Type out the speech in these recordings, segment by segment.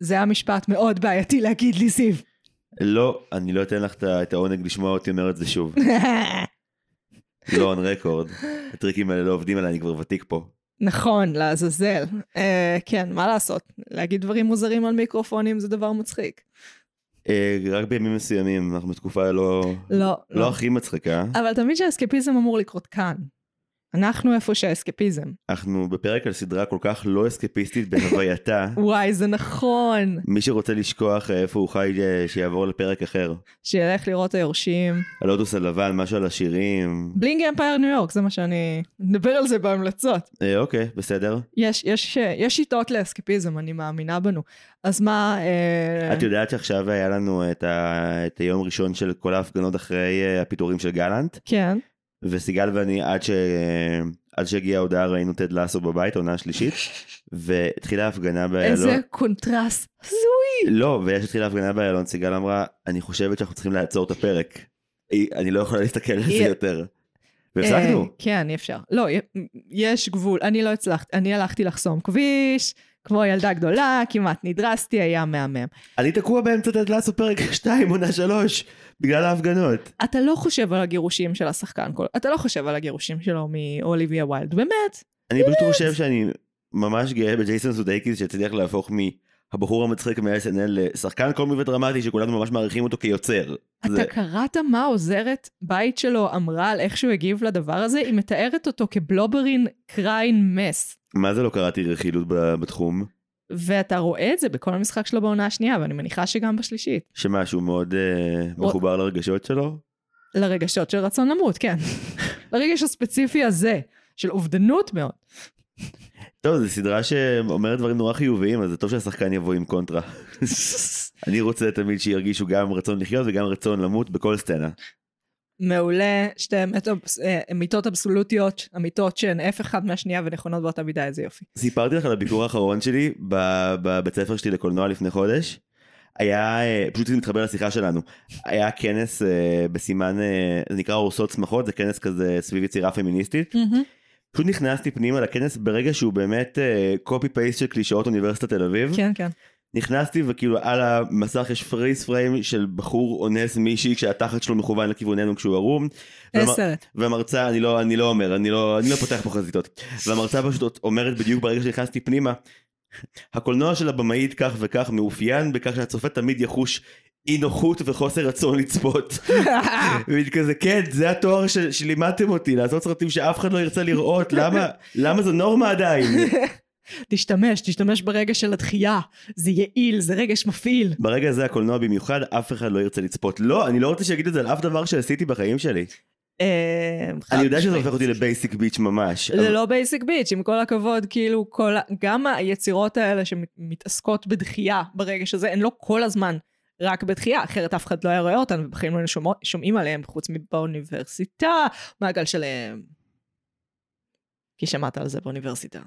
זה היה משפט מאוד בעייתי להגיד לי, זיו. לא, אני לא אתן לך את העונג לשמוע אותי אומר את זה שוב. לא און רקורד. הטריקים האלה לא עובדים עליי, אני כבר ותיק פה. נכון, לעזאזל. אה, כן, מה לעשות? להגיד דברים מוזרים על מיקרופונים זה דבר מצחיק. אה, רק בימים מסוימים, אנחנו בתקופה לא לא, לא הכי מצחיקה. אבל תמיד שהאסקפיזם אמור לקרות כאן. אנחנו איפה שהאסקפיזם. אנחנו בפרק על סדרה כל כך לא אסקפיסטית בהווייתה. וואי, זה נכון. מי שרוצה לשכוח אה, איפה הוא חי, אה, שיעבור לפרק אחר. שילך לראות היורשים. על אוטוס הלבן, משהו על השירים. בלינג אמפייר ניו יורק, זה מה שאני... נדבר על זה בהמלצות. אה, אוקיי, בסדר. יש, יש, יש שיטות לאסקפיזם, אני מאמינה בנו. אז מה... אה, את יודעת שעכשיו היה לנו את, ה... את היום הראשון של כל ההפגנות אחרי אה, הפיטורים של גלנט, כן. וסיגל ואני עד, ש... עד שהגיעה ההודעה ראינו טד לאסו בבית, עונה השלישית, והתחילה ההפגנה באיילון. איזה קונטרסט הזוי. לא, ויש התחילה ההפגנה באיילון, סיגל אמרה, אני חושבת שאנחנו צריכים לעצור את הפרק. אני לא יכולה להסתכל על זה יותר. והפסקנו. אה, כן, אי אפשר. לא, יש גבול. אני לא הצלחתי, אני הלכתי לחסום כביש, כמו ילדה גדולה, כמעט נדרסתי, היה מהמם. אני תקוע באמצע טד לאסו פרק 2, עונה 3, בגלל ההפגנות. אתה לא חושב על הגירושים של השחקן, אתה לא חושב על הגירושים שלו מאוליביה ויילד, באמת. אני פשוט חושב שאני ממש גאה בג'ייסון סודייקיס שהצליח להפוך מהבחור המצחיק מ-SNL לשחקן קומי ודרמטי שכולנו ממש מעריכים אותו כיוצר. זה- אתה קראת מה עוזרת בית שלו אמרה על איך שהוא הגיב לדבר הזה? היא מתארת אותו כ blubbering crying mess. מה זה לא קראתי רכילות בתחום? ואתה רואה את זה בכל המשחק שלו בעונה השנייה, ואני מניחה שגם בשלישית. שמשהו מאוד אה, מחובר לרגשות שלו? לרגשות של רצון למות, כן. לרגש הספציפי הזה, של אובדנות מאוד. טוב, זו סדרה שאומרת דברים נורא חיוביים, אז זה טוב שהשחקן יבוא עם קונטרה. אני רוצה תמיד שירגישו גם רצון לחיות וגם רצון למות בכל סצנה. מעולה, שתי אה, אמיתות אבסולוטיות, אמיתות שהן הפך אחד מהשנייה ונכונות באותה מידה, איזה יופי. סיפרתי לך על הביקור האחרון שלי ב- בבית ספר שלי לקולנוע לפני חודש. היה, אה, פשוט זה מתחבר לשיחה שלנו, היה כנס אה, בסימן, זה נקרא אורסות שמחות, זה כנס כזה סביב יצירה פמיניסטית. פשוט נכנסתי פנימה לכנס ברגע שהוא באמת קופי פייסט של קלישאות אוניברסיטת תל אביב. כן, כן. נכנסתי וכאילו על המסך יש פריס פריים של בחור אונס מישהי כשהתחת שלו מכוון לכיווננו כשהוא ערום. והמרצה, אני לא, אני לא אומר, אני לא, אני לא פותח פה חזיתות. והמרצה פשוט אומרת בדיוק ברגע שנכנסתי פנימה, הקולנוע של הבמאית כך וכך מאופיין בכך שהצופה תמיד יחוש אי נוחות וחוסר רצון לצפות. והיא כזה, כן, זה התואר ש- שלימדתם אותי, לעשות סרטים שאף אחד לא ירצה לראות, למה, למה זו נורמה עדיין? תשתמש, תשתמש ברגש של הדחייה. זה יעיל, זה רגש מפעיל. ברגע הזה הקולנוע במיוחד, אף אחד לא ירצה לצפות. לא, אני לא רוצה שיגיד את זה על אף דבר שעשיתי בחיים שלי. אה, אני יודע שזה. הופך אותי לבייסיק ביץ' ממש. זה לא basic bitch, עם כל הכבוד, כאילו, גם היצירות האלה שמתעסקות בדחייה ברגש הזה, הן לא כל הזמן רק בדחייה, אחרת אף אחד לא היה רואה אותן, ובחיים לא היינו שומע- שומעים עליהן, חוץ מבאוניברסיטה, מעגל שלם. כי שמעת על זה באוניברסיטה.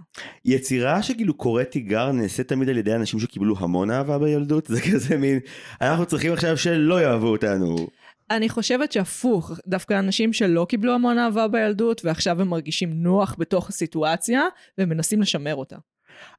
יצירה שכאילו קוראת תיגר נעשית תמיד על ידי אנשים שקיבלו המון אהבה בילדות, זה כזה מין, אנחנו צריכים עכשיו שלא יאהבו אותנו. אני חושבת שהפוך, דווקא אנשים שלא קיבלו המון אהבה בילדות, ועכשיו הם מרגישים נוח בתוך הסיטואציה, ומנסים לשמר אותה.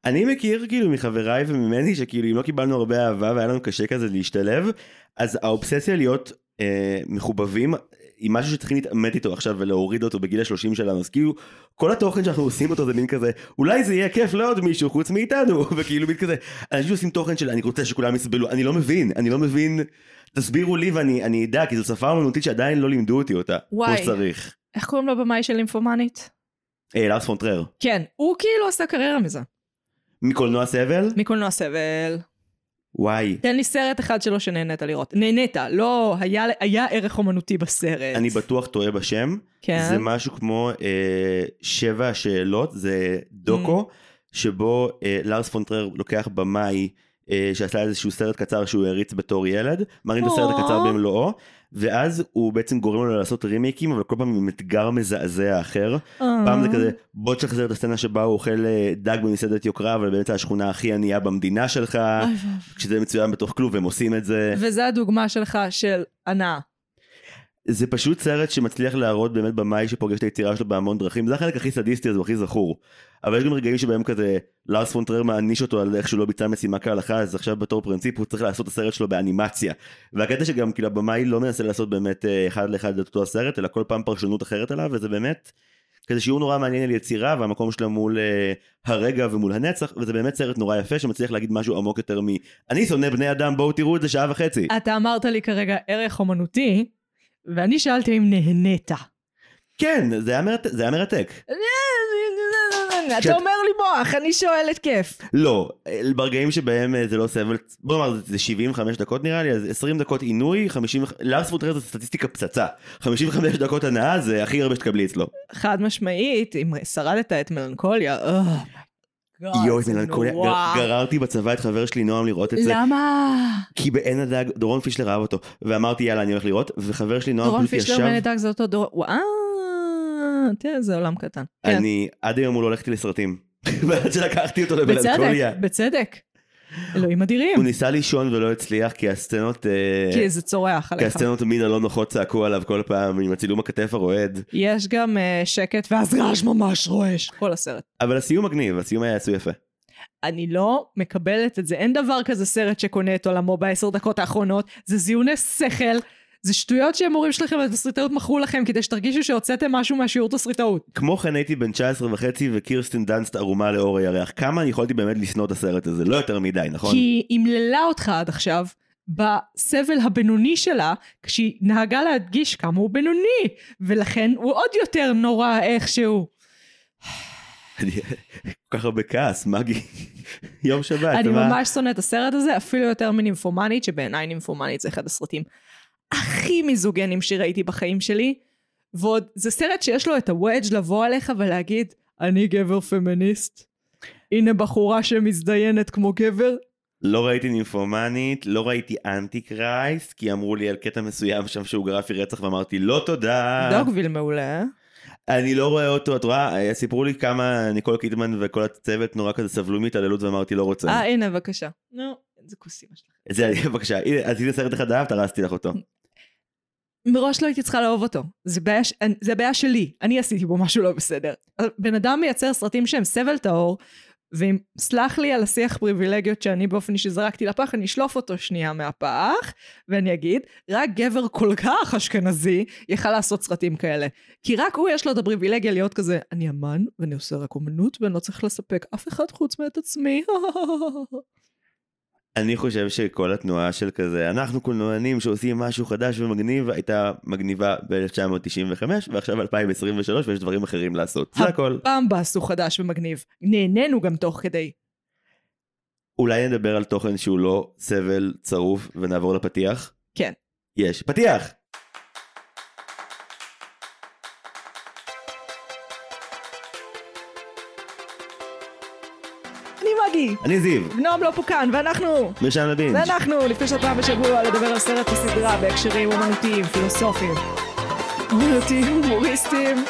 אני מכיר כאילו מחבריי וממני שכאילו אם לא קיבלנו הרבה אהבה והיה לנו קשה כזה להשתלב, אז האובססיה להיות אה, מחובבים היא משהו שצריכים להתעמת איתו עכשיו ולהוריד אותו בגיל השלושים שלנו, אז כאילו כל התוכן שאנחנו עושים אותו זה מין כזה, אולי זה יהיה כיף לעוד מישהו חוץ מאיתנו, וכאילו מין כזה, אנשים עושים תוכן של אני רוצה שכולם יסבלו, אני לא מבין, אני לא מבין, תסבירו לי ואני אני אדע, כי זו שפה אמנותית שעדיין לא לימדו אותי אותה, וואי. כמו שצריך. איך קוראים לבמאי של לימפומנית? אה, לארס פונטרר, כן, הוא כאילו עשה קריירה מזה. מקולנוע סבל? מקולנוע סבל. וואי. תן לי סרט אחד שלו שנהנית לראות. נהנית, לא, היה, היה ערך אומנותי בסרט. אני בטוח טועה בשם, כן. זה משהו כמו אה, שבע שאלות, זה דוקו, שבו אה, לארס פונטרר לוקח במאי אה, שעשה איזשהו סרט קצר שהוא הריץ בתור ילד, מראים את הסרט. הקצר במלואו, ואז הוא בעצם גורם לו לעשות רימייקים, אבל כל פעם עם אתגר מזעזע אחר. פעם זה אה. כזה, בוא תשחזר את הסצנה שבה הוא אוכל אה, דג במסעדת יוקרה, אבל באמצע השכונה הכי ענייה במדינה שלך. כשזה מצוין בתוך כלוב, והם עושים את זה. וזה הדוגמה שלך של הנאה. זה פשוט סרט שמצליח להראות באמת במאי שפוגש את היצירה שלו בהמון דרכים, זה החלק הכי סדיסטי, אז הוא הכי זכור. אבל יש גם רגעים שבהם כזה לארס פונטרר מעניש אותו על איך שהוא לא ביצע משימה כהלכה, אז עכשיו בתור פרינציפ הוא צריך לעשות את הסרט שלו באנימציה. והקטע שגם כאילו הבמאי לא מנסה לעשות באמת אה, אחד לאחד את אותו הסרט, אלא כל פעם פרשנות אחרת עליו, וזה באמת כזה שיעור נורא מעניין על יצירה והמקום שלו מול uh, הרגע ומול הנצח, וזה באמת סרט נורא יפה שמצליח להגיד משהו עמוק יותר מ... אני שונא בני אדם, בואו תראו את זה שעה וחצי. אתה אמרת לי כרגע ערך אומנותי, ואני שאלתי אם נהנית. כן, זה היה, מרת... זה היה מרתק. אתה אומר לי מוח, אני שואלת כיף. לא, ברגעים שבהם אה, זה לא סבל, בוא נאמר זה 75 דקות נראה לי, אז 20 דקות עינוי, 50, לארס פוטרר זה סטטיסטיקה פצצה. 55 דקות הנאה זה הכי הרבה שתקבלי אצלו. חד משמעית, אם שרדת את מלנכוליה, אה, יואו, את מלנכוליה, גררתי בצבא את חבר שלי נועם לראות את זה. למה? כי בעין הדג, דורון פישלר אהב אותו, ואמרתי יאללה אני הולך לראות, וחבר שלי נועם פשוט ישב... דורון פישלר בעין הדג זה אותו דורון, וואו. תראה, זה עולם קטן. אני, עד היום הוא לא הולך איתי לסרטים. ועד שלקחתי אותו לבלנקוליה. בצדק, בצדק. אלוהים אדירים. הוא ניסה לישון ולא הצליח כי הסצנות... אה, כי זה צורח עליך. כי הסצנות תמיד הלא נוחות צעקו עליו כל פעם עם הצילום הכתף הרועד. יש גם uh, שקט ואז רעש ממש רועש. כל הסרט. אבל הסיום מגניב, הסיום היה עשוי יפה. אני לא מקבלת את זה. אין דבר כזה סרט שקונה את עולמו בעשר דקות האחרונות. זה זיוני שכל. זה שטויות שהמורים שלכם לתסריטאות מכרו לכם כדי שתרגישו שהוצאתם משהו מהשיעור תסריטאות. כמו כן הייתי בן 19 וחצי וקירסטין דנסט ערומה לאור הירח. כמה אני יכולתי באמת לשנוא את הסרט הזה? לא יותר מדי, נכון? כי היא אמללה אותך עד עכשיו בסבל הבינוני שלה, כשהיא נהגה להדגיש כמה הוא בינוני, ולכן הוא עוד יותר נורא איכשהו. כל כך הרבה כעס, מגי, יום שבת. אני ממש שונא את הסרט הזה, אפילו יותר מנימפומנית, שבעיניי נימפומנית זה אחד הסרטים הכי מיזוגניים שראיתי בחיים שלי, ועוד זה סרט שיש לו את הוודג' לבוא עליך ולהגיד, אני גבר פמיניסט, הנה בחורה שמזדיינת כמו גבר. לא ראיתי נימפומנית, לא ראיתי אנטי קרייסט, כי אמרו לי על קטע מסוים שם שהוא גרפי רצח ואמרתי לא תודה. דוגוויל מעולה. אני לא רואה אותו, את רואה, סיפרו לי כמה ניקול קידמן וכל הצוות נורא כזה סבלו מהתעללות ואמרתי לא רוצה. אה הנה בבקשה. נו, איזה כוסימה שלך. זה בבקשה, הנה עשיתי סרט אחד אהבת, הרסתי לך אותו. מראש לא הייתי צריכה לאהוב אותו. זה בעיה, זה בעיה שלי, אני עשיתי בו משהו לא בסדר. בן אדם מייצר סרטים שהם סבל טהור, ואם סלח לי על השיח פריבילגיות שאני באופן אישי זרקתי לפח, אני אשלוף אותו שנייה מהפח, ואני אגיד, רק גבר כל כך אשכנזי יכל לעשות סרטים כאלה. כי רק הוא יש לו את הפריבילגיה להיות כזה, אני אמן, ואני עושה רק אומנות, ואני לא צריך לספק אף אחד חוץ מאת עצמי. אני חושב שכל התנועה של כזה, אנחנו קולנוענים שעושים משהו חדש ומגניב, הייתה מגניבה ב-1995 ועכשיו 2023 ויש דברים אחרים לעשות, זה הכל. הבמבס הוא חדש ומגניב, נהנינו גם תוך כדי. אולי נדבר על תוכן שהוא לא סבל צרוף ונעבור לפתיח? כן. יש, פתיח! מגי. אני זיו. נועם לא כאן, ואנחנו... מרשם לבינג'. ואנחנו, לפני שעה בשבוע, לדבר על סרט הסדרה בהקשרים אומנותיים, פילוסופיים. אומנותיים, הומוריסטיים.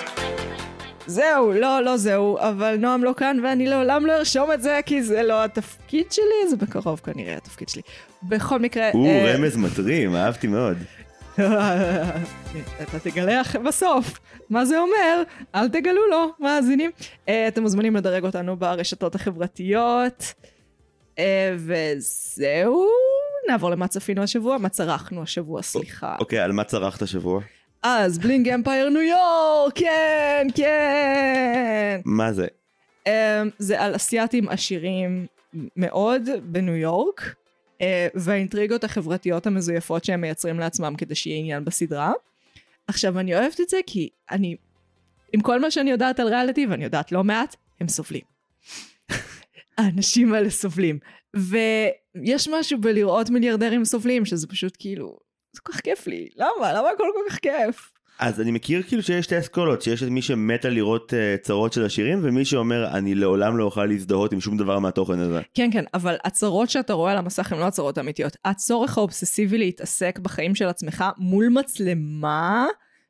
זהו, לא, לא זהו, אבל נועם לא כאן ואני לעולם לא ארשום את זה כי זה לא התפקיד שלי, זה בקרוב כנראה התפקיד שלי. בכל מקרה... הוא אה... רמז מטרים, אהבתי מאוד. אתה תגלה בסוף. מה זה אומר? אל תגלו לו, מאזינים. Uh, אתם מוזמנים לדרג אותנו ברשתות החברתיות. Uh, וזהו, נעבור למה צפינו השבוע, מה צרכנו השבוע, סליחה. אוקיי, okay, על מה צרכת השבוע? אז בלינג אמפייר ניו יורק, כן, כן. מה זה? Um, זה על אסייתים עשירים מאוד בניו יורק. אה, והאינטריגות החברתיות המזויפות שהם מייצרים לעצמם כדי שיהיה עניין בסדרה. עכשיו אני אוהבת את זה כי אני, עם כל מה שאני יודעת על ריאליטי, ואני יודעת לא מעט, הם סובלים. האנשים האלה סובלים. ויש משהו בלראות מיליארדרים סובלים, שזה פשוט כאילו, זה כל כך כיף לי. למה? למה הכל כל כך כיף? אז אני מכיר כאילו שיש שתי אסכולות, שיש את מי שמתה לראות uh, צרות של השירים, ומי שאומר, אני לעולם לא אוכל להזדהות עם שום דבר מהתוכן הזה. כן, כן, אבל הצרות שאתה רואה על המסך הן לא הצרות האמיתיות. הצורך האובססיבי להתעסק בחיים של עצמך מול מצלמה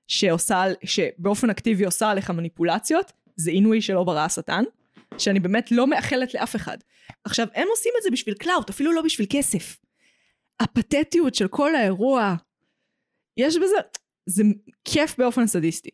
שעושה, שבאופן אקטיבי עושה עליך מניפולציות, זה עינוי שלא ברא השטן, שאני באמת לא מאחלת לאף אחד. עכשיו, הם עושים את זה בשביל clout, אפילו לא בשביל כסף. הפתטיות של כל האירוע, יש בזה, זה כיף באופן סדיסטי.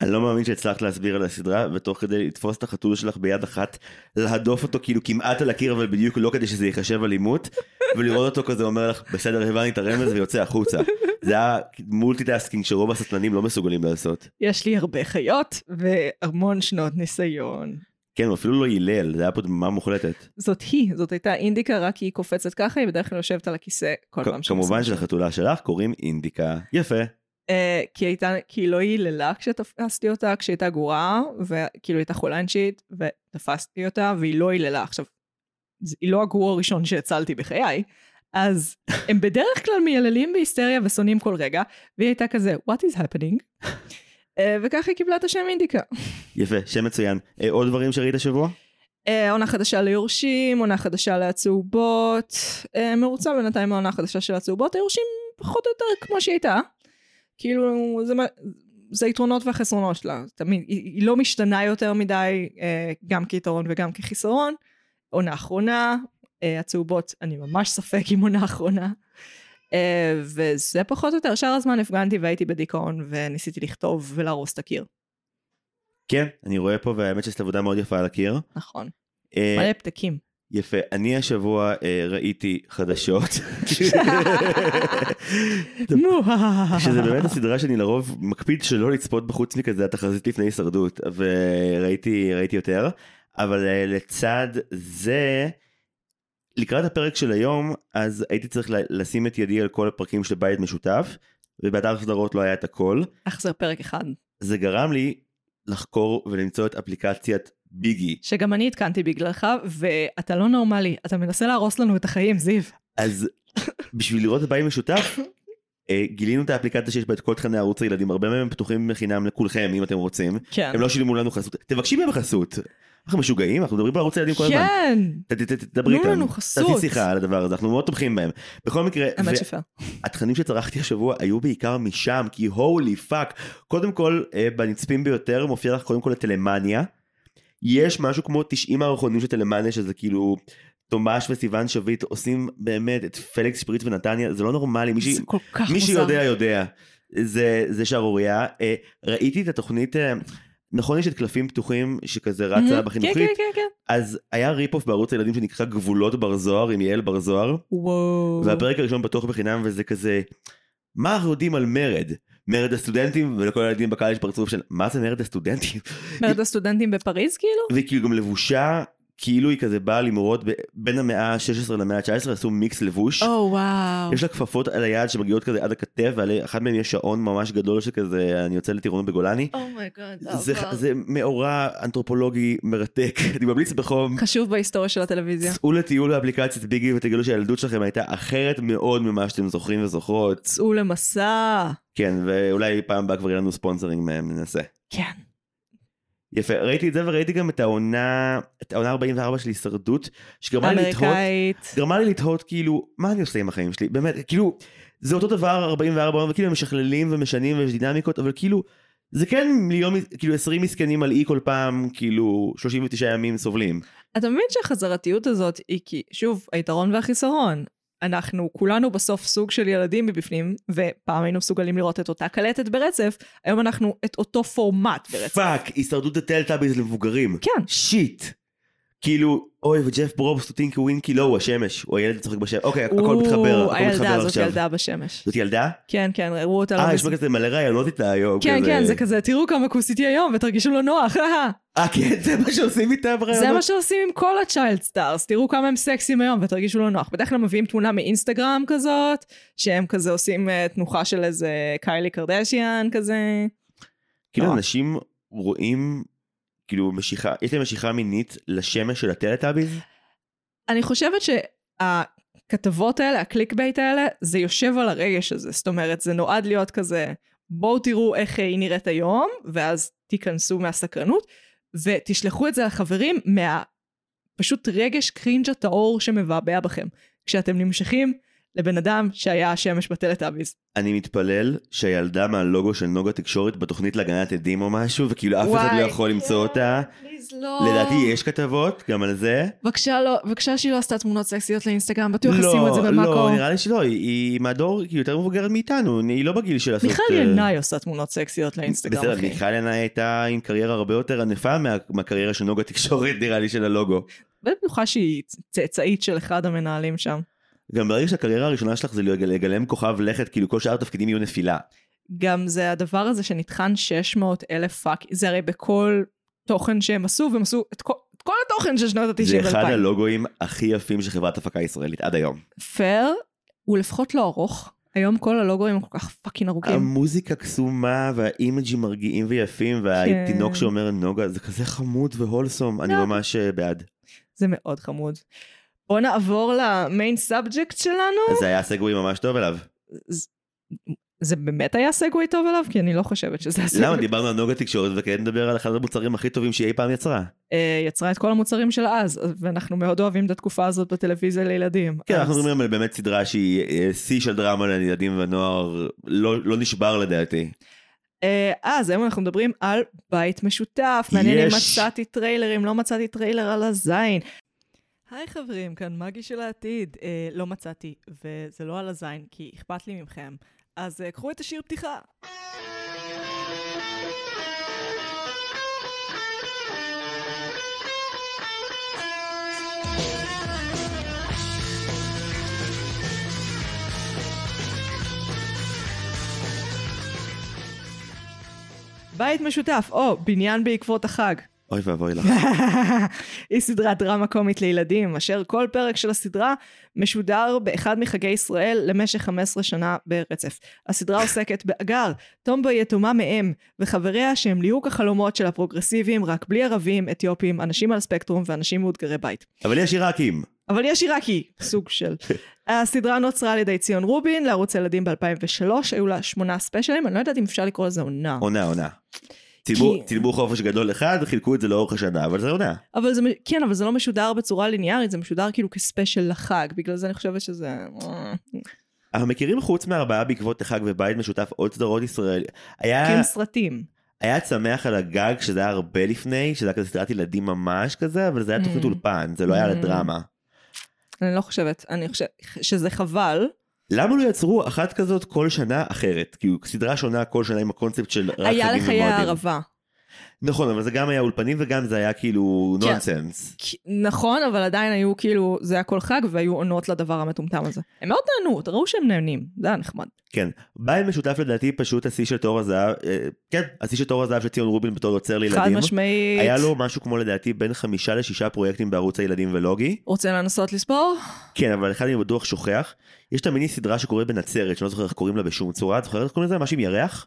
אני לא מאמין שהצלחת להסביר על הסדרה ותוך כדי לתפוס את החתול שלך ביד אחת להדוף אותו כאילו כמעט על הקיר אבל בדיוק לא כדי שזה ייחשב אלימות ולראות אותו כזה אומר לך בסדר הבנתי את הרמז ויוצא החוצה. זה היה multitasking שרוב הסטלנים לא מסוגלים לעשות. יש לי הרבה חיות והמון שנות ניסיון. כן הוא אפילו לא יילל זה היה פה דממה מוחלטת. זאת היא, זאת הייתה אינדיקה רק היא קופצת ככה, היא בדרך כלל יושבת על הכיסא כל פעם. כמובן שלחתולה שלך קוראים אינדיקה. יפה. אה, כי הייתה, היא לא ייללה כשתפסתי אותה, כשהיא הייתה גורה, וכאילו הייתה חולנצ'ית, ותפסתי אותה, והיא לא ייללה. עכשיו, היא לא הגור הראשון שהצלתי בחיי, אז הם בדרך כלל מייללים בהיסטריה ושונאים כל רגע, והיא הייתה כזה, what is happening? uh, וככה היא קיבלה את השם אינדיקה. יפה, שם מצוין. Uh, עוד דברים שראית השבוע? עונה חדשה ליורשים, עונה חדשה לעצובות, מרוצה בינתיים מהעונה חדשה של הצהובות, היורשים פחות או יותר כמו שהיא הייתה. כאילו זה, זה היתרונות והחסרונות שלה, תמיד, היא, היא לא משתנה יותר מדי, אה, גם כיתרון וגם כחיסרון. עונה אחרונה, אה, הצהובות, אני ממש ספק עם עונה אחרונה. אה, וזה פחות או יותר, שאר הזמן הפגנתי והייתי בדיכאון וניסיתי לכתוב ולהרוס את הקיר. כן, אני רואה פה והאמת שעשית עבודה מאוד יפה על הקיר. נכון. מלא פתקים. יפה, אני השבוע אה, ראיתי חדשות. שזה באמת הסדרה שאני לרוב מקפיד שלא לצפות בחוץ מכזה התחזית לפני הישרדות, וראיתי יותר, אבל אה, לצד זה, לקראת הפרק של היום, אז הייתי צריך לשים את ידי על כל הפרקים של בית משותף, ובאתר הסדרות לא היה את הכל. איך זה פרק אחד. זה גרם לי לחקור ולמצוא את אפליקציית ביגי. שגם אני התקנתי בגללך, ואתה לא נורמלי, אתה מנסה להרוס לנו את החיים, זיו. אז בשביל לראות את הבית משותף, אה, גילינו את האפליקציה שיש בה את כל תכני ערוץ הילדים, הרבה מהם פתוחים בחינם לכולכם אם אתם רוצים. כן. הם לא שילמו לנו חסות, תבקשי מהם חסות. אנחנו משוגעים, אנחנו מדברים על ערוץ הילדים כל הזמן. כן. תדברי איתם. תנו לנו חסות. תעשי שיחה על הדבר הזה, אנחנו מאוד תומכים בהם. בכל מקרה, האמת שפייר. התכנים שצרכתי השבוע היו בעיקר משם, כי holy fuck. קודם כל, אה, בנצפים ביותר מופיע לך קודם כל לטלמניה. יש משהו כמו 90 מערכונים של טלמניה שזה כאילו תומש וסיוון שביט עושים באמת את פליקס שפריץ ונתניה זה לא נורמלי. מי, כך מי. שיודע יודע. זה זה שערורייה. אה, ראיתי את התוכנית אה, נכון יש את קלפים פתוחים שכזה רצה כן, בחינוכית? כן, כן, כן. אז היה rip off בערוץ הילדים שנקרא גבולות בר זוהר עם יעל בר זוהר וואו. והפרק הראשון פתוח בחינם וזה כזה מה אנחנו יודעים על מרד מרד הסטודנטים ולכל הילדים בקהל יש פרצוף של מה זה מרד הסטודנטים מרד הסטודנטים בפריז כאילו? והיא כאילו גם לבושה כאילו היא כזה באה למרוד ב- בין המאה ה-16 למאה ה-19 עשו מיקס לבוש. או וואו. יש לה כפפות על היד שמגיעות כזה עד הכתף ואחד מהם יש שעון ממש גדול שכזה אני יוצא לטירונות בגולני. oh my god. זה, זה מאורע אנתרופולוגי מרתק אני ממליץ בחום. חשוב בהיסטוריה של הטלוויזיה. צאו לטיול באפליקציית ביגי ותגלו שהילדות שלכם הייתה אחרת מאוד ממה שאתם זוכרים וזוכרות. צאו למסע. כן ואולי פעם הבאה כבר יהיה לנו ספונסרים מהם ננסה. כן. יפה ראיתי את זה וראיתי גם את העונה את העונה 44 של הישרדות שגרמה לי לתהות. גרמה לי לתהות כאילו מה אני עושה עם החיים שלי באמת כאילו זה אותו דבר 44 וכאילו הם משכללים ומשנים ויש דינמיקות אבל כאילו זה כן מיליון כאילו 20 מסכנים על אי כל פעם כאילו 39 ימים סובלים. אתה מבין שהחזרתיות הזאת היא כי, שוב, היתרון והחיסרון. אנחנו כולנו בסוף סוג של ילדים מבפנים, ופעם היינו מסוגלים לראות את אותה קלטת ברצף, היום אנחנו את אותו פורמט ברצף. fuck הישרדות הטלטאביז למבוגרים. כן. shit. כאילו אוי וג'ף פרובסט הוא טינקי ווינקי לא הוא השמש הוא הילד הצוחק בשמש אוקיי הכל מתחבר הכל הילדה מתחבר הזאת עכשיו. ילדה בשמש. זאת ילדה? כן, כן, ראו אותה לא אה יש מזמן. בה כזה מלא ראיונות איתה היום. כן. כן, זה כזה, תראו כמה כוסיתי היום ותרגישו לא נוח. אה כן זה מה שעושים איתה בראיונות. זה מה שעושים עם כל ה child stars, תראו כמה הם סקסיים היום ותרגישו לא נוח. בדרך כלל מביאים תמונה מאינסטגרם כזאת, שהם כזה עושים אה, תנוחה של איזה קיילי קרדשיאן כזה. כאילו נורא. אנשים רואים כאילו משיכה יש להם משיכה מינית לשמש של הטלטאביז? אני חושבת שהכתבות האלה, ה clickbait האלה, זה יושב על הרגש הזה. זאת אומרת, זה נועד להיות כזה, בואו תראו איך היא נראית היום, ואז תיכנסו מהסקרנות, ותשלחו את זה לחברים מה... פשוט רגש cringe הטהור שמבעבע בכם. כשאתם נמשכים לבן אדם שהיה השמש בטלטאביז. אני מתפלל שהילדה מהלוגו של נוגה תקשורת בתוכנית להגנת עדים או משהו, וכאילו אף אחד לא יכול למצוא אותה. פליז לא. לדעתי יש כתבות גם על זה. בבקשה לא, בבקשה שהיא לא עשתה תמונות סקסיות לאינסטגרם, בטוח לא, ישימו את זה לא, במאקו. נראה לי שלא, היא- היא מהדור כאילו יותר מבוגרת מאיתנו, היא לא בגיל של לעשות... מיכל אה, ינאי עושה תמונות סקסיות לאינסטגרם, בסדר. מיכל ינאי הייתה עם קריירה הרבה יותר ענפה מה- מהקריירה של נוגה תקשורת נראה לי של הלוגו. בטוחה שהיא צאצאית של אחד המנהלים שם. גם ברגע שהקריירה הראשונה שלך זה לגלם כוכב לכת, כאילו כל שאר התפקידים יהיו נפילה. גם זה הדבר הזה שנטחן 600 אלף fuck, זה הרי בכל תוכן שהם עשו, והם עשו את כל, את כל התוכן של שנות ה-90 זה אחד ו-2000. הלוגואים הכי יפים של חברת הפקה ישראלית עד היום. פייר, הוא לפחות לא ארוך. היום כל הלוגוים הם כל כך fucking ארוכים. המוזיקה קסומה והאימג'ים מרגיעים ויפים והתינוק כן. שאומר נוגה זה כזה חמוד ו wholesome אני לא. ממש אה, בעד. זה מאוד חמוד. בוא נעבור ל main subject שלנו. זה היה segue ממש טוב אליו. זה- זה באמת היה segue טוב אליו? כי אני לא חושבת שזה ה segue. למה דיברנו על נוגה תקשורת וכעת נדבר על אחד המוצרים הכי טובים שהיא אי פעם יצרה. אה, יצרה את כל המוצרים של אז, ואנחנו מאוד אוהבים את התקופה הזאת בטלוויזיה לילדים. כן אז- אנחנו מדברים על באמת סדרה שהיא אה, שיא של דרמה לילדים ונוער לא לא נשבר לדעתי. אה, אז היום אנחנו מדברים על בית משותף. מעניין אם. מצאתי טריילרים, לא מצאתי טריילר על הזין. היי חברים, כאן מגי של העתיד. אה, לא מצאתי, וזה לא על הזין, כי אכפת לי מכם. אז אה, קחו את השיר פתיחה. בית משותף, או בניין בעקבות החג. אוי ואבוי לך. היא סדרת דרמה קומית לילדים, אשר כל פרק של הסדרה משודר באחד מחגי ישראל למשך 15 שנה ברצף. הסדרה עוסקת באגר, טומבו יתומה מאם, וחבריה שהם ליהוק החלומות של הפרוגרסיביים, רק בלי ערבים, אתיופים, אנשים על הספקטרום ואנשים מאותגרי בית. אבל יש עיראקים. אבל יש עיראקי, סוג של. הסדרה נוצרה על ידי ציון רובין לערוץ הילדים ב-2003, היו לה שמונה ספיישלים, אני לא יודעת אם אפשר לקרוא לזה עונה. עונה עונה. צילמו- חופש גדול אחד חילקו את זה לאורך השנה אבל זה עונה. אבל זה, כן, אבל זה לא משודר בצורה ליניארית, זה משודר כאילו כספיישל לחג, בגלל זה אני חושבת שזה... אנחנו מכירים חוץ מארבעה בעקבות החג ובית משותף עוד סדרות ישראל. היה כאילו סרטים. היה צמח על הגג שזה היה הרבה לפני שזה היה כזה סדרת ילדים ממש כזה אבל זה היה תוכנית Mm. אולפן זה לא היה Mm. לדרמה. אני לא חושבת, אני חושבת שזה חבל. למה לא יצרו אחת כזאת כל שנה אחרת כאילו סדרה שונה כל שנה עם הקונספט של רק היה חגים לחיי ומועדים. הערבה. נכון אבל זה גם היה אולפנים וגם זה היה כאילו כן. נונסנס. כי- נכון, אבל עדיין היו כאילו, זה היה כל חג והיו עונות לדבר המטומטם הזה. הם מאוד נהנו, ראו שהם נהנים, זה היה נחמד. כן בית משותף לדעתי פשוט השיא של תור הזהב אה, כן השיא של תור הזהב של ציון רובין בתור יוצר חד לילדים. משמעית. היה לו משהו כמו לדעתי בין חמישה לשישה פרויקטים בערוץ הילדים ולוגי. רוצה לנסות לספור? כן אבל אחד אני בטוח שוכח. יש את המיני סדרה שקורית בנצרת שאני לא זוכר איך קוראים לה בשום צורה את זוכרת איך קוראים לזה משהו עם ירח?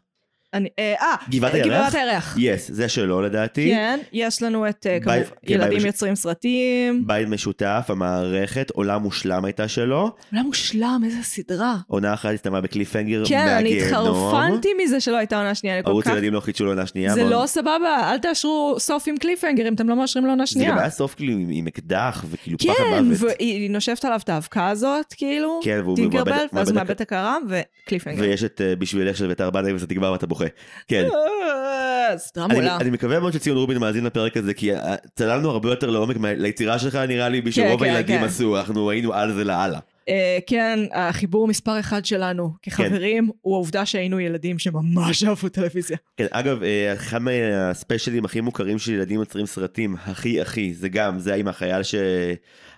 אני, אה, אה, גבעת הירח? גבעת הירח. יס זה שלו לדעתי. כן, יש לנו את, אה, כמובן, כן, ילדים יוצרים סרטים. בית משותף המערכת עולם מושלם הייתה שלו. עולם מושלם, איזה סדרה. עונה אחת הסתיימה בקליפהנגר כן, אני מהגיהנום. התחרפנתי מזה שלא הייתה עונה שנייה. ערוץ. ילדים לא חידשו לעונה שנייה. זה לא סבבה, אל תאשרו סוף עם קליפהנגר אם אתם לא מאשרים לעונה זה גם שנייה. היה סוף כאילו עם- אקדח וכאילו פחד כן, מוות. והיא נושפת עליו את האבקה הזאת, כאילו, כן, והוא טינקרבל, מאבד- ואז הקערה, וקליפהנגר. ויש את אה, בשבילך של בית"ר בנאי וזה תגבר ואתה בוכה. כן. אה, סדרה אני, מעולה. אני מקווה מאוד שציון רובין מאזין לפרק הזה כי אה, צללנו הרבה יותר לעומק ליצירה שלך נראה לי בשרוב כן, הילדים כן. עשו אנחנו היינו על זה לאללה. אה, כן, החיבור מספר אחד שלנו כחברים, הוא העובדה שהיינו ילדים שממש אהבו טלוויזיה. כן, אגב אחד מהספיישלים הכי מוכרים של ילדים יוצרים סרטים הכי הכי זה גם זה עם החייל ש...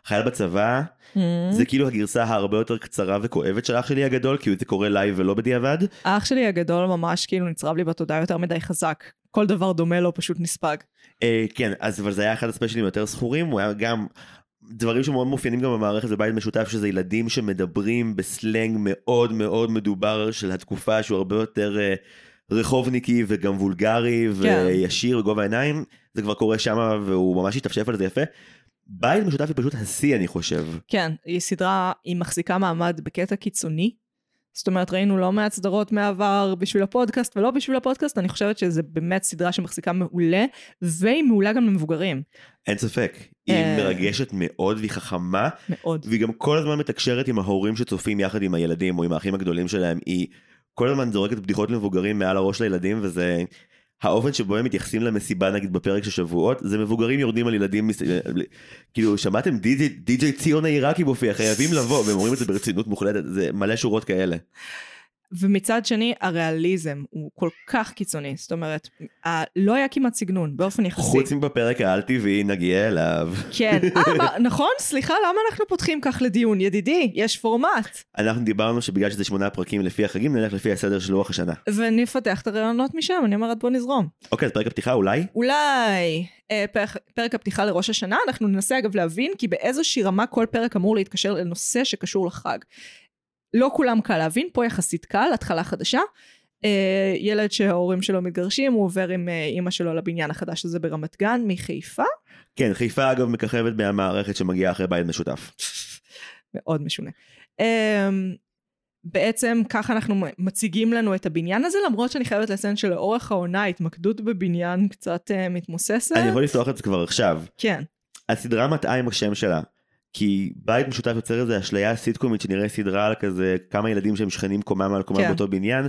חייל בצבא זה כאילו הגרסה הרבה יותר קצרה וכואבת של אח שלי הגדול כי זה קורה לייב ולא בדיעבד. אח שלי הגדול ממש כאילו נצרב לי בתודעה יותר מדי חזק. כל דבר דומה לו פשוט נספג. אה, כן אז אבל זה היה אחד הספיישלים היותר זכורים הוא היה גם דברים שמאוד מאופיינים גם במערכת בבית משותף שזה ילדים שמדברים בסלנג מאוד מאוד מדובר של התקופה שהוא הרבה יותר אה, רחובניקי וגם וולגרי כן. וישיר בגובה העיניים זה כבר קורה שם והוא ממש השתפשף על זה יפה. בית משותף היא פשוט השיא אני חושב. כן, היא סדרה, היא מחזיקה מעמד בקטע קיצוני. זאת אומרת, ראינו לא מעט סדרות מעבר בשביל הפודקאסט ולא בשביל הפודקאסט, אני חושבת שזו באמת סדרה שמחזיקה מעולה, והיא מעולה גם למבוגרים. אין ספק, היא אה. מרגשת מאוד והיא חכמה, מאוד. והיא גם כל הזמן מתקשרת עם ההורים שצופים יחד עם הילדים או עם האחים הגדולים שלהם, היא כל הזמן זורקת בדיחות למבוגרים מעל הראש לילדים וזה... האופן שבו הם מתייחסים למסיבה נגיד בפרק של שבועות זה מבוגרים יורדים על ילדים מס- כאילו שמעתם די.ג'יי ציון העיראקי מופיע חייבים לבוא והם אומרים את זה ברצינות מוחלטת זה מלא שורות כאלה. ומצד שני, הריאליזם הוא כל כך קיצוני. זאת אומרת, ה- לא היה כמעט סגנון, באופן יחסי. חוץ מבפרק העל טבעי נגיע אליו. כן. אה, מה, נכון? סליחה, למה אנחנו פותחים כך לדיון? ידידי, יש פורמט. אנחנו דיברנו שבגלל שזה שמונה פרקים לפי החגים נלך לפי הסדר של לוח השנה. ונפתח את הרעיונות משם, אני אומרת בוא נזרום. אוקיי אז פרק הפתיחה אולי? אולי אה, פרק, פרק הפתיחה לראש השנה, אנחנו ננסה אגב להבין כי באיזושהי רמה כל פרק אמור להתקשר לנושא שקשור לחג. לא כולם קל להבין, פה יחסית קל, התחלה חדשה. אה, ילד שההורים שלו מתגרשים, הוא עובר עם אה, אימא שלו לבניין החדש הזה ברמת גן, מחיפה. כן חיפה אגב מככבת מהמערכת שמגיעה אחרי בית משותף. מאוד משונה. אמ, בעצם ככה אנחנו מציגים לנו את הבניין הזה, למרות שאני חייבת לציין שלאורך העונה ההתמקדות בבניין קצת uh, מתמוססת. אני יכול לפתוח את זה כבר עכשיו. כן, הסדרה מטעה עם השם שלה. כי בית משותף יוצר איזה אשליה סיטקומית שנראה סדרה על כזה כמה ילדים שהם שכנים קומה מעל קומה כן. באותו בניין.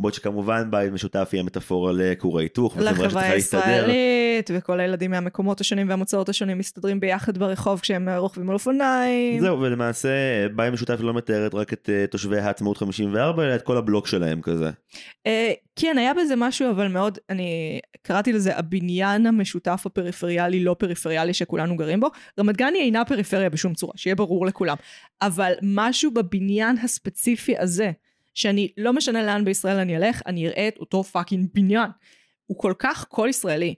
בעוד שכמובן בית משותף יהיה מטאפורה לכור ההיתוך. לחברה. הישראלית, וכל הילדים מהמקומות השונים והמוצאות השונים מסתדרים ביחד ברחוב כשהם רוכבים על אופניים. זהו ולמעשה בית משותף לא מתארת רק את אה, תושבי העצמאות 54 אלא את כל הבלוק שלהם כזה. אה, כן, היה בזה משהו, אבל מאוד, אני קראתי לזה הבניין המשותף הפריפריאלי, לא פריפריאלי שכולנו גרים בו. רמת גן היא אינה פריפריה בשום צורה, שיהיה ברור לכולם. אבל משהו בבניין הספציפי הזה, שאני, לא משנה לאן בישראל אני אלך, אני אראה את אותו fucking בניין. הוא כל כך כל ישראלי.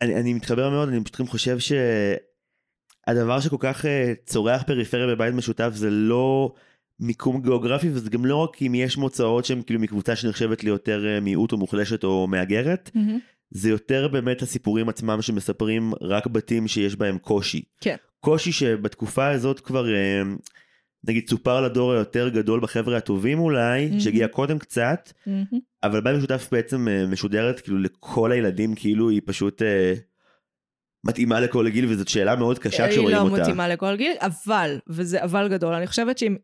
אני, אני מתחבר מאוד אני פשוט חושב שהדבר שכל כך אה, צורח פריפריה בבית משותף זה לא מיקום גיאוגרפי וזה גם לא רק אם יש מוצאות שהן כאילו מקבוצה שנחשבת ליותר אה, מיעוט או מוחלשת או מהגרת זה יותר באמת הסיפורים עצמם שמספרים רק בתים שיש בהם קושי. כן. קושי שבתקופה הזאת כבר אה, נגיד צופר לדור היותר גדול בחבר'ה הטובים אולי מהמם. שהגיע קודם קצת אבל בית משותף בעצם אה, משודרת כאילו לכל הילדים כאילו היא פשוט אה, מתאימה לכל גיל וזאת שאלה מאוד קשה כשרואים היא אותה. לא מתאימה לכל גיל, אבל, וזה אבל גדול, אני חושבת שאם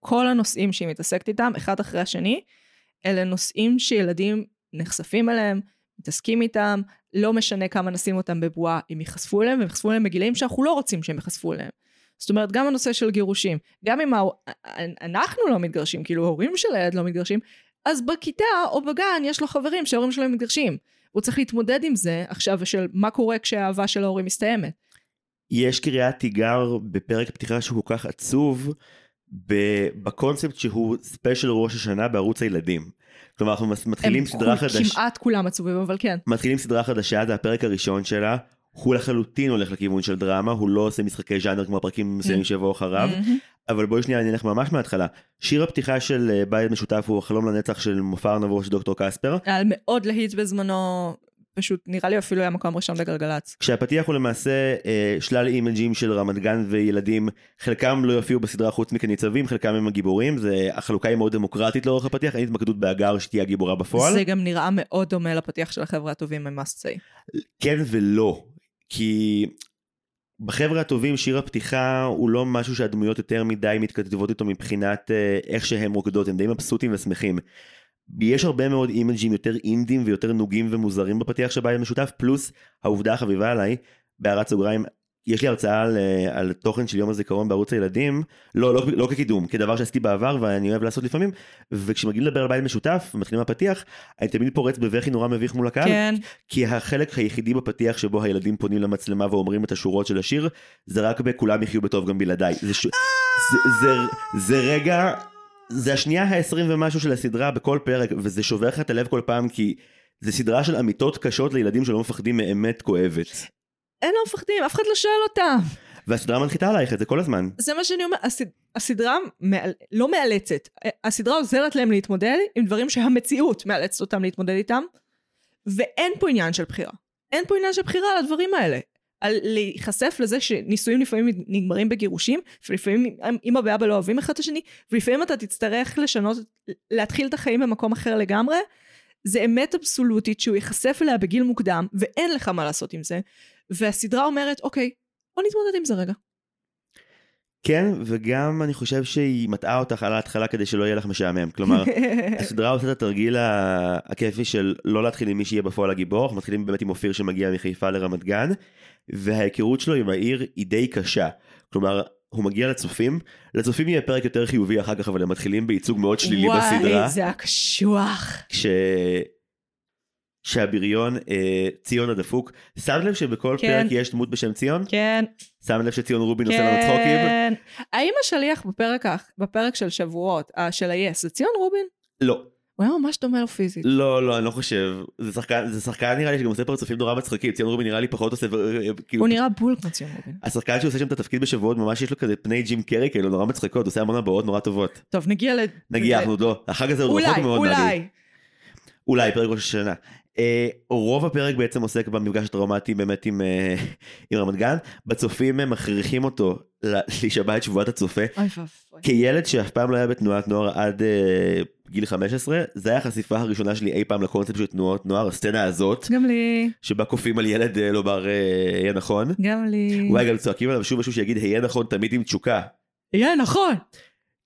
כל הנושאים שהיא מתעסקת איתם, אחד אחרי השני, אלה נושאים שילדים נחשפים אליהם, מתעסקים איתם, לא משנה כמה נשים אותם בבועה, הם ייחשפו אליהם, והם ייחשפו אליהם בגילאים שאנחנו לא רוצים שהם ייחשפו אליהם. זאת אומרת, גם הנושא של גירושים, גם אם אנחנו לא מתגרשים, כאילו ההורים של הילד לא מתגרשים, אז בכיתה או בגן יש לו חברים שההורים שלהם מתגרשים. הוא צריך להתמודד עם זה עכשיו של מה קורה כשהאהבה של ההורים מסתיימת. יש קריאת תיגר בפרק פתיחה שהוא כל כך עצוב בקונספט שהוא ספיישל ראש השנה בערוץ הילדים. כלומר אנחנו מתחילים הם סדרה חדשה. כמעט כולם עצובים, אבל כן. מתחילים סדרה חדשה זה הפרק הראשון שלה. הוא לחלוטין הולך לכיוון של דרמה הוא לא עושה משחקי ז'אנר כמו הפרקים מסוימים שיבואו אחריו. מהמם. אבל בואי שנייה אני אלך ממש מההתחלה. שיר הפתיחה של אה, בית משותף הוא החלום לנצח של מופע ארנבו של דוקטור קספר. היה מאוד להיט בזמנו, פשוט נראה לי אפילו היה מקום ראשון בגלגלצ. כשהפתיח הוא למעשה אה, שלל אימג'ים של רמת גן וילדים חלקם לא יופיעו בסדרה חוץ מכניצבים חלקם הם הגיבורים זה החלוקה היא מאוד דמוקרטית לאורך הפתיח אין התמקדות בהגר שתהיה הגיבורה בפועל זה גם נראה מאוד דומה לפתיח של החבר'ה הטובים מ-must say. כן ולא כי בחבר'ה הטובים שיר הפתיחה הוא לא משהו שהדמויות יותר מדי מתכתבות איתו מבחינת אה, איך שהם רוקדות הם די מבסוטים ושמחים. יש הרבה מאוד אימג'ים יותר אינדים ויותר נוגים ומוזרים בפתיח של בית משותף פלוס העובדה החביבה עליי בהערת סוגריים יש לי הרצאה על, אה, על תוכן של יום הזיכרון בערוץ הילדים לא, לא, לא כקידום כדבר שעשיתי בעבר ואני אוהב לעשות לפעמים וכשמגיעים לדבר על בית משותף ומתחילים מהפתיח אני תמיד פורץ בבכי נורא מביך מול הקהל כן, כי החלק היחידי בפתיח שבו הילדים פונים למצלמה ואומרים את השורות של השיר זה רק בכולם יחיו בטוב גם בלעדיי. זה, ש... זה, זה, זה רגע, זה השנייה העשרים ומשהו של הסדרה בכל פרק וזה שובר לך את הלב כל פעם כי זה סדרה של אמיתות קשות לילדים שלא מפחדים מאמת כואבת. הם לא מפחדים, אף אחד לא שואל אותם. והסדרה מנחיתה עלייך את זה כל הזמן. זה מה שאני אומרת, הסד... הסדרה מאל... לא מאלצת, הסדרה עוזרת להם להתמודד עם דברים שהמציאות מאלצת אותם להתמודד איתם, ואין פה עניין של בחירה. אין פה עניין של בחירה על הדברים האלה. על להיחשף לזה שנישואים לפעמים נגמרים בגירושים, ולפעמים אמא ואבא לא אוהבים אחד את השני, ולפעמים אתה תצטרך לשנות, להתחיל את החיים במקום אחר לגמרי. זה אמת אבסולוטית שהוא ייחשף אליה בגיל מוקדם, ואין לך מה לעשות עם זה. והסדרה אומרת, אוקיי, בוא נתמודד עם זה רגע. כן, וגם אני חושב שהיא מטעה אותך על ההתחלה כדי שלא יהיה לך משעמם. כלומר, הסדרה עושה את התרגיל הכיפי של לא להתחיל עם מי שיהיה בפועל הגיבור, אנחנו מתחילים באמת עם אופיר שמגיע מחיפה לרמת גן, וההיכרות שלו עם העיר היא די קשה. כלומר, הוא מגיע לצופים, לצופים יהיה פרק יותר חיובי אחר כך, אבל הם מתחילים בייצוג מאוד שלילי וואי, בסדרה. וואי, זה היה קשוח. כש... שהבריון אה, ציון הדפוק, שם לב שבכל כן. פרק יש דמות בשם ציון? כן, שם לב שציון רובין עושה לנו צחוקים? כן. האם השליח בפרק, בפרק של שבועות, אה, של ה-yes, זה ציון רובין? לא. הוא היה ממש דומה לו פיזית. לא, לא, אני לא חושב. זה שחקן, זה שחקן נראה לי שגם עושה פרצופים נורא מצחיקים. ציון רובין נראה לי פחות עושה, אה, כאילו, הוא נראה בול כמו ציון רובין. השחקן שעושה שם את התפקיד בשבועות ממש יש לו כזה פני ג'ים קרי כאלו נורא מצחיקות, הוא עושה המון הבעות נורא טובות. טוב, נגיע ל... נגיע, אנחנו עוד לא, החג הזה הוא אולי, רחוק מאוד מהגיל. אולי. אולי, פרק ראש השנה. אה, רוב הפרק בעצם עוסק במפגש הטראומטי באמת עם, אה, עם רמת גן. בצופים הם מכריחים אותו להישבע את שבועת הצופה. אוי ואבוי. כילד שאף פעם לא היה בתנועת נוער עד אה, גיל 15, זה היה החשיפה הראשונה שלי אי פעם לקונספט של תנועות נוער, הסצנה הזאת, גם לי, שבה כופים על ילד אה, לומר אה, היה נכון. גם לי. אולי גם צועקים עליו שוב משהו שיגיד היה נכון תמיד עם תשוקה. יהיה נכון.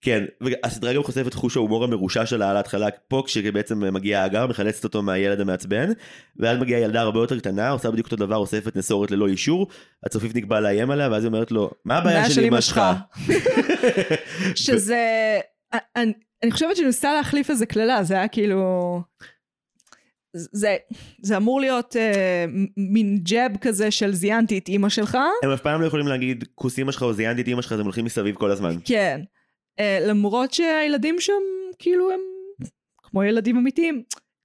כן, והסדרה גם חושפת חוש ההומור המרושע שלה על ההתחלה פה כשבעצם מגיע האגר מחלצת אותו מהילד המעצבן ואז מגיעה ילדה הרבה יותר קטנה עושה בדיוק אותו דבר אוספת נסורת ללא אישור הצופיפניק בא לאיים עליה ואז היא אומרת לו מה הבעיה של אמא שלך. שזה... אני, אני חושבת שניסה להחליף איזה קללה, זה היה כאילו... זה, זה אמור להיות אה, מין ג'אב כזה של זיינתי את אימא שלך. הם אף פעם לא יכולים להגיד כוס אמא שלך או זיינתי את אמא שלך אז הם הולכים מסביב כל הזמן. כן. אה, למרות שהילדים שם, כאילו הם כמו ילדים אמיתיים,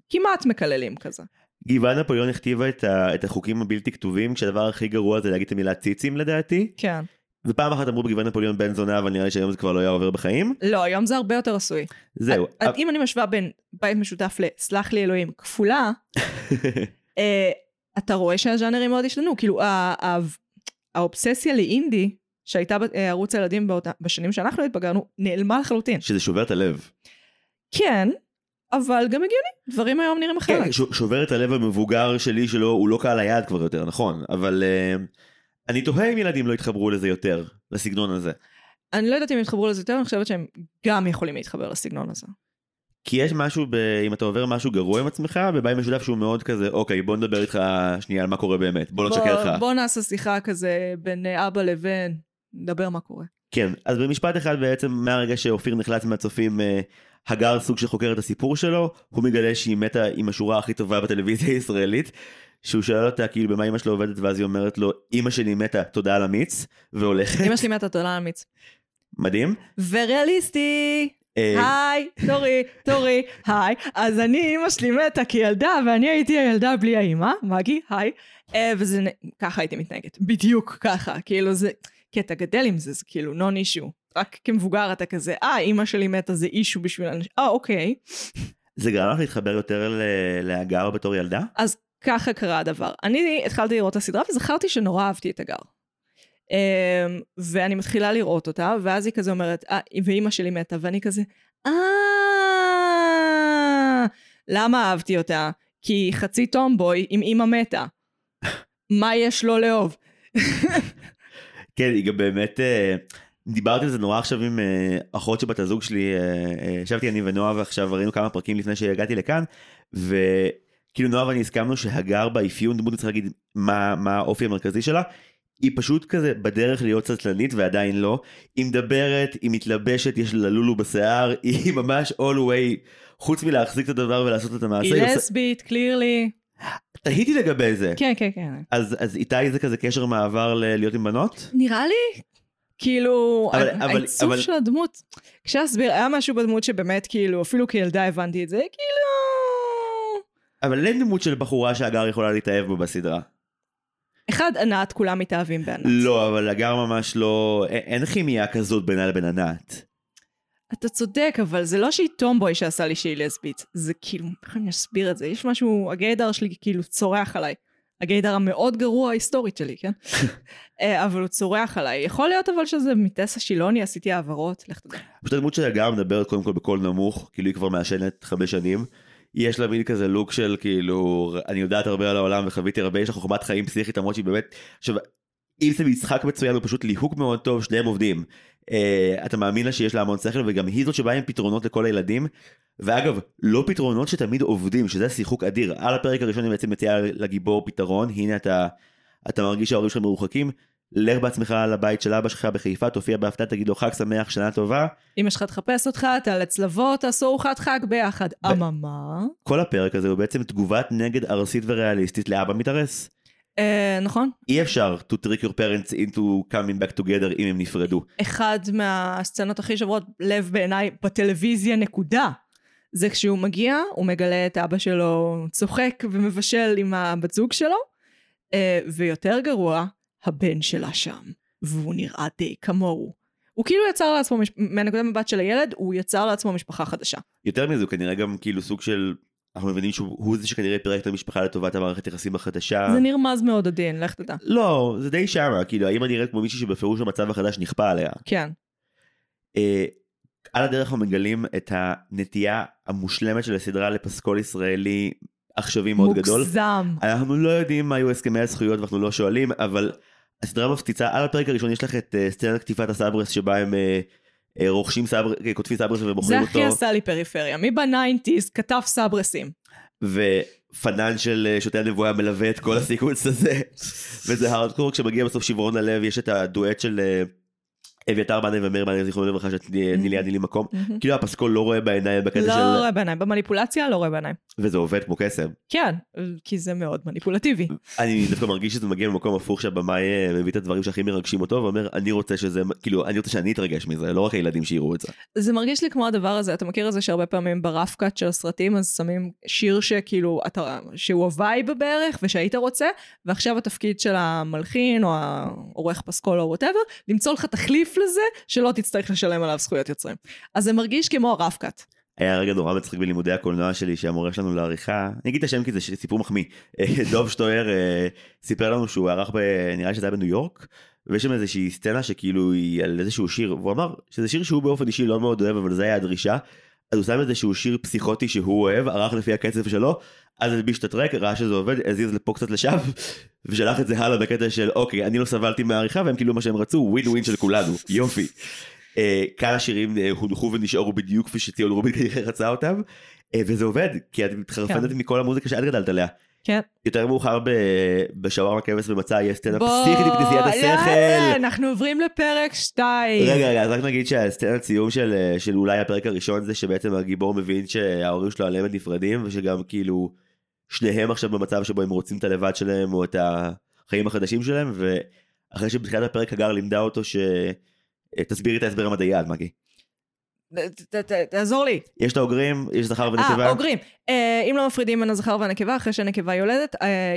כמעט מקללים כזה. גבעת נפוליאון הכתיבה את, ה, את החוקים הבלתי כתובים כשהדבר הכי גרוע זה להגיד את המילה ציצים לדעתי כן. ופעם אחת אמרו בגבעת נפוליאון בן זונה אבל נראה לי שהיום זה כבר לא היה עובר בחיים לא, היום זה הרבה יותר עשוי. זהו. אז אם אני משווה בין בית משותף לסלח לי אלוהים כפולה, אה, אתה רואה שהז'אנרים מאוד השתנו. כאילו, האובססיה לאינדי, שהייתה בערוץ הילדים באותה- בשנים שאנחנו התבגרנו, נעלמה לחלוטין. שזה שובר את הלב. כן, אבל גם הגיוני, דברים היום נראים אחרת. כן, ש- שובר את הלב המבוגר שלי שלו הוא לא קהל היעד כבר יותר נכון אבל uh, אני תוהה אם ילדים לא יתחברו לזה יותר לסגנון הזה אני לא יודעת אם יתחברו לזה יותר, אני חושבת שהם גם יכולים להתחבר לסגנון הזה. כי יש משהו ב... אם אתה עובר משהו גרוע עם עצמך בבית משותף שהוא מאוד כזה אוקיי בוא נדבר איתך שנייה על מה קורה באמת בוא לא תשקר לך. בוא, בוא נעשה שיחה כזה בין אה, אבא לבן, נדבר מה קורה. כן אז במשפט אחד בעצם מהרגע שאופיר נחלץ מהצופים אה, הגר סוג שחוקר את הסיפור שלו הוא מגלה שהיא מתה עם השורה הכי טובה בטלוויזיה הישראלית. שהוא שואל אותה כאילו במה אמא שלו עובדת ואז היא אומרת לו אמא שלי מתה תודה על המיץ והולכת אמא שלי מתה תודה על המיץ. מדהים. וריאליסטי! אה, היי, תורי, תורי, היי. אז אני, אימא שלי מתה כילדה, ואני הייתי הילדה בלי האימא, מגי, היי. אה, וזה, ככה הייתי מתנהגת, בדיוק ככה, כאילו זה, כי אתה גדל עם זה, זה כאילו נון אישו. רק כמבוגר אתה כזה, אה, אימא שלי מתה זה אישו בשביל אנשים, אה, אוקיי. זה גרם לך להתחבר יותר להגר בתור ילדה? אז ככה קרה הדבר. אני התחלתי לראות את הסדרה וזכרתי שנורא אהבתי את הגר. Um, ואני מתחילה לראות אותה, ואז היא כזה אומרת, אה, ואימא שלי מתה, ואני כזה, אה, למה אהבתי אותה? כי היא חצי טומבוי עם אימא מתה. מה יש לו לאהוב? כן, היא גם באמת, אה, דיברתי על זה נורא עכשיו עם אה, אחות שבת הזוג שלי, אה, ישבתי אני ונועה ועכשיו ראינו כמה פרקים לפני שהגעתי לכאן, וכאילו נועה ואני הסכמנו שהגר באפיון דמות צריך להגיד מה, מה האופי המרכזי שלה. היא פשוט כזה בדרך להיות סטלנית ועדיין לא, היא מדברת, היא מתלבשת, יש לה לולו בשיער, היא ממש all way, חוץ מלהחזיק את הדבר ולעשות את המעשה. היא לסבית, קלירלי. תהיתי לגבי זה. כן, כן, כן. אז, אז איתי זה כזה קשר מעבר ל- להיות עם בנות? נראה לי, כאילו, אבל- העיצוב אבל- של הדמות, קשה להסביר, היה משהו בדמות שבאמת, כאילו, אפילו כילדה הבנתי את זה, כאילו... אבל אין דמות של בחורה שהגר יכולה להתאהב בו בסדרה. אחד, ענת, כולם מתאהבים בענת. לא, אבל הגר ממש לא... אין כימיה כזאת בינה לבין ענת. אתה צודק, אבל זה לא שהיא טומבוי שעשה לי שהיא לסבית. זה כאילו, איך אני אסביר את זה? יש משהו, הגיידר שלי כאילו צורח עליי. הגיידר המאוד גרוע היסטורית שלי, כן? אה, אבל הוא צורח עליי. יכול להיות אבל שזה מטסה שילוני, עשיתי העברות, לך תדע. פשוט הדמות שלה גם מדברת קודם כל בקול נמוך, כאילו היא כבר מעשנת חמש שנים. יש לה מין כזה לוק של כאילו, אני יודעת הרבה על העולם וחוויתי הרבה, יש לה חוכמת חיים פסיכית למרות שהיא באמת, עכשיו, אם זה משחק מצוין הוא פשוט ליהוק מאוד טוב, שניהם עובדים. Uh, אתה מאמין לה שיש לה המון שכל וגם היא זאת שבאה עם פתרונות לכל הילדים. ואגב, לא פתרונות שתמיד עובדים, שזה שיחוק אדיר. על הפרק הראשון היא בעצם מציעה לגיבור פתרון, הנה אתה, אתה מרגיש שההורים שלך מרוחקים, לך בעצמך לבית של אבא שלך בחיפה, תופיע בהפתעה, תגיד לו חג שמח, שנה טובה. אמא שלך תחפש אותך, תאלץ לבוא, תעשו ארוחת חג ביחד. אממה? כל הפרק הזה הוא בעצם תגובת נגד ארסית וריאליסטית לאבא מתארס. אה, נכון. אי אפשר to trick your parents into coming back together אם הם נפרדו. אחד מהסצנות הכי שברות לב בעיניי בטלוויזיה, נקודה. זה כשהוא מגיע, הוא מגלה את אבא שלו צוחק ומבשל עם הבת זוג שלו, אה, ויותר גרוע, הבן שלה שם, והוא נראה די כמוהו. הוא כאילו יצר לעצמו, מש... מהנקודת מבט של הילד, הוא יצר לעצמו משפחה חדשה. יותר מזה, הוא כנראה גם כאילו סוג של, אנחנו מבינים שהוא זה שכנראה פירק את המשפחה לטובת המערכת יחסים החדשה. זה נרמז מאוד עדין, לך תדע. לא, זה די שמה, כאילו האמא נראית כמו מישהי שבפירוש המצב החדש נכפה עליה. כן. אה, על הדרך אנחנו מגלים את הנטייה המושלמת של הסדרה לפסקול ישראלי עכשווי מאוד גדול. מוגזם. אנחנו לא יודעים מה היו הסכמי הזכויות ואנחנו לא שואלים, אבל הסדרה מפציצה, על הפרק הראשון יש לך את אה, סצנת כתיבת הסברס שבה הם אה, רוכשים סברס, כותבים סברס ומוכרים זה אותו. הכי עשה לי פריפריה. מי בניינטיז כתב סברסים? ופנן של אה, שוטי הנבואה מלווה את כל הסיקוונס הזה, וזה הארדקור, כשמגיע בסוף שברון הלב יש את הדואט של אה, אביתר בנאי ומאיר בנאי זיכרונו לברכה שתני ליד לי מקום. כאילו הפסקול לא רואה בעיניים בקטע לא של, רואה בעיניים. במניפולציה לא רואה בעיניים. וזה עובד כמו קסם. כן, כי זה מאוד מניפולטיבי. אני דווקא מרגיש שזה מגיע ממקום הפוך שהבמאי אה, מביא את הדברים שהכי מרגשים אותו ואומר אני רוצה שזה כאילו אני רוצה שאני אתרגש מזה לא רק הילדים שיראו את זה. זה מרגיש לי כמו הדבר הזה, אתה מכיר את זה שהרבה פעמים ב rough cut של הסרטים אז שמים שיר שכאילו, אתה, שהוא ה vibe בערך ושהיית רוצה, ועכשיו התפקיד של המלחין או העורך פסקול או whatever, למצוא לך תחליף לזה שלא תצטרך לשלם עליו זכויות יוצרים. אז זה מרגיש כמו הרף קאט. היה רגע נורא מצחיק בלימודי הקולנוע שלי שהמורה שלנו לעריכה, אני אגיד את השם כי זה סיפור מחמיא, אה, דוב שטויר אה, סיפר לנו שהוא ערך ב... נראה לי שזה היה בניו יורק, ויש שם איזושהי סצנה שכאילו היא על איזשהו שיר, והוא אמר שזה שיר שהוא באופן אישי לא מאוד אוהב אבל זה היה הדרישה, אז הוא שם איזשהו שיר פסיכוטי שהוא אוהב, ערך לפי הקצב שלו, אז הלביש את הטרק, ראה שזה עובד, הזיז לפה קצת לשם, ושלח את זה הלאה בקטע של אוקיי, אני לא סבלתי מהעריכה והם כאילו מה שהם רצו, ווין ווין של כולנו, יופי. אה, כמה שירים אה, הונחו ונשארו בדיוק כפי שציון רובין כנראה רצה אותם, אה, וזה עובד, כי את מתחרפנת כן. מכל המוזיקה שאת גדלת עליה. כן. יותר מאוחר ב- בשווארמה כבש במצע יש סצנה פסיכית עם כנסיית יאללה, השכל. אנחנו עוברים לפרק 2. רגע רגע אז רק נגיד שהסצנת סיום של, של אולי הפרק הראשון זה שבעצם הגיבור מבין שההורים שלו עליהם נפרדים ושגם כאילו שניהם עכשיו במצב שבו הם רוצים את הלבד שלהם או את החיים החדשים שלהם ואחרי שבתחילת הפרק הגר לימדה אותו ש... תסבירי את ההסבר המדעי עד מגי. ת- ת- ת- תעזור לי. יש את האוגרים, יש זכר אה, ונקבה. אוגרים. אה, אם לא מפרידים בין הזכר והנקבה, אחרי שהנקבה יולדת, אה,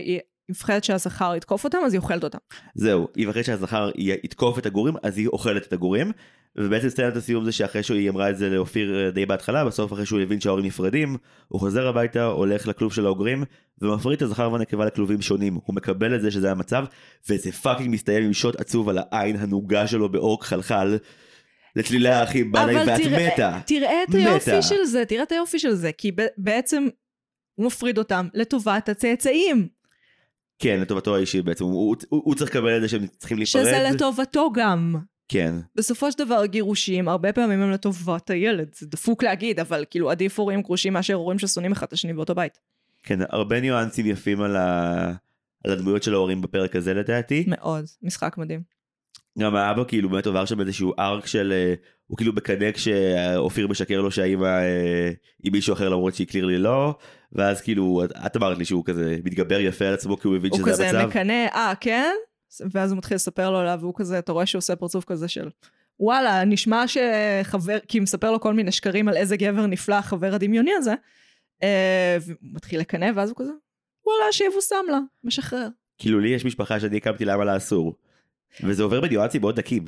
היא מפחדת שהזכר יתקוף אותם, אז היא אוכלת אותם. זהו, היא אחרי שהזכר יתקוף את הגורים אז היא אוכלת את הגורים. ובעצם סצנת הסיום זה שאחרי שהיא אמרה את זה לאופיר אה, די בהתחלה, בסוף אחרי שהוא הבין שההורים נפרדים, הוא חוזר הביתה, הולך לכלוב של האוגרים, ומפריד את הזכר והנקבה לכלובים שונים. הוא מקבל את זה שזה המצב, וזה fucking מסתיים עם שוט עצוב על העין הנוגה שלו באור כחלחל. לצלילי האחים בנאי ואת תראה- מתה. תראה את מתה. היופי של זה, תראה את היופי של זה, כי בעצם הוא מפריד אותם לטובת הצאצאים, כן, לטובתו האישית בעצם, הוא, הוא, הוא צריך לקבל את זה שהם צריכים להיפרד. שזה לטובתו גם. כן. בסופו של דבר גירושים הרבה פעמים הם לטובת הילד, זה דפוק להגיד, אבל כאילו עדיף הורים גרושים מאשר הורים ששונאים אחד את השני באותו בית. כן, הרבה ניואנסים יפים על, ה... על הדמויות של ההורים בפרק הזה לדעתי. מאוד, משחק מדהים. גם האבא כאילו באמת עובר שם איזשהו ארק של אה, הוא כאילו מקנא כשאופיר משקר לו שהאימא אה, היא מישהו אחר למרות שהיא קלירלי לא ואז כאילו את- אמרת לי שהוא כזה מתגבר יפה על עצמו כי הוא הוא שזה כזה המצב. מקנא, אה כן? ואז הוא מתחיל לספר לו עליו, והוא כזה, אתה רואה שהוא עושה פרצוף כזה של וואלה, נשמע שחבר, כי הוא מספר לו כל מיני שקרים על איזה גבר נפלא החבר הדמיוני הזה, אה, מתחיל לקנא, ואז הוא כזה, וואלה, שיבושם לה, משחרר. כאילו לי יש משפחה שאני הקמתי למה לה אסור. וזה עובר בניואנסים מאוד דקים.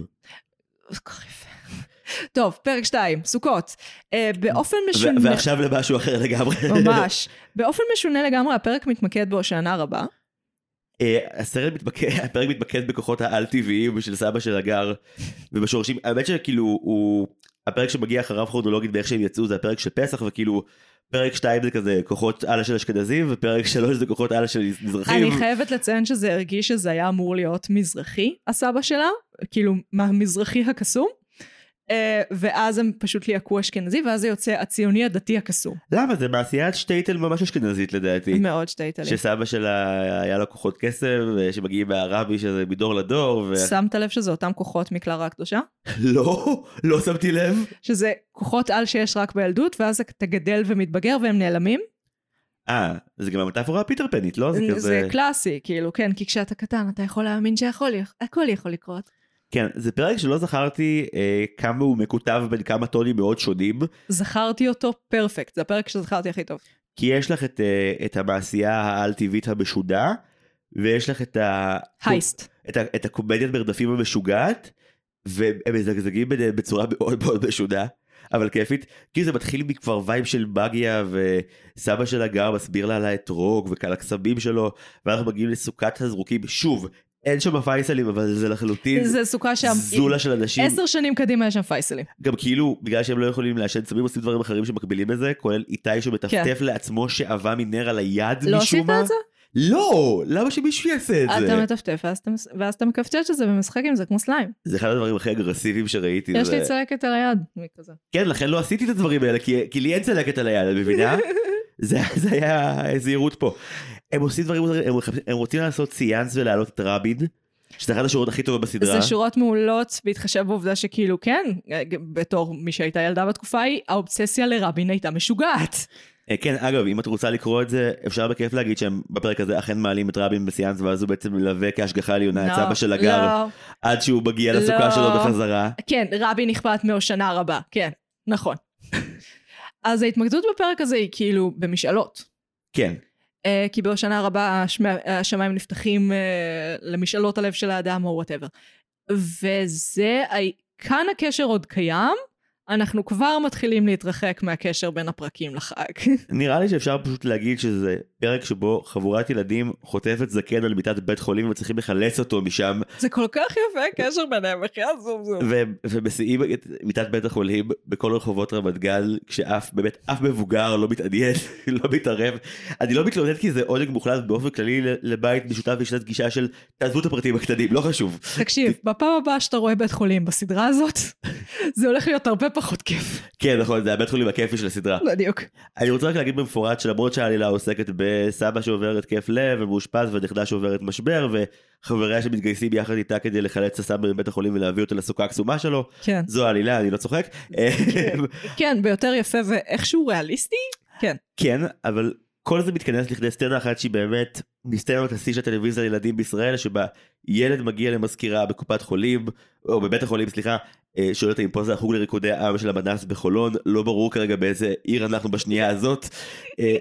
טוב, פרק 2, סוכות. אה, באופן משונה, ועכשיו למשהו אחר לגמרי. ממש, באופן משונה לגמרי, הפרק מתמקד בהושענא רבה. אה, הסרט מתמקד, הפרק מתמקד בכוחות העל-טבעיים של סבא של הגר ובשורשים, האמת שכאילו הוא, הפרק שמגיע אחריו כרונולוגית באיך שהם יצאו זה הפרק של פסח וכאילו פרק 2 זה כזה כוחות על של אשכנזים ופרק 3 זה כוחות על של מזרחים. אני חייבת לציין שזה הרגיש שזה היה אמור להיות מזרחי, הסבא שלה, כאילו מהמזרחי הקסום. אה, ואז הם פשוט ליהקו אשכנזי, ואז זה יוצא הציוני הדתי הקסום. למה? זה מעשיית שטייטל ממש אשכנזית לדעתי. מאוד שטייטלים. שסבא שלה היה לו כוחות כסף, שמגיעים מהרבי שזה מדור לדור. ו... שמת לב שזה אותם כוחות מקלרה הקדושה? לא, לא שמתי לב. שזה כוחות על שיש רק בילדות, ואז אתה גדל ומתבגר והם נעלמים. אה, זה גם המטאפורה הפיטר פנית, לא? זה כזה... זה קלאסי, כאילו, כן, כי כשאתה קטן אתה יכול להאמין שהכל יכול לקרות. כן, זה פרק שלא זכרתי אה, כמה הוא מקוטב בין כמה טונים מאוד שונים. זכרתי אותו פרפקט, זה הפרק שזכרתי הכי טוב. כי יש לך את, אה, את המעשייה העל-טבעית המשודה, ויש לך את ה... heist. את, ה, את הקומדיית מרדפים המשוגעת, והם מזגזגים ביניהם בצורה מאוד מאוד משונה. אבל כיפית, כי זה מתחיל מכבר vibe של בגיה וסבא של הגר מסביר לה על האתרוג ועל הקסמים שלו ואנחנו מגיעים לסוכת הזרוקים שוב אין שם פייסלים אבל זה לחלוטין זה סוכה שם זולה של אנשים עשר שנים קדימה יש שם פייסלים גם כאילו בגלל שהם לא יכולים לעשן סמים עושים דברים אחרים שמקבילים לזה כולל איתי שמטפטף כן. לעצמו שעווה מנר על היד לא משום מה. לא עשית את זה? לא, למה שמישהו יעשה את זה? אתה מטפטף ואז אתה, ואז אתה מקפצ'ץ' את זה ומשחק עם זה כמו סליים. זה אחד הדברים הכי אגרסיביים שראיתי. יש לי צלקת על היד, מכזה. כן, לכן לא עשיתי את הדברים האלה, כי, כי לי אין צלקת על היד, את מבינה? זה, זה היה זהירות פה. הם עושים דברים, הם, הם רוצים לעשות סיאנס ולהעלות את רבין. שזה אחת השורות הכי טובות בסדרה. זה שורות מעולות, בהתחשב בעובדה שכאילו כן, בתור מי שהייתה ילדה בתקופה ההיא, האובססיה לרבין הייתה משוגעת. אה, כן, אגב, אם את רוצה לקרוא את זה, אפשר בכיף להגיד שהם בפרק הזה אכן מעלים את רבין בסיאנס, ואז הוא בעצם מלווה כהשגחה עליונה את לא, סבא של הגר, לא. עד שהוא מגיע לסוכה לא. שלו בחזרה. כן, רבין אכפת מהושנה רבה, כן, נכון. אז ההתמקדות בפרק הזה היא כאילו במשאלות. כן. Uh, כי בהושנה רבה השמיים נפתחים uh, למשאלות הלב של האדם או וואטאבר. וזה, כאן הקשר עוד קיים, אנחנו כבר מתחילים להתרחק מהקשר בין הפרקים לחג. נראה לי שאפשר פשוט להגיד שזה פרק שבו חבורת ילדים חוטפת זקן על מיטת בית חולים וצריכים לחלץ אותו משם. זה כל כך יפה הקשר ביניהם, אחי זום זום. ומסיעים את מיטת בית החולים בכל רחובות רמת גן, כשאף, באמת, אף מבוגר לא מתעניין, לא מתערב. אני לא מתלונן כי זה עונג מוחלט באופן כללי לבית משותף וישנת גישה של תעזבו את הפרטים הקטנים, לא חשוב. תקשיב, בפעם הבאה שאתה רואה בית חולים בסדרה הזאת, זה הולך להיות הרבה פחות כיף. כן נכון זה הבית חולים הכיפי של הסדרה. בדיוק. אני רוצה רק להגיד במפורט שלמרות שהעלילה עוסקת בסבא שעובר התקף לב ומאושפז ונכדה שעוברת משבר וחבריה שמתגייסים יחד איתה כדי לחלץ את הסבא מבית החולים ולהביא אותו לסוכה הקסומה שלו. כן. זו העלילה אני לא צוחק. כן ביותר יפה ואיכשהו ריאליסטי. כן. כן אבל כל זה מתכנס לכדי סצנה אחת שהיא באמת מסצנות השיא של הטלוויזיה לילדים בישראל שבה ילד מגיע למזכירה בקופת חולים או בבית החולים סליחה אה, שואלת אם פה זה החוג לריקודי העם של המדס בחולון לא ברור כרגע באיזה עיר אנחנו בשנייה הזאת. אה,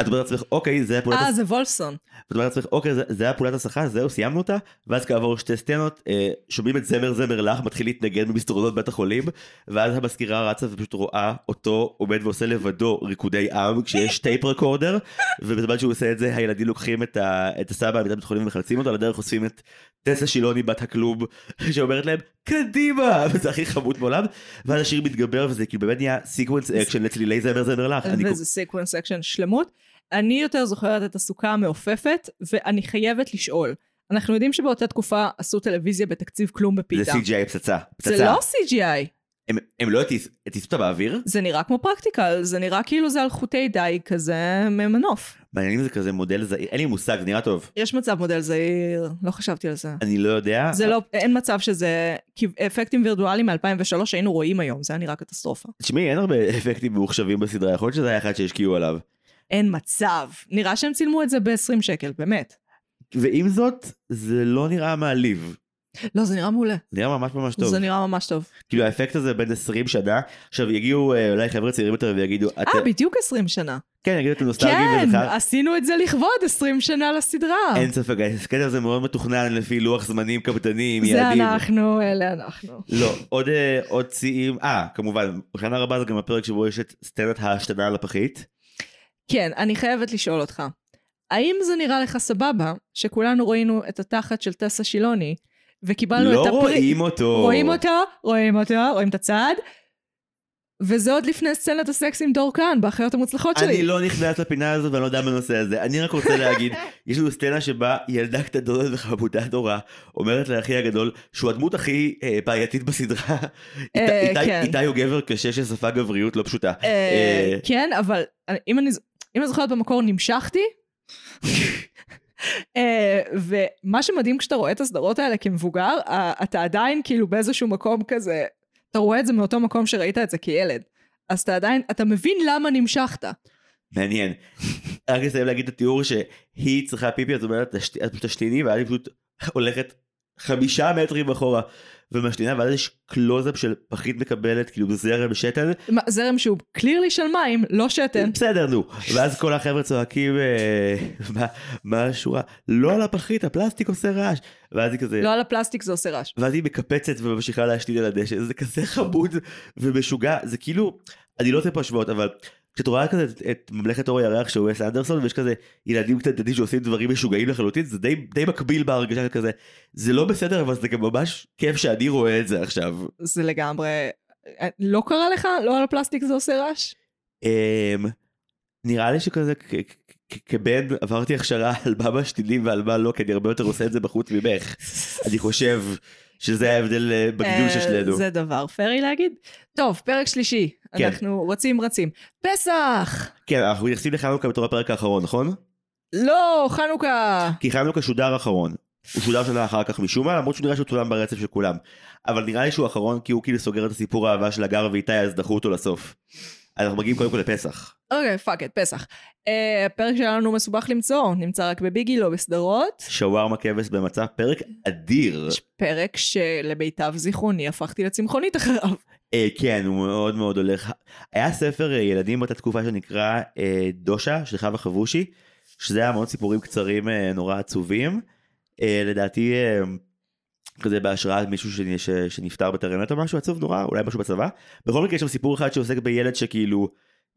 את אומרת לעצמך אוקיי זה הפעולת... אה זה וולפסון. את אומרת לעצמך אוקיי זה, זה הפעולת הסחה זהו סיימנו אותה ואז כעבור שתי סצנות אה, שומעים את זמר זמר לך מתחיל להתנגן במסדרונות בית החולים ואז המזכירה רצה ופשוט רואה אותו עומד ועושה לבדו ריקודי עם כשיש טייפ רקורדר ובזמן שהוא עושה את זה הילדים לוקחים את, ה, את הסבא ממיטת בית החולים ומחלצים אותו על הדרך חושפים את טסה שילוני בת הכלוב שאומרת להם קדימה וזה הכי חמוד בעולם ואז השיר מתגבר וזה כאילו באמת נהיה סיקוונס אקשן לצלילי זמר זמר לך. וזה סיקוונס אקשן שלמות. אני יותר זוכרת את הסוכה המעופפת, ואני חייבת לשאול. אנחנו יודעים שבאותה תקופה עשו טלוויזיה בתקציב כלום בפיתה. זה CGI פצצה. פצצה. זה לא CGI. הם, הם לא הטיסו אותה באוויר? זה נראה כמו פרקטיקל, זה נראה כאילו זה על חוטי דיג כזה ממנוף. מעניין אם זה כזה מודל זעיר, אין לי מושג, זה נראה טוב. יש מצב מודל זעיר, לא חשבתי על זה. אני לא יודע. זה לא, אין מצב שזה, כי אפקטים וירטואליים מ-2003 היינו רואים היום, זה היה נראה קטסטרופה. תשמעי, אין הרבה אפקטים ממוחשבים בסדרה, יכול להיות שזה היה אחד שהשקיעו עליו. אין מצב. נראה שהם צילמו את זה ב-20 שקל, באמת. ועם זאת, זה לא נראה מעליב. לא, זה נראה מעולה. זה נראה ממש ממש טוב. זה נראה ממש טוב. כאילו האפקט הזה בין 20 שנה, עכשיו יגיעו אה, אולי חבר'ה צעירים יותר ויגידו... אה, בדיוק 20 שנה. כן, יגידו אתם נוסטלגיים. כן, עשינו את זה לכבוד 20 שנה לסדרה. אין ספק, הקטע הזה מאוד מתוכנן לפי לוח זמנים קפדני עם יעדים. זה אנחנו, אלה אנחנו. לא, עוד עוד שיאים, אה, כמובן, בשנה רבה זה גם הפרק שבו יש את סצנת ההשתנה על הפחית. כן, אני חייבת לשאול אותך. האם זה נראה לך סבבה שכולנו ראינו את התחת של טסה שילוני, וקיבלנו לא את הפרי... רואים אותו. רואים אותו, רואים אותו, רואים את הצד, וזה עוד לפני סצנת הסקס עם דור כאן, באחיות המוצלחות שלי. אני לא נכנס לפינה הזאת ואני לא יודע בנושא הזה. אני רק רוצה להגיד, יש לנו סצנה שבה ילדה קטנות וחמודה נורא אומרת לאחי הגדול שהוא הדמות הכי אה, בעייתית בסדרה. אה, איתי- כן. איתי הוא גבר קשה שספג גבריות לא פשוטה. אה, אה, כן, אבל אם אני, אם אני זוכרת במקור נמשכתי. אה, ומה שמדהים כשאתה רואה את הסדרות האלה כמבוגר, אה, אתה עדיין כאילו באיזשהו מקום כזה, אתה רואה את זה מאותו מקום שראית את זה כילד. אז אתה עדיין, אתה מבין למה נמשכת. מעניין. רק אסיים להגיד את התיאור שהיא צריכה פיפי, אז אומרת, "תשת- את תשתיני, ואז היא פשוט הולכת חמישה מטרים אחורה ומשתינה, ואז יש קלוזאפ של פחית מקבלת, כאילו זרם שתן. מה, זרם שהוא קלירלי של מים, לא שתן. בסדר, נו. ואז כל החבר'ה צועקים, אה, מה- מה השורה? לא על הפחית, הפלסטיק עושה רעש. ואז היא כזה... לא על הפלסטיק זה עושה רעש. ואז היא מקפצת וממשיכה להשתין על הדשא, זה כזה חמוד ומשוגע, זה כאילו, אני לא רוצה פה השוואות, אבל כשאת רואה כזה את, ממלכת אור הירח של וס אנדרסון, ויש כזה ילדים קטנטנים שעושים דברים משוגעים לחלוטין, זה די, די מקביל בהרגשה כזה, זה לא בסדר, אבל זה גם ממש כיף שאני רואה את זה עכשיו. זה לגמרי... אה, לא קרה לך? לא על הפלסטיק זה עושה רעש? אמ, נראה לי שכזה כבן עברתי הכשרה על מה משתינים ועל מה לא, כי אני הרבה יותר עושה את זה בחוץ ממך. אני חושב שזה ההבדל אה, בגידול של אה, שנינו. זה דבר פרי להגיד. טוב, פרק שלישי. כן. אנחנו רצים רצים. פסח! כן, אנחנו מתייחסים לחנוכה בתור הפרק האחרון, נכון? לא, חנוכה! כי חנוכה שודר אחרון. הוא שודר שנה אחר כך משום מה, למרות שהוא נראה שהוא צולם ברצף של כולם. אבל נראה לי שהוא אחרון כי הוא כאילו סוגר את הסיפור האהבה של הגר ואיתי, אז דחו אותו לסוף. אנחנו מגיעים קודם כל לפסח. אוקיי, fuck את, פסח. אה, הפרק שלנו מסובך למצוא, נמצא רק בביגי, לא בסדרות. שווארמה כבש במצב פרק אדיר. יש פרק שלמיטב זיכרוני הפכתי לצמחונית אחריו. אה, כן, הוא מאוד מאוד הולך. היה ספר אה, ילדים באותה תקופה שנקרא אה, דושה של חווה חבושי, שזה היה מאוד סיפורים קצרים אה, נורא עצובים. אה, לדעתי כזה בהשראת מישהו שנ- ש- שנפטר בטרם מת או משהו עצוב נורא, אולי משהו בצבא. בכל מקרה יש שם סיפור אחד שעוסק בילד שכאילו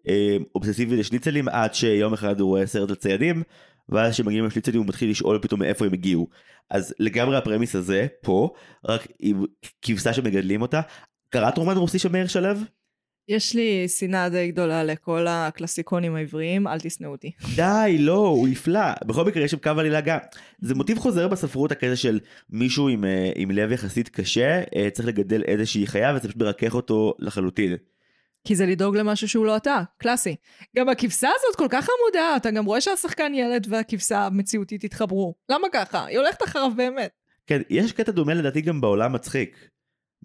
אה, אובססיבי לשניצלים עד שיום אחד הוא רואה סרט על ציידים, ואז כשמגיעים לשניצלים הוא מתחיל לשאול פתאום מאיפה הם הגיעו. אז לגמרי הפרמיס הזה פה, רק עם כבשה שמגדלים אותה. קראת רומן רוסי של מאיר שלו? יש לי שנאה די גדולה לכל הקלאסיקונים העבריים, אל תשנאו אותי. די, לא, הוא נפלא. בכל מקרה יש שם קו עלילה גם. זה מוטיב חוזר בספרות הכזה של מישהו עם, אה, עם לב יחסית קשה, אה, צריך לגדל איזושהי חיה וזה פשוט מרכך אותו לחלוטין. כי זה לדאוג למשהו שהוא לא אתה, קלאסי. גם הכבשה הזאת כל כך עמודה, אתה גם רואה שהשחקן ילד והכבשה המציאותית התחברו. למה ככה? היא הולכת אחריו באמת. כן, יש קטע דומה לדעתי גם בעולם מצחיק.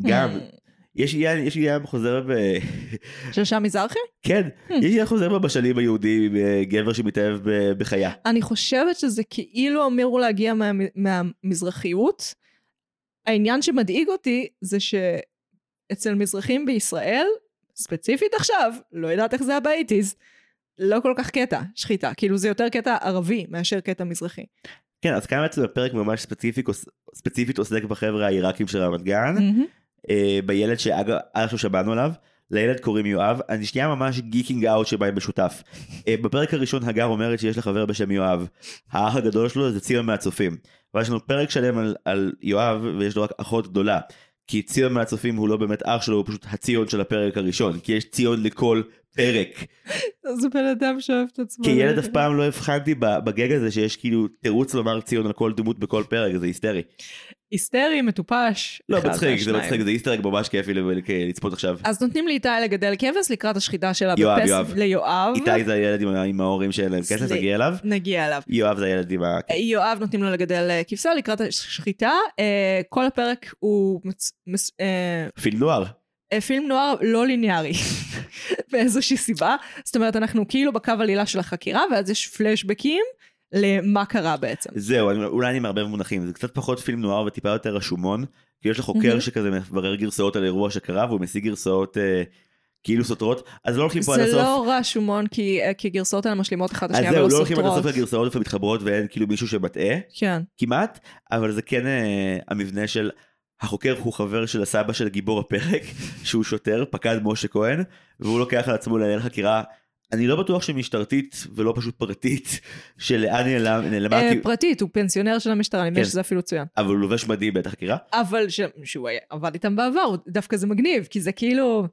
גם, Hmm. יש עניין, יש עניין חוזר ב... של שם מזרחי? כן, יש עניין חוזר בה בשנים היהודים, אה, גבר שמתאהב בחיה. אני חושבת שזה כאילו אמור להגיע מה, מהמזרחיות. העניין שמדאיג אותי זה שאצל מזרחים בישראל, ספציפית עכשיו, לא יודעת איך זה היה באייטיז, לא כל כך קטע שחיטה. כאילו זה יותר קטע ערבי מאשר קטע מזרחי. כן, אז כאן בעצם הפרק ממש ספציפיק, ספציפית עוסק בחבר'ה העיראקים של רמת גן. מהמם. אה, בילד שאגב עד עכשיו שמענו עליו, לילד קוראים יואב, אני שנייה ממש geeking out בבית משותף. אה, בפרק הראשון הגר אומרת שיש לה חבר בשם יואב, האח הגדול שלו זה ציון מהצופים. ואז יש לנו פרק שלם על, על יואב ויש לו רק אחות גדולה. כי ציון מהצופים הוא לא באמת אח שלו, הוא פשוט הציון של הפרק הראשון, כי יש ציון לכל פרק. זה בן אדם שאוהב את עצמו. כילד אף פעם לא הבחנתי בגג הזה שיש כאילו תירוץ לומר ציון על כל דמות בכל פרק, זה היסטרי. היסטרי, מטופש. לא מצחיק, זה. מצחיק, זה היסטרי ממש כיפי לצפות עכשיו. אז נותנים לאיתי לגדל כבש לקראת השחיטה שלה יואב, בפס... יואב. ליואב. איתי זה הילד עם, ההורים שאין להם כסף, נגיע אליו. נגיע אליו. יואב זה הילד עם ה... יואב נותנים לו לגדל אה, כבשה לקראת השחיטה. אה, כל הפרק הוא מצ... אה, פילם נוער. לא ליניארי, באיזושהי סיבה. זאת אומרת, אנחנו כאילו בקו עלילה של החקירה, ואז יש פלשבקים למה קרה בעצם. זהו, אני, אולי אני מערבב מונחים, זה קצת פחות פילם נוער וטיפה יותר רשומון, כי יש לך חוקר מהמם. שכזה מברר גרסאות על אירוע שקרה והוא משיג גרסאות אה, כאילו סותרות, אז לא הולכים פה עד זה הסוף. לא רשומון, כי, אה, כי גרסאות האלה משלימות אחת את אז השנייה זהו, ולא לא הולכים עד הסוף סותרות. לגרסאות איפה מתחברות ואין כאילו מישהו שמטעה, כן. כמעט, אבל זה כן אה, המבנה של החוקר הוא חבר של הסבא של גיבור הפרק, שהוא שוטר, פקד משה כהן, והוא לוקח על עצמו לנהל חקירה אני לא בטוח שמשטרתית ולא פשוט פרטית, שלאן נעלמה, אה, פרטית, הוא פנסיונר של המשטרה, אני מבין כן. שזה אפילו צוין. אבל הוא לובש מדים בעת החקירה. אבל ש... שהוא עבד איתם בעבר, דווקא זה מגניב, כי זה כאילו...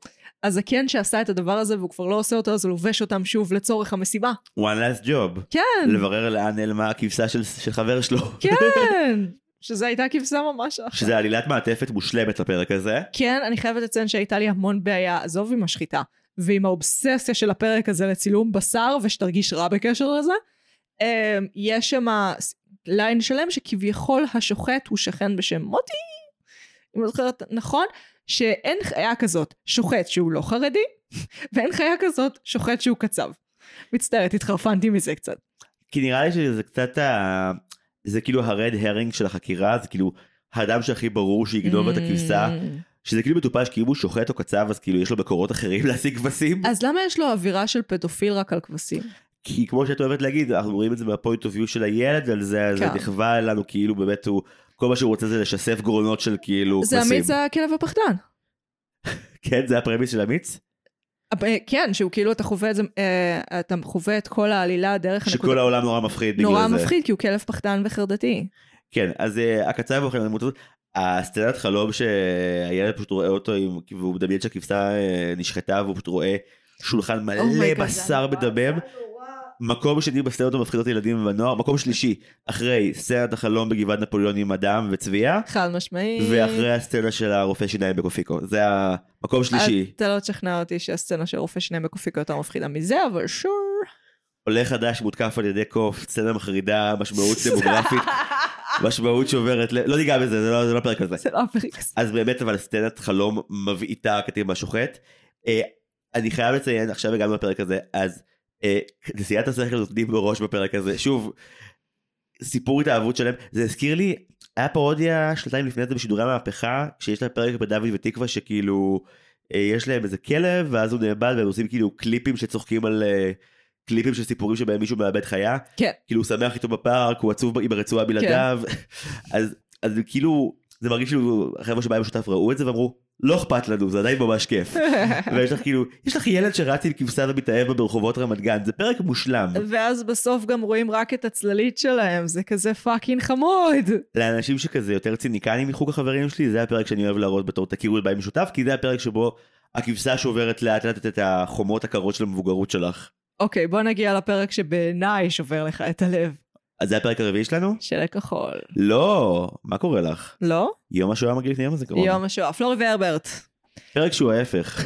הזקן שעשה את הדבר הזה והוא כבר לא עושה אותו, אז הוא לובש אותם שוב לצורך המסיבה. one last job. כן, לברר לאן נעלמה הכבשה של, של חבר שלו. כן, שזה הייתה כבשה ממש אחלה. שזה עלילת מעטפת מושלמת לפרק הזה. כן, אני חייבת לציין שהייתה לי המון בעיה, עזוב עם השחיטה, ועם האובססיה של הפרק הזה לצילום בשר, ושתרגיש רע בקשר לזה. אמ, יש שם ליין שלם שכביכול השוחט הוא שכן בשם מוטי, אם אני זוכרת נכון, שאין חיה כזאת שוחט שהוא לא חרדי, ואין חיה כזאת שוחט שהוא קצב. מצטערת, התחרפנתי מזה קצת. כי נראה לי שזה קצת ה... זה כאילו הרד הרינג של החקירה, זה כאילו האדם שהכי ברור שיגנוב את הכבשה, Mm. שזה כאילו מטופש כי אם הוא שוחט או קצב אז כאילו יש לו מקורות אחרים להשיג כבשים. אז למה יש לו אווירה של פדופיל רק על כבשים? כי כמו שאת אוהבת להגיד, אנחנו רואים את זה מה point of view של הילד על זה, אז זה כן. נכווה לנו כאילו באמת הוא, כל מה שהוא רוצה זה לשסף גרונות של כאילו זה כבשים. אמיץ הכלב הפחדן. כן, זה ה premise של אמיץ? אה, כן, שהוא כאילו אתה חווה את זה, אה, אתה חווה את כל העלילה דרך שכל העולם נורא מפחיד בגלל נורא זה. מפחיד, כי הוא כלב פחדן וחרדתי. כן, אז אה, הקצב אוכל הזאת, הסצנת חלום שהילד פשוט רואה אותו עם, והוא מדמיין שהכבשה אה, נשחטה והוא פשוט רואה שולחן מלא oh my god, בשר נורא, מדמם. מקום שני בסצנות המפחידות לילדים ונוער, מקום שלישי אחרי סצנת החלום בגבעת נפוליאון עם אדם וצביה, חד משמעי. ואחרי הסצנה של הרופא שיניים בקופיקו, זה המקום שלישי. אתה לא תשכנע אותי שהסצנה של רופא שיניים בקופיקו יותר מפחידה מזה, אבל sure. עולה חדש מותקף על ידי קוף, סצנה מחרידה, משמעות דמוגרפית, משמעות שוברת, ל- לא ניגע בזה, זה לא זה לא פרק על זה. לא הפרק הזה. אז באמת אבל סצנת חלום מבעיטה קטין בשוחט. אה, אני חייב לציין עכשיו הגענו לפרק הזה אז נשיאת השכל נותנים בראש בפרק הזה. שוב סיפור התאהבות שלהם. זה הזכיר לי היה פרודיה שנתיים לפני זה בשידורי המהפכה שיש לה פרק בדוד ותקווה שכאילו אה, יש להם איזה כלב ואז הוא נאבד והם עושים כאילו קליפים שצוחקים על אה, קליפים של סיפורים שבהם מישהו מאבד חיה. כן. כאילו הוא שמח איתו בפארק הוא עצוב עם הרצועה בלעדיו. אז אז כאילו זה מרגיש כאילו החבר'ה שבבית משותף ראו את זה ואמרו לא אכפת לנו זה עדיין ממש כיף ויש לך כאילו יש לך ילד שרץ עם כבשה ומתאהב בה ברחובות רמת גן זה פרק מושלם ואז בסוף גם רואים רק את הצללית שלהם, זה כזה fucking חמוד. לאנשים שכזה יותר ציניקנים מחוג החברים שלי זה הפרק שאני אוהב להראות בתור תכירו את בית משותף כי זה הפרק שבו הכבשה שוברת לאט לאט את החומות הקרות של המבוגרות שלך. אוקיי, בוא נגיע לפרק שבעיניי שובר לך את הלב. אז זה הפרק הרביעי שלנו? של הכחול. לא, מה קורה לך? לא? יום השואה מגיע לפני יום הזיכרון. יום השואה. פלורי והרברט. פרק שהוא ההפך.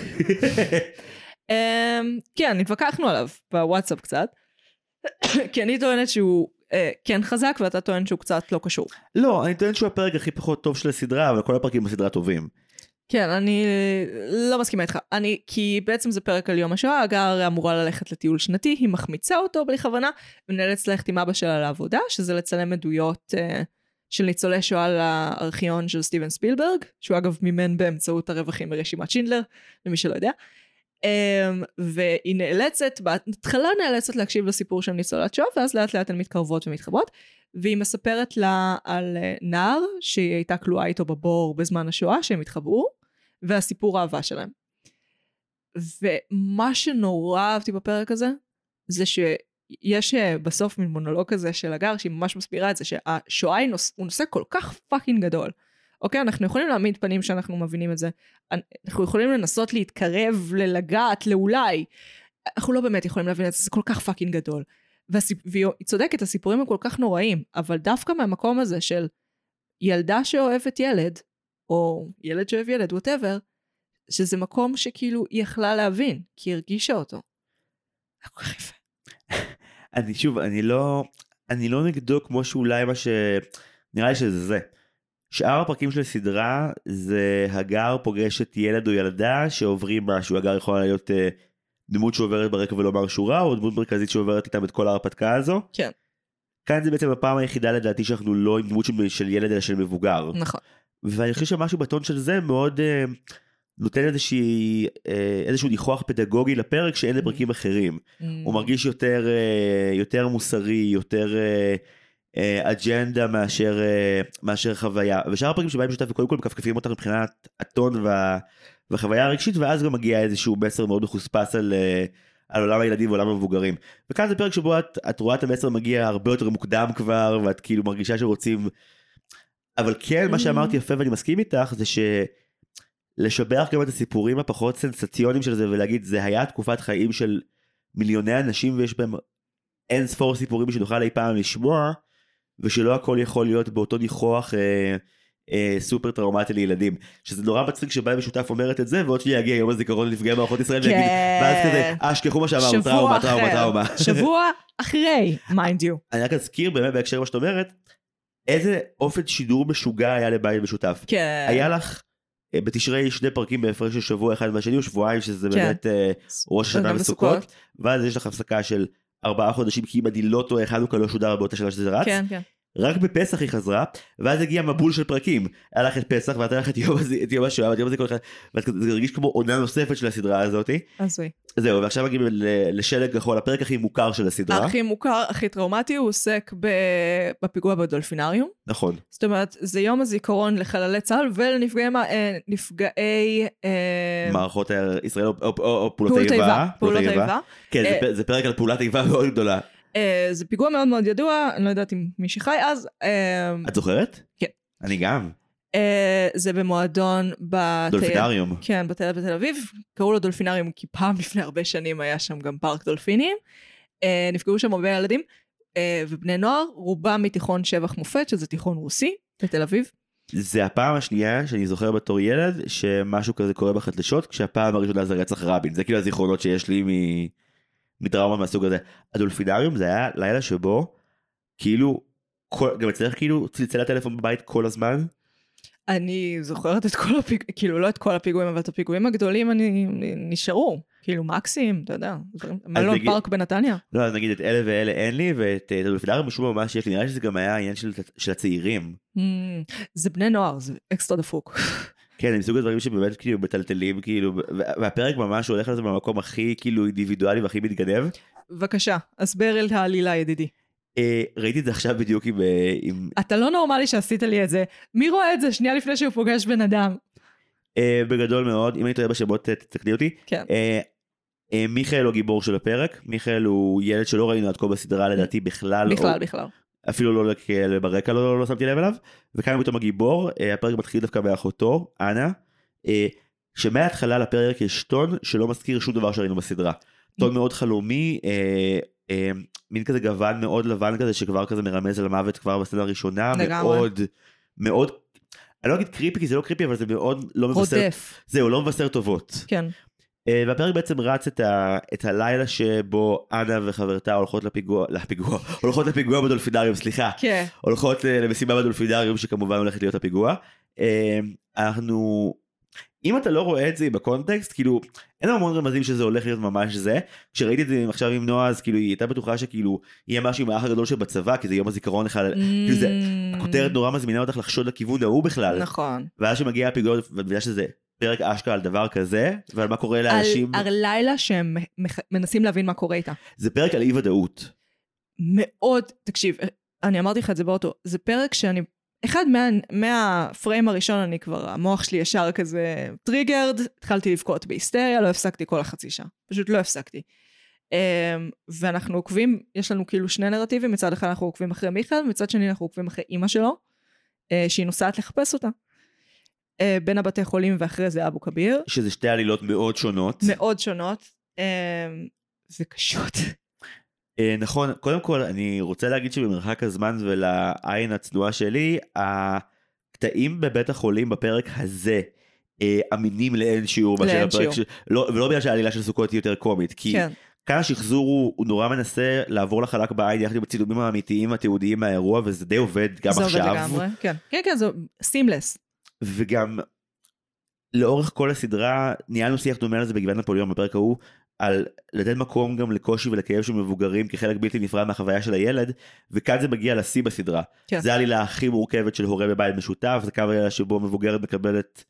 אמ, כן, התווכחנו עליו בוואטסאפ קצת. כי אני טוענת שהוא אה, כן חזק ואתה טוען שהוא קצת לא קשור. לא, אני טוען שהוא הפרק הכי פחות טוב של הסדרה, אבל כל הפרקים בסדרה טובים. כן, אני לא מסכימה איתך. אני, כי בעצם זה פרק על יום השואה, הגר אמורה ללכת לטיול שנתי, היא מחמיצה אותו בלי כוונה, ונאלצת ללכת עם אבא שלה לעבודה, שזה לצלם עדויות אה, של ניצולי שואה לארכיון של סטיבן ספילברג, שהוא אגב מימן באמצעות הרווחים ברשימת שינדלר, למי שלא יודע. Um, והיא נאלצת, בהתחלה נאלצת להקשיב לסיפור של ניצולת שואה, ואז לאט לאט הן מתקרבות ומתחברות, והיא מספרת לה על אה, נער שהיא הייתה כלואה איתו בבור בזמן השואה, שהם התחברו, והסיפור האהבה שלהם. ומה שנורא אהבתי בפרק הזה, זה שיש אה, בסוף מין מונולוג כזה של הגר, שהיא ממש מסבירה את זה, שהשואה היא נוס, הוא נושא כל כך fucking גדול. אוקיי, אנחנו יכולים להעמיד פנים שאנחנו מבינים את זה. אנחנו יכולים לנסות להתקרב, ללגעת, לאולי. אנחנו לא באמת יכולים להבין את זה, זה כל כך fucking גדול. והסיפ... והיא צודקת, הסיפורים הם כל כך נוראים, אבל דווקא מהמקום הזה של ילדה שאוהבת ילד, או ילד שאוהב ילד, whatever, שזה מקום שכאילו היא יכלה להבין, כי היא הרגישה אותו. אני שוב, אני לא, אני לא נגדו כמו שאולי מה ש... נראה לי שזה זה. שאר הפרקים של הסדרה זה הגר פוגשת ילד או ילדה שעוברים משהו, הגר יכולה להיות אה, דמות שעוברת ברקע ולומר שורה, או דמות מרכזית שעוברת איתם את כל ההרפתקה הזו. כן. כאן זה בעצם הפעם היחידה לדעתי שאנחנו לא עם דמות של, של ילד אלא של מבוגר. נכון. ואני חושב שמשהו בטון של זה מאוד אה, נותן איזושהי, אה, איזשהו ניחוח פדגוגי לפרק שאין לפרקים אחרים. Mm. הוא מרגיש יותר, אה, יותר מוסרי, יותר אה, אה, אג'נדה מאשר, אה, מאשר חוויה. ושאר הפרקים שבהם משותף וקודם כל מכפכפים אותך מבחינת הטון וה, והחוויה הרגשית, ואז גם מגיע איזשהו מסר מאוד מחוספס על, אה, על עולם הילדים ועולם המבוגרים. וכאן זה פרק שבו את, את רואה את המסר מגיע הרבה יותר מוקדם כבר, ואת כאילו מרגישה שרוצים... אבל כן, מה שאמרת יפה ואני מסכים איתך, זה שלשבח גם את הסיפורים הפחות סנסציוניים של זה, ולהגיד, זה היה תקופת חיים של מיליוני אנשים ויש בהם אין ספור סיפורים שנוכל אי פעם לשמוע, ושלא הכל יכול להיות באותו ניחוח אה, אה, סופר טראומטי לילדים. שזה נורא מצחיק שבית משותף אומרת את זה, ועוד שנייה יגיע יום הזיכרון לנפגעי מערכות ישראל, כן. ויגיד, ואז כזה, אה, שכחו מה שאמרנו, טראומה, טראומה, טראומה. שבוע אחרי, mind you. אני רק אזכיר באמת בהקשר למה שאת אומרת, איזה אופן שידור משוגע היה לבית משותף. כן. היה לך אה, בתשרי שני פרקים בהפרש של שבוע אחד מהשני, או שבועיים, שזה כן. באמת אה, ראש השנה וסוכות, ואז יש לך הפסקה של ארבעה חודשים, כי אם אני לא טועה, חנוכה לא שודר באותה שנה שזה רץ. כן, כן. רק בפסח היא חזרה, ואז הגיע מבול של פרקים. היה לך את פסח, ואת היה לך את יום, את יום השואה, ואת יום הזיכרון, ואת כזה- זה הרגיש כמו עונה נוספת של הסדרה הזאתי. הזוי. זהו, ועכשיו מגיעים לשלג כחול, הפרק הכי מוכר של הסדרה. הכי מוכר, הכי טראומטי, הוא עוסק בפיגוע בדולפינריום. נכון. זאת אומרת, זה יום הזיכרון לחללי צה"ל ולנפגעי אה, נפגעי, אה, מערכות ישראל או- פעולות איבה. פעולות איבה. כן, אה, זה פרק על פעולת איבה מאוד גדולה. אה, זה פיגוע מאוד מאוד ידוע, אני לא יודעת אם מי שחי אז. אה, את זוכרת? כן. אני גם. אה, זה במועדון בטייל. דולפינריום. כן, בטייל בתל אביב. קראו לו דולפינריום כי פעם לפני הרבה שנים היה שם גם פארק דולפינים. נפגעו שם הרבה ילדים ובני נוער, רובם מתיכון שבח מופת, שזה תיכון רוסי, בתל אביב. זה הפעם השנייה שאני זוכר בתור ילד שמשהו כזה קורה בחדשות כשהפעם הראשונה זה רצח רבין זה כאילו הזיכרונות שיש לי מ... מטראומה מהסוג הזה. הדולפינריום זה היה לילה שבו כאילו כל... גם אצלך כאילו צלצל הטלפון בבית כל הזמן. אני זוכרת את כל הפיגועים, כאילו לא את כל הפיגועים, אבל את הפיגועים הגדולים אני, נשארו. כאילו מקסים, אתה יודע, מלון נגיד- פארק בנתניה. לא אז נגיד את אלה ואלה אין לי ואת אה, את הדולפינריום משום מה ממש יש לי נראה לי שזה גם היה העניין של, של הצעירים. Mm, זה בני נוער, זה אקסטרה דפוק. כן זה מסוג הדברים שבאמת כאילו מטלטלים כאילו והפרק ממש הולך על זה במקום הכי כאילו אינדיבידואלי והכי מתגנב. בבקשה, הסבר את העלילה ידידי. אה, ראיתי את זה עכשיו בדיוק עם, אה, עם אתה לא נורמלי שעשית לי את זה. מי רואה את זה שנייה לפני שהוא פוגש בן אדם? אה, בגדול מאוד אם אני טועה בשמות אה, תתקני אותי. כן. אה, אה, מיכאל הוא גיבור של הפרק מיכאל הוא ילד שלא ראינו עד כה בסדרה לדעתי בכלל בכלל, או, בכלל. אפילו לא ברקע לא, לא שמתי לב אליו וכאן פתאום הגיבור אה, הפרק מתחיל דווקא באחותו אנה אה, שמההתחלה לפרק יש טון שלא מזכיר שום דבר שראינו בסדרה. טון מאוד חלומי אה, מין כזה גוון מאוד לבן כזה שכבר כזה מרמז על המוות כבר בסצנה הראשונה. מאוד מאוד אני לא אגיד קריפי כי זה לא קריפי אבל זה מאוד לא מבשר רודף. זהו לא מבשר טובות. כן. אה, והפרק בעצם רץ את, ה, את הלילה שבו אנה וחברתה הולכות לפיגוע, לפיגוע, הולכות לפיגוע בדולפינריום, סליחה, כן. הולכות אה, למסיבה בדולפינריום שכמובן הולכת להיות הפיגוע. אה, אנחנו, אם אתה לא רואה את זה בקונטקסט, כאילו, אין המון רמזים שזה הולך להיות ממש זה. כשראיתי את זה עכשיו עם נועה, אז כאילו היא הייתה בטוחה שכאילו יהיה משהו עם האח הגדול שבצבא, כי זה יום הזיכרון לך, כאילו זה, הכותרת נורא מזמינה אותך לחשוד לכיוון ההוא בכלל. נכון. ואז שמגיע הפיגוע, ואת מבינה שזה פרק אשכרה על דבר כזה, ועל מה קורה לאנשים. על, לילה שהם מנסים להבין מה קורה איתה. זה פרק על אי ודאות. מאוד, תקשיב, אני אמרתי לך את זה באוטו, זה פרק שאני, אחד מה, מהפריים הראשון אני כבר, המוח שלי ישר כזה טריגרד, התחלתי לבכות בהיסטריה, לא הפסקתי כל החצי שעה, פשוט לא הפסקתי. Um, ואנחנו עוקבים, יש לנו כאילו שני נרטיבים, מצד אחד אנחנו עוקבים אחרי מיכאל, מצד שני אנחנו עוקבים אחרי אימא שלו, uh, שהיא נוסעת לחפש אותה. Uh, בין הבתי חולים ואחרי זה אבו כביר, שזה שתי עלילות מאוד שונות. מאוד שונות, um, וקשות. אה, נכון, קודם כל אני רוצה להגיד שבמרחק הזמן ולעין הצנועה שלי, הקטעים בבית החולים בפרק הזה אה, אמינים לאין שיעור מאשר הפרק. של... לא, ולא בגלל שהעלילה של סוכות היא יותר קומית, כי כן, כאן השחזור הוא, הוא נורא מנסה לעבור לחלק בעין יחד עם הצילומים האמיתיים התיעודיים מהאירוע וזה די עובד גם זה עובד עכשיו. לגמרי, כן, כן, כן, זה סימלס. וגם לאורך כל הסדרה ניהלנו שיח דומה לזה בגבעת נפוליאון בפרק ההוא על לתת מקום גם לקושי ולכאב של מבוגרים כחלק בלתי נפרד מהחוויה של הילד וכאן זה מגיע לשיא בסדרה. כן. זה העלילה הכי מורכבת של הורה בבית משותף זה קו העלילה שבו מבוגרת מקבלת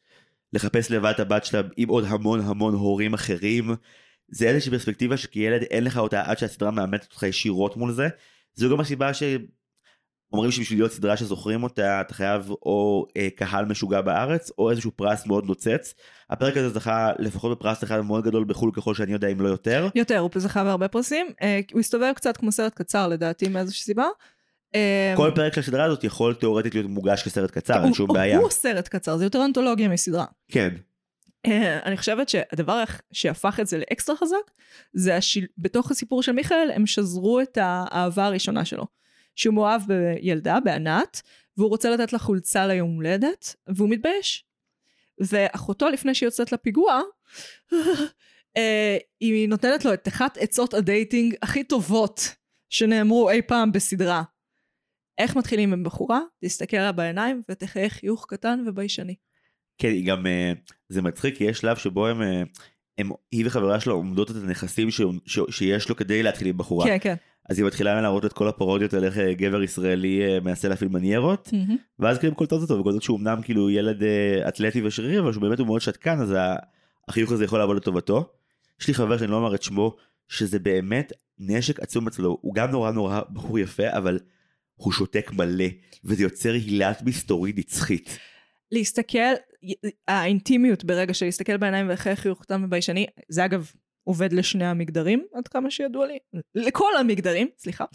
לחפש לבד את הבת שלה עם עוד המון המון הורים אחרים. זה איזושהי פרספקטיבה שכילד אין לך אותה עד שהסדרה מאמתת אותך ישירות מול זה. זו גם הסיבה ש... אומרים שבשביל להיות סדרה שזוכרים אותה אתה חייב או אה, קהל משוגע בארץ או איזשהו פרס מאוד נוצץ. הפרק הזה זכה לפחות בפרס אחד מאוד גדול בחו"ל ככל שאני יודע אם לא יותר. יותר, הוא זכה בהרבה פרסים. אה, הוא הסתובב קצת כמו סרט קצר לדעתי מאיזושהי סיבה. אה, כל פרק של הסדרה הזאת יכול תאורטית להיות מוגש כסרט קצר, אין שום בעיה. הוא סרט קצר, זה יותר אנתולוגיה מסדרה. כן. אה, אני חושבת שהדבר שהפך את זה לאקסטרה חזק, זה השיל... בתוך הסיפור של מיכאל, הם שזרו את האהבה הראשונה שלו. שהוא מאוהב בילדה, בענת, והוא רוצה לתת לה חולצה ליום הולדת, והוא מתבייש. ואחותו, לפני שהיא יוצאת לפיגוע, אה, היא נותנת לו את אחת עצות ה dating הכי טובות שנאמרו אי פעם בסדרה. איך מתחילים עם בחורה? תסתכל לה בעיניים ותחייך חיוך קטן וביישני. כן, היא גם, אה, זה מצחיק, כי יש שלב שבו הם, אה, הם, היא וחברה שלו אומדות את הנכסים ש, ש, שיש לו כדי להתחיל עם בחורה. כן, כן. אז היא מתחילה להראות את כל הפרודיות על איך אה, גבר ישראלי אה, מנסה להפעיל מניירות, מהמם. ואז כאילו קולטות אותו, וקולטות שהוא אמנם כאילו ילד אה, אתלטי ושרירי, אבל שהוא באמת הוא מאוד שתקן, אז החיוך הזה יכול לעבוד לטובתו. יש לי חבר שאני לא אומר את שמו, שזה באמת נשק עצום אצלו, הוא גם נורא נורא בחור יפה, אבל הוא שותק מלא, וזה יוצר הילת מסתורית נצחית. להסתכל, האינטימיות ברגע של להסתכל בעיניים ולחייך חיוך קטן וביישני, זה אגב עובד לשני המגדרים, עד כמה שידוע לי, לכל המגדרים, סליחה.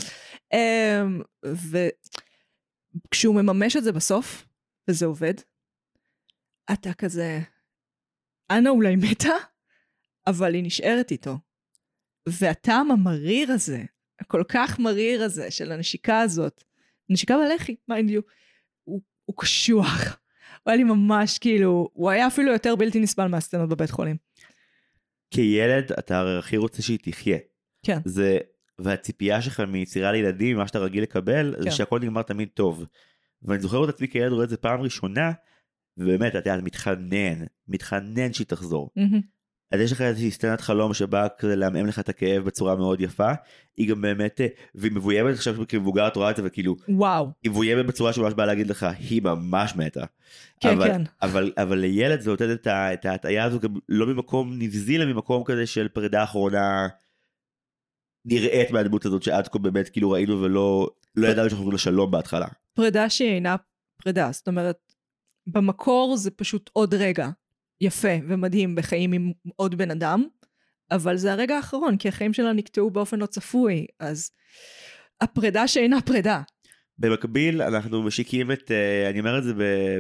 אמ, וכשהוא מממש את זה בסוף, וזה עובד, אתה כזה, אנה אולי מתה, אבל היא נשארת איתו. והטעם המריר הזה, הכל כך מריר הזה, של הנשיקה הזאת, נשיקה בלחי, mind you, הוא, הוא קשוח. הוא היה לי ממש כאילו, הוא היה אפילו יותר בלתי נסבל מהסצנות בבית חולים. כילד אתה הרי הכי רוצה שהיא תחיה. כן. זה, והציפייה שלך מיצירה לילדים, מה שאתה רגיל לקבל, כן. זה שהכל נגמר תמיד טוב. ואני זוכר את עצמי כילד רואה את זה פעם ראשונה, ובאמת, אתה יודע, מתחנן, מתחנן שהיא תחזור. מהמם. אז יש לך איזושהי סצנת חלום שבאה כזה לעמעם לך את הכאב בצורה מאוד יפה. היא גם באמת, אה, והיא מבוימת עכשיו כמבוגר את רואה את זה וכאילו, וואו, היא מבוימת בצורה שממש באה להגיד לך, היא ממש מתה. כן, אבל, כן. אבל, אבל לילד זה נותן את, ההטעיה הזו גם לא ממקום נבזי, אלא ממקום כזה של פרידה אחרונה נראית מהדמות הזאת שעד כה באמת כאילו ראינו ולא לא ידענו שאנחנו לשלום בהתחלה. פרידה שהיא אינה פרידה, זאת אומרת, במקור זה פשוט עוד רגע יפה ומדהים בחיים עם עוד בן אדם, אבל זה הרגע האחרון, כי החיים שלה נקטעו באופן לא צפוי, אז הפרידה שאינה פרידה. במקביל אנחנו משיקים את, אה, אני אומר את זה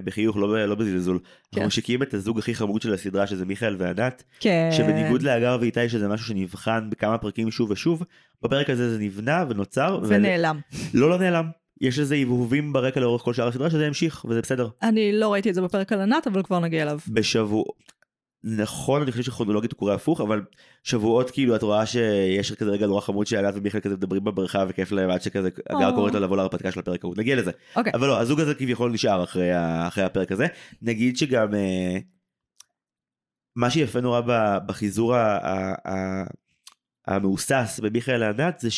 בחיוך לא, לא בזלזול, כן. אנחנו משיקים את הזוג הכי חמוד של הסדרה שזה מיכאל וענת, כן. שבניגוד להגר ואיתי שזה משהו שנבחן בכמה פרקים שוב ושוב, בפרק הזה זה נבנה ונוצר, ונעלם. לא לא נעלם, יש איזה הבהובים ברקע לאורך כל שאר הסדרה שזה המשיך וזה בסדר. אני לא ראיתי את זה בפרק על ענת, אבל כבר נגיע אליו. בשבוע, נכון אני חושב שכרונולוגית הוא קורה הפוך אבל שבועות כאילו את רואה שיש כזה רגע נורא חמוד שענת ומיכאל כזה מדברים בבריכה וכיף להם עד שכזה הגר או. קוראת לה לבוא להרפתקה של הפרק ההוא נגיע לזה אוקיי. אבל לא הזוג הזה כביכול נשאר אחרי, אחרי הפרק הזה נגיד שגם אה, מה שיפה נורא בחיזור המהוסס במיכאל לענת זה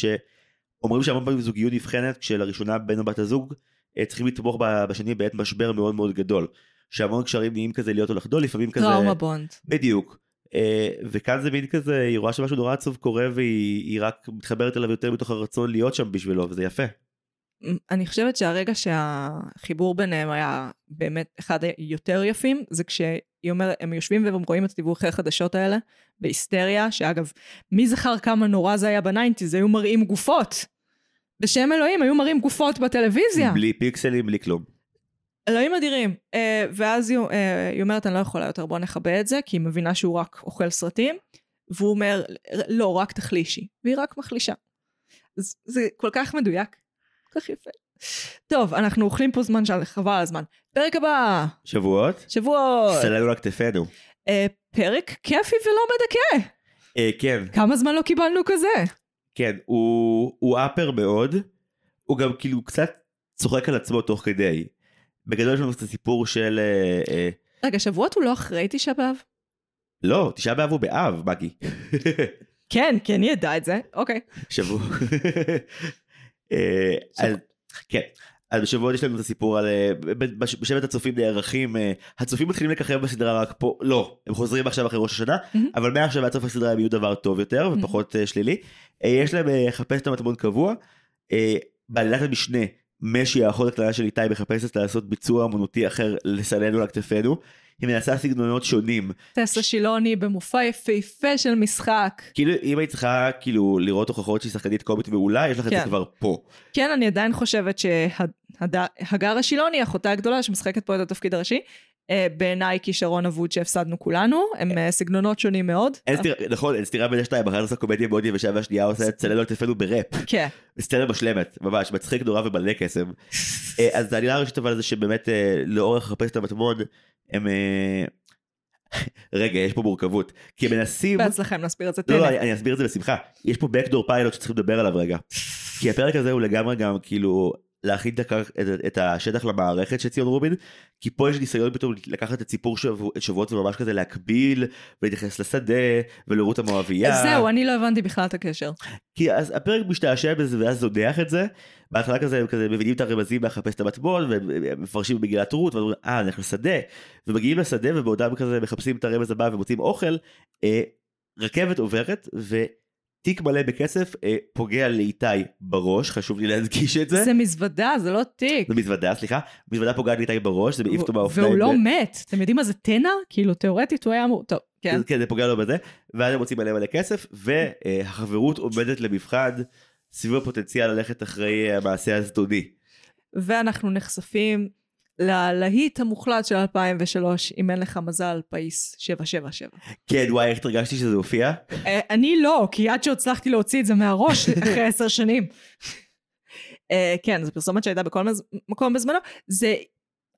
שאומרים שהמון פעמים זוגיות נבחנת כשלראשונה בן או בת הזוג אה, צריכים לתמוך בשני בעת משבר מאוד מאוד גדול. שהמון קשרים נהיים כזה להיות או לחדול לפעמים כזה טראומה בונד. בדיוק. אה, וכאן זה מין כזה היא רואה שמשהו נורא עצוב קורה והיא היא רק מתחברת אליו יותר מתוך הרצון להיות שם בשבילו וזה יפה. אני חושבת שהרגע שהחיבור ביניהם היה באמת אחד היותר יפים, זה כשהיא אומרת, הם יושבים והם רואים את דיווחי החדשות האלה, בהיסטריה, שאגב, מי זכר כמה נורא זה היה בניינטיז, היו מראים גופות. בשם אלוהים, היו מראים גופות בטלוויזיה. בלי פיקסלים בלי כלום. אלוהים אדירים. אה, ואז היא, אה, היא אומרת, אני לא יכולה יותר, בוא נכבה את זה, כי היא מבינה שהוא רק אוכל סרטים. והוא אומר, לא, רק תחלישי. והיא רק מחלישה. זה כל כך מדויק, כל כך יפה. טוב, אנחנו אוכלים פה זמן של חבל על הזמן. פרק הבא, שבועות? שבועות. סללנו על כתפינו. אה, פרק כיפי ולא מדכא. אה, כן, כמה זמן לא קיבלנו כזה? כן, הוא, הוא אפר מאוד, הוא גם כאילו קצת צוחק על עצמו תוך כדי. בגדול יש לנו את הסיפור של... אה, אה, רגע, שבועות הוא לא אחרי תשעה באב? לא, תשעה באב הוא באב, מגי. כן, כי אני אדע את זה. אוקיי. שבוע. אה, אז- כן. אז בשבועות יש לנו את הסיפור על אה, בשבט הצופים נערכים אה, הצופים מתחילים לככב בסדרה רק פה לא הם חוזרים עכשיו אחרי ראש השנה מהמם. אבל מעכשיו עד סוף הסדרה הם יהיו דבר טוב יותר ופחות שלילי. יש להם לחפש את המטמון קבוע. בעלילת המשנה משי האחות הקטנה של איתי מחפשת לעשות ביצוע אמנותי אחר לסננו על כתפינו. היא מנסה סגנונות שונים. טסה שילוני במופע יפהפה של משחק. כאילו אם היית צריכה כאילו לראות הוכחות שהיא שחקנית קומית מעולה יש לך את זה כן. כבר פה. כן, אני עדיין חושבת שהגר השילוני, אחותה הגדולה שמשחקת פה את התפקיד הראשי, בעיניי כישרון אבוד שהפסדנו כולנו, הם אה, סגנונות שונים מאוד. נכון, אין סתירה בין השתיים, אחת עושה קומדיה מאוד יבשה והשנייה עושה צלנו על כתפינו בראפ. כן, סצנה משלמת, ממש, מצחיק נורא ומלא קסם. אה, אז העלילה הראשית אבל זה שבאמת אה, לאורך את המטמון, הם... אה, רגע, יש פה מורכבות. כי הם מנסים... בהצלחם להסביר את זה. לא, לא. אני, אני אסביר את זה בשמחה. יש פה backdoor פיילוט שצריכים לדבר עליו רגע. כי הפרק הזה הוא לגמרי גם כאילו להכין את, הקר- את, את השטח למערכת של ציון רובין, כי פה יש ניסיון פתאום לקחת את סיפור שבוע, שבועות וממש כזה להקביל, ולהתייחס לשדה, ולרות המואבייה. זהו, אני לא הבנתי בכלל את הקשר. כי אז הפרק משתעשע בזה ואז זונח את זה. בהתחלה כזה הם כזה מבינים את הרמזים לחפש את המטבול ומפרשים במגילת רות ואומרים אה נלך לשדה ומגיעים לשדה ובעודם כזה מחפשים את הרמז הבא ומוצאים אוכל. אה, רכבת עוברת ותיק מלא בכסף אה, פוגע לאיתי בראש חשוב לי להדגיש את זה. זה מזוודה, זה לא תיק. זה מזוודה סליחה מזוודה פוגעת לאיתי בראש זה מעיף אותו מהאופניים. והוא לא ו- מת. אתם יודעים מה זה טנא? כאילו, תאורטית הוא היה אמור... טוב, כן. כן זה פוגע לו בזה ואז הם מוצאים מלא מלא כסף והחברות עומדת למבחן סביב הפוטנציאל ללכת אחרי המעשה הזדוני. ואנחנו נחשפים ללהיט המוחלט של 2003, אם אין לך מזל, פאיס 777. כן וואי איך התרגשתי שזה הופיע. אה, אני לא, כי עד שהצלחתי להוציא את זה מהראש אחרי עשר שנים. אה, כן, זו פרסומת שהייתה בכל מקום בזמנו. זה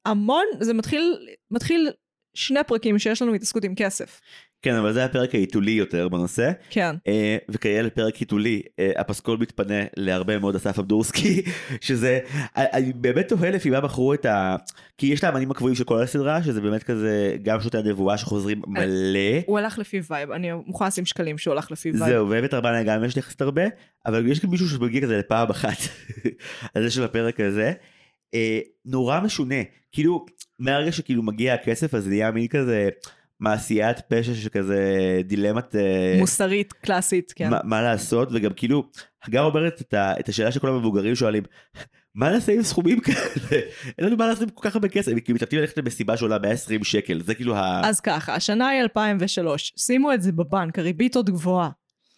המון, זה מתחיל, מתחיל שני פרקים שיש לנו התעסקות עם כסף. כן אבל זה הפרק העיתולי יותר בנושא כן. אה, וכאלה פרק עיתולי אה, הפסקול מתפנה להרבה מאוד אסף אבדורסקי שזה אני- אני באמת תוהה לפי מה בחרו את ה... כי יש את האמנים הקבועים של כל הסדרה שזה באמת כזה גם שוטי הנבואה שחוזרים מלא. הוא הלך לפי וייב, אני מוכן לשים שקלים שהוא הלך לפי וייב. זהו ואבט ארבנה גם יש יחסית הרבה אבל יש גם מישהו שמגיע כזה לפעם אחת. על זה של הפרק הזה. אה, נורא משונה כאילו מהרגע שכאילו מגיע הכסף אז נהיה מין כזה מעשיית פשע שכזה דילמת אה, מוסרית, קלאסית, כן. מה, מה לעשות וגם כאילו הגר אומרת את, ה, את השאלה שכל המבוגרים שואלים מה נעשה עם סכומים כאלה אין לנו מה לעשות עם כל כך הרבה כסף הם כאילו מתלבטים ללכת למסיבה שעולה 120 שקל זה כאילו ה... אז ככה, השנה היא 2003, שימו את זה בבנק, הריבית עוד גבוהה.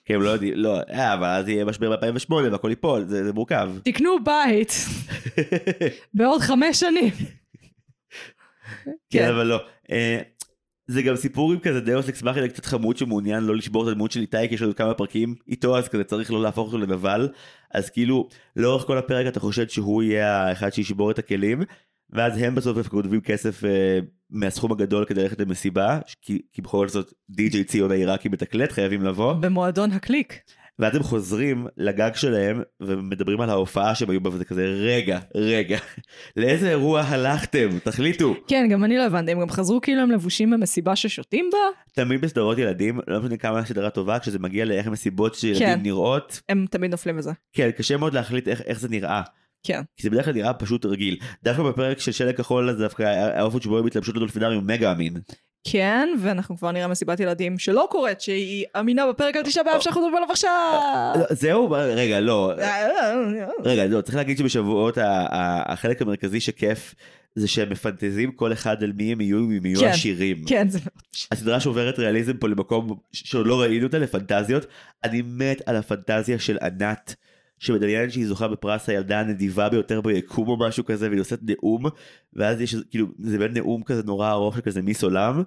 כי הם לא יודעים לא אה, אבל אז יהיה משבר ב-2008 והכל ייפול זה, זה מורכב. תקנו בית בעוד חמש שנים. כן אבל לא. זה גם סיפור עם כזה deus ex machina קצת חמוד שמעוניין לא לשבור את הדמות של איתי כי יש לנו כמה פרקים איתו אז כזה צריך לא להפוך אותו לנבל אז כאילו לאורך כל הפרק אתה חושד שהוא יהיה האחד שישבור את הכלים ואז הם בסוף גונבים כסף אה, מהסכום הגדול כדי ללכת למסיבה כי, כי בכל זאת די.ג'יי ציון העיראקי מתקלט חייבים לבוא במועדון הקליק. ואז הם חוזרים לגג שלהם ומדברים על ההופעה שהם היו בה וזה כזה רגע רגע לאיזה אירוע הלכתם תחליטו כן, גם אני לא הבנתי, הם גם חזרו כאילו הם לבושים במסיבה ששותים בה? תמיד בסדרות ילדים לא משנה כמה הסדרה טובה כשזה מגיע לאיך מסיבות שילדים כן. נראות הם תמיד נופלים בזה. כן קשה מאוד להחליט איך, איך זה נראה כן. כי זה בדרך כלל נראה פשוט רגיל דווקא בפרק של שלג כחול אז דווקא האופן שבו הם התלבשו לדולפינריום מגה אמין כן, ואנחנו כבר נראה מסיבת ילדים שלא קורית, שהיא אמינה בפרק על תשעה באב שאנחנו מדברים עליו עכשיו. לא, זהו רגע לא רגע לא צריך להגיד שבשבועות החלק המרכזי שכיף זה שהם מפנטזים כל אחד על מי הם יהיו אם הם יהיו כן, עשירים. כן, זה. הסדרה שעוברת ריאליזם פה למקום שעוד לא ראינו אותה לפנטזיות אני מת על הפנטזיה של ענת שמדמיינת שהיא זוכה בפרס הילדה הנדיבה ביותר ביקום או משהו כזה והיא עושה נאום ואז יש כאילו זה באמת נאום כזה נורא ארוך כזה מיס עולם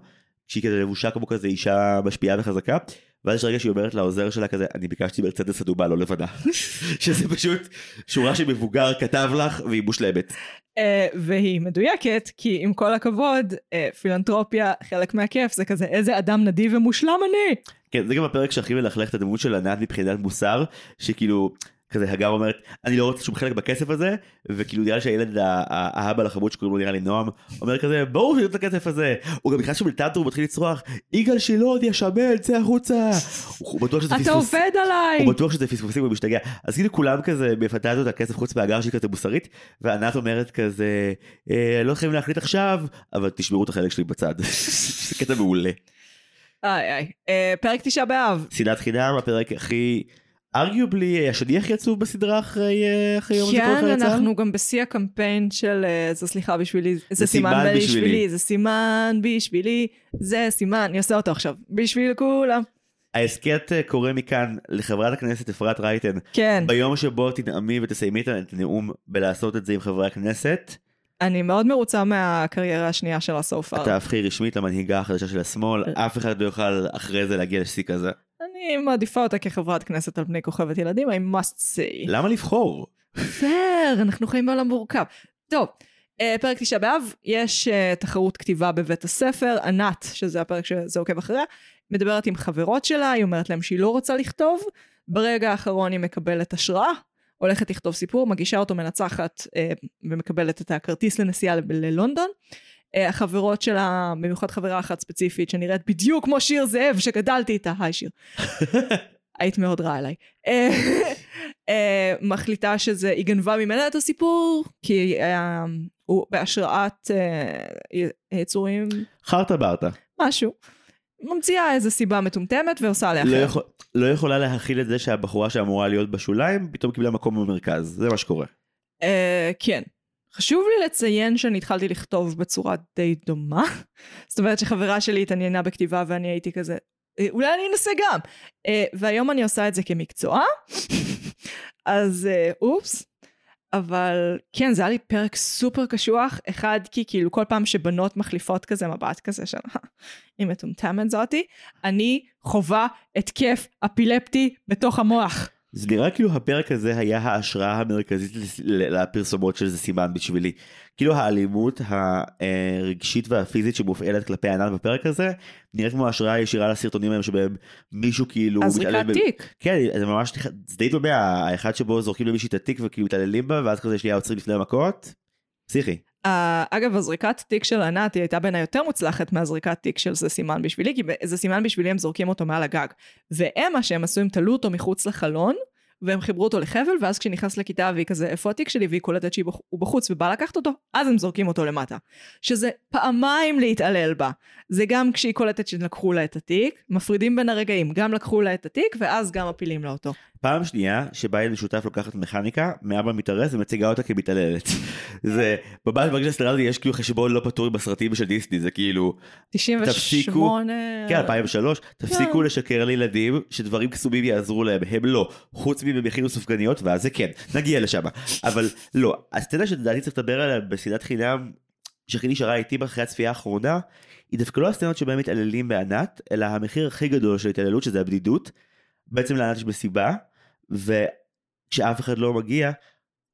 שהיא כזה לבושה כמו כזה אישה משפיעה וחזקה ואז יש רגע שהיא אומרת לעוזר שלה כזה אני ביקשתי מרצדס אדומה לא לבנה שזה פשוט שורה שמבוגר כתב לך והיא מושלמת. אה, והיא מדויקת, כי עם כל הכבוד, אה, פילנטרופיה, חלק מהכיף, זה כזה, איזה אדם נדיב ומושלם אני. כן זה גם הפרק שהכי מלכלך את הדמות של ענת מבחינת מוסר שכאילו כזה הגר אומרת אני לא רוצה שום חלק בכסף הזה וכאילו נראה לי שהילד האבא לחמוד שקוראים לו נראה לי נועם אומר כזה ברור שיש את הכסף הזה הוא גם נכנס שם לטנטור ומתחיל לצרוח יגאל שילון יא שמן צא החוצה הוא בטוח שזה אתה פספוס עובד עליי! הוא בטוח שזה פספוסים הוא משתגע אז כאילו כולם כזה בפנטזיות הכסף חוץ מהגר שהיא כזה מוסרית וענת אומרת כזה "אה, לא חייבים להחליט עכשיו אבל תשמרו את החלק שלי בצד זה קטע מעולה. איי איי. אה, פרק תשעה באב. שנאת חינם הפרק הכי ארגיובלי השליח הכי עצוב בסדרה אחרי אה, אחרי יום הזיכרון כן, לחיילי צה"ל? אנחנו גם בשיא הקמפיין של אה, זה סליחה בשבילי, זה זה סימן סימן בשבילי. בשבילי, זה סימן בשבילי, זה סימן, אני עושה אותו עכשיו, בשביל כולם. ההסכת אה, קורא מכאן לחברת הכנסת אפרת רייטן כן, ביום שבו תנעמי ותסיימי את הנאום בלעשות את זה עם חברי הכנסת אני מאוד מרוצה מהקריירה השנייה של הסופר. תהפכי רשמית למנהיגה החדשה של השמאל אף אחד לא יוכל אחרי זה להגיע לשיא כזה אני מעדיפה אותה כחברת כנסת על פני כוכבת ילדים, I must say. למה לבחור? פייר, אנחנו חיים בעולם מורכב. טוב, אה, פרק תשעה באב, יש אה, תחרות כתיבה בבית הספר, ענת, שזה הפרק שזה עוקב אחריה, מדברת עם חברות שלה, היא אומרת להם שהיא לא רוצה לכתוב, ברגע האחרון היא מקבלת השראה, הולכת לכתוב סיפור, מגישה אותו מנצחת אה, ומקבלת את הכרטיס לנסיעה ל- ללונדון. אה, החברות שלה, במיוחד חברה אחת ספציפית שנראית בדיוק כמו שיר זאב שגדלתי איתה, היי שיר. היית מאוד רעה אליי. אה, אה, מחליטה שזה, היא גנבה ממנה את הסיפור, כי אה, הוא בהשראת אה, יצורים, חרטה ברטה משהו. ממציאה איזה סיבה מטומטמת ועושה עליה לא, אחרת. יכול, לא יכולה להכיל את זה שהבחורה שאמורה להיות בשוליים פתאום קיבלה מקום במרכז זה מה שקורה. אה, כן. חשוב לי לציין שאני התחלתי לכתוב בצורה די דומה. זאת אומרת שחברה שלי התעניינה בכתיבה ואני הייתי כזה, "אה, אולי אני אנסה גם. אה, והיום אני עושה את זה כמקצוע, אז אה, אופס. אבל כן, זה היה לי פרק סופר קשוח. אחד, כי כאילו כל פעם שבנות מחליפות כזה מבט כזה של "אה, היא מטומטמת זאתי, אני חווה התקף אפילפטי בתוך המוח. זה נראה כאילו הפרק הזה היה ההשראה המרכזית לפרסומות של זה סימן בשבילי. כאילו האלימות הרגשית והפיזית שמופעלת כלפי ענן בפרק הזה נראית כמו השראה ישירה לסרטונים האלה שבהם מישהו כאילו הזריקת מתעלל ב- תיק. כן זה ממש זה די דומה האחד שבו זורקים למישהי את התיק וכאילו מתעללים בה ואז כזה שנייה עוצרים לפני המכות. פסיכי. Uh, אגב, הזריקת תיק של ענת היא הייתה בעיניי יותר מוצלחת מהזריקת תיק של זה סימן בשבילי, כי זה סימן בשבילי הם זורקים אותו מעל הגג. והם, מה שהם עשו, הם תלו אותו מחוץ לחלון, והם חיברו אותו לחבל, ואז כשנכנס לכיתה והיא כזה, איפה התיק שלי? והיא קולטת שהוא בחוץ ובא לקחת אותו, אז הם זורקים אותו למטה. שזה פעמיים להתעלל בה. זה גם כשהיא קולטת שלקחו לה את התיק, מפרידים בין הרגעים, גם לקחו לה את התיק, ואז גם מפילים לה אותו. פעם שנייה שבה ילד משותף לוקחת מכניקה מאבא מתארס ומציגה אותה כמתעללת. זה ברגע שהסדרה הזאת יש כאילו חשבון לא פתור בסרטים של דיסני זה כאילו 98... כן 2003 תפסיקו לשקר לילדים שדברים קסומים יעזרו להם הם לא חוץ הכינו סופגניות ואז זה כן נגיע לשם אבל לא הסצנה שלדעתי צריך לדבר עליה בסדרת חינם שהכי נשארה איתי אחרי הצפייה האחרונה היא דווקא לא הסצנות שבהם מתעללים בענת אלא המחיר הכי גדול של התעללות שזה הבדידות. בעצם לענת יש מסיבה וכשאף אחד לא מגיע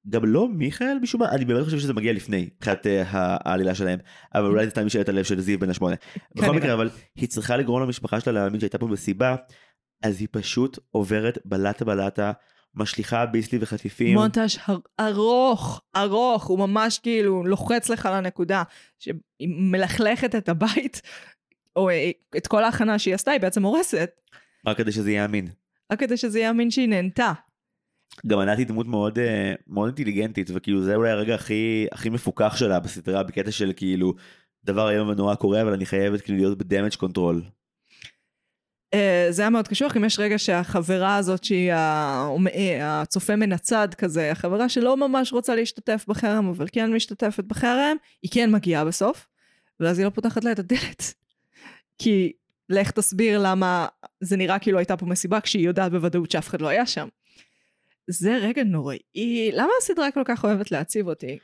גם לא מיכאל משום מה אני באמת חושב שזה מגיע לפני מבחינת אה, העלילה שלהם אבל אולי זה סתם משאלת הלב של זיו בן השמונה. בכל כנראה. מקרה אבל היא צריכה לגרום למשפחה שלה להאמין שהייתה פה מסיבה אז היא פשוט עוברת בלטה בלטה משליכה ביסלי וחטיפים. מונטאז' ארוך, ארוך, הוא ממש כאילו לוחץ לך לנקודה, שהיא מלכלכת את הבית, או אה, את כל ההכנה שהיא עשתה, היא בעצם הורסת, רק כדי שזה יאמין. רק כדי שזה יאמין שהיא נהנתה. גם ענת היא דמות מאוד אה, מאוד אינטליגנטית וכאילו זה אולי הרגע הכי הכי מפוקח שלה בסדרה בקטע של כאילו דבר איום ונורא קורה אבל אני חייבת כאילו להיות ב damage control. אה, זה היה מאוד קשוח, אם יש רגע שהחברה הזאת שהיא אה, הצופה מן הצד כזה, החברה שלא ממש רוצה להשתתף בחרם, אבל כן משתתפת בחרם, היא כן מגיעה בסוף, ואז היא לא פותחת לה את הדלת. כי לך תסביר למה זה נראה כאילו הייתה פה מסיבה כשהיא יודעת בוודאות שאף אחד לא היה שם. זה רגע נוראי, למה הסדרה כל כך אוהבת להציב אותי?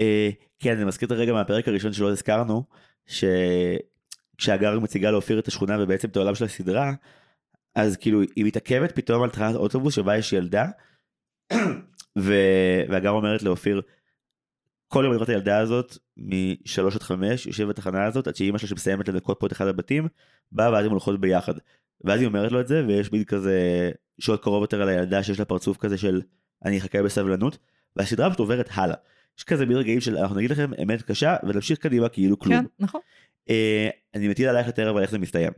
אה, כן אני מזכיר את הרגע מהפרק הראשון שלא הזכרנו שכשהגר מציגה לאופיר את השכונה ובעצם את העולם של הסדרה אז כאילו היא מתעכבת פתאום על תחנת אוטובוס שבה יש ילדה. והגר אומרת לאופיר כל יום אני רואה את הילדה הזאת משלוש עד חמש יושבת בתחנה הזאת עד שאימא שלה שמסיימת לנקות פה את אחד הבתים באה ואז הן הולכות ביחד ואז היא אומרת לו את זה ויש מין כזה שוט קרוב יותר על הילדה שיש לה פרצוף כזה של אני אחכה בסבלנות והסדרה פשוט עוברת הלאה. יש כזה מין רגעים של אנחנו נגיד לכם אמת קשה ונמשיך קדימה כאילו כלום. כן, נכון. אה, אני מטיל עלייך לתאר אבל איך זה מסתיים.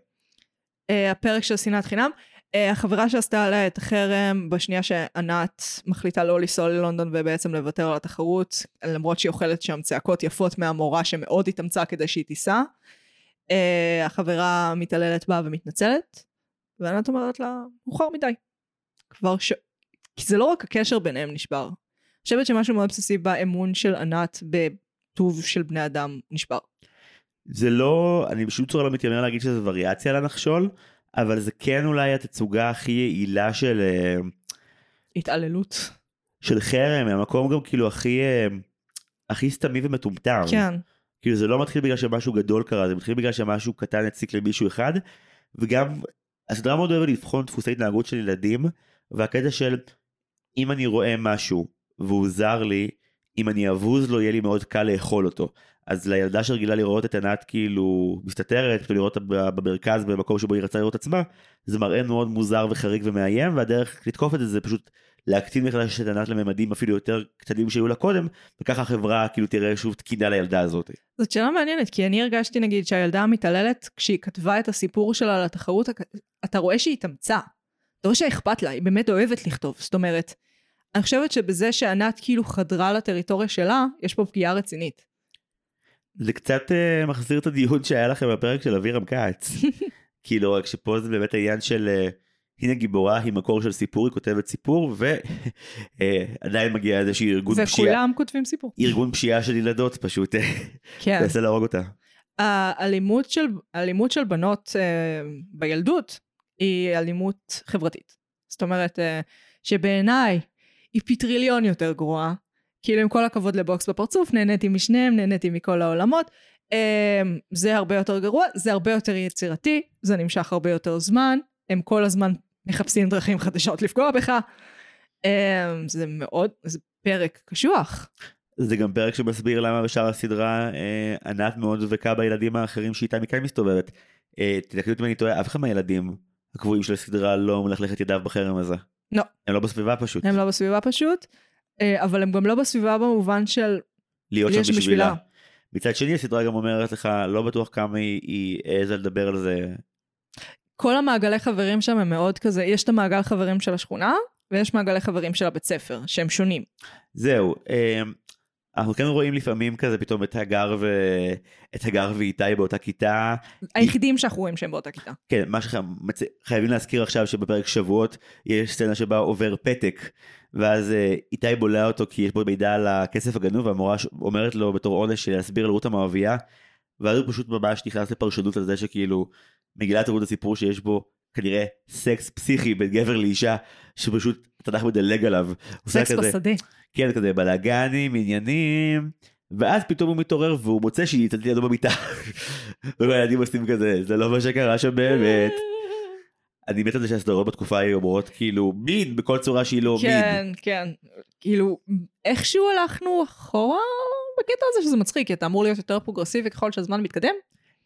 אה, הפרק של שנאת חינם. אה, החברה שעשתה עליה את החרם בשנייה שענת מחליטה לא לנסוע ללונדון ובעצם לוותר על התחרות, למרות שהיא אוכלת שם צעקות יפות מהמורה שמאוד התאמצה כדי שהיא תיסע. אה, החברה מתעללת בה ומתנצלת, וענת אומרת לה, מאוחר מדי. כבר ש... כי זה לא רק הקשר ביניהם נשבר. אני חושבת שמשהו מאוד בסיסי באמון של ענת בטוב של בני אדם נשבר. זה לא, אני בשום צורה לא מתיימר להגיד שזה וריאציה לנחשול, אבל זה כן אולי התצוגה הכי יעילה של, אה, התעללות. של חרם, המקום גם כאילו הכי, אה, הכי סתמי ומטומטם. כן. כאילו זה לא מתחיל בגלל שמשהו גדול קרה, זה מתחיל בגלל שמשהו קטן הציק למישהו אחד, וגם הסדרה מאוד אוהבת לבחון דפוסי התנהגות של ילדים, והקטע של אם אני רואה משהו והוא זר לי, אם אני אבוז לו יהיה לי מאוד קל לאכול אותו. אז לילדה שרגילה לראות את ענת כאילו מסתתרת, פתאום לראות במרכז במקום שבו היא רצה לראות עצמה, זה מראה מאוד מוזר וחריג ומאיים, והדרך לתקוף את זה זה פשוט להקטין מחדש את ענת לממדים אפילו יותר קטנים שהיו לה קודם, וככה החברה כאילו תראה שוב תקינה לילדה הזאת. זאת שאלה מעניינת, כי אני הרגשתי נגיד שהילדה המתעללת, כשהיא כתבה את הסיפור שלה לתחרות, אתה רואה שהיא התאמצה. אתה רואה שאכפת לה, היא באמת אוהבת לכתוב. זאת אומרת, אני חושבת שבזה שענת כאילו חדרה לטריטוריה שלה, יש פה פגיעה רצינית. זה קצת uh, מחזיר את הדיון שהיה לכם בפרק של אבירם כץ. כאילו רק שפה זה באמת העניין של uh, הנה גיבורה היא מקור של סיפור היא כותבת סיפור ועדיין uh, מגיע איזשהו ארגון וכולם פשיעה. וכולם כותבים סיפור. ארגון פשיעה של ילדות פשוט כן. מנסה להרוג אותה. האלימות של, האלימות של בנות uh, בילדות היא אלימות חברתית. זאת אומרת uh, שבעיניי היא פי טריליון יותר גרועה. כאילו עם כל הכבוד לבוקס בפרצוף, נהניתי משניהם, נהניתי מכל העולמות. Um, זה הרבה יותר גרוע, זה הרבה יותר יצירתי, זה נמשך הרבה יותר זמן, הם כל הזמן מחפשים דרכים חדשות לפגוע בך. Um, זה מאוד, זה פרק קשוח. זה גם פרק שמסביר למה בשאר הסדרה אה, ענת מאוד דבקה בילדים האחרים שאיתם היא כן מסתובבת. אה, תתקנו אותי אם אני טועה, אף אחד מהילדים הקבועים של הסדרה לא מלכלך את ידיו בחרם הזה. לא. הם לא בסביבה פשוט. הם לא בסביבה פשוט, אבל הם גם לא בסביבה במובן של להיות שם בשבילה. מצד שני הסדרה גם אומרת לך לא בטוח כמה היא- היא העזה לדבר על זה. כל המעגלי חברים שם הם מאוד כזה, יש את המעגל חברים של השכונה, ויש מעגלי חברים של הבית ספר, שהם שונים. זהו. אנחנו כן רואים לפעמים כזה פתאום את הגר ו... את הגר ואיתי באותה כיתה. היחידים שאנחנו רואים שהם באותה כיתה. כן, מה שחייבים להזכיר עכשיו שבפרק שבועות יש סצנה שבה עובר פתק ואז אה, איתי בולע אותו כי יש בו מידע על הכסף הגנוב והמורה ש- אומרת לו בתור עונש להסביר לרות המואביה ואז הוא פשוט ממש נכנס לפרשנות על זה שכאילו מגילת רות הסיפור שיש בו כנראה סקס פסיכי בין גבר לאישה שפשוט התנ"ך מדלג עליו. סקס כזה- בשדה. כן כזה בלאגנים עניינים ואז פתאום הוא מתעורר והוא מוצא שהיא נמצאת לידו במיטה. והילדים עושים כזה זה לא מה שקרה שם באמת. אני מת על זה שהסדרות בתקופה ההיא אומרות כאילו מין בכל צורה שהיא לא מין. כן, כן. כאילו, איכשהו הלכנו אחורה בקטע הזה שזה מצחיק, כי אתה אמור להיות יותר פרוגרסיבי ככל שהזמן מתקדם.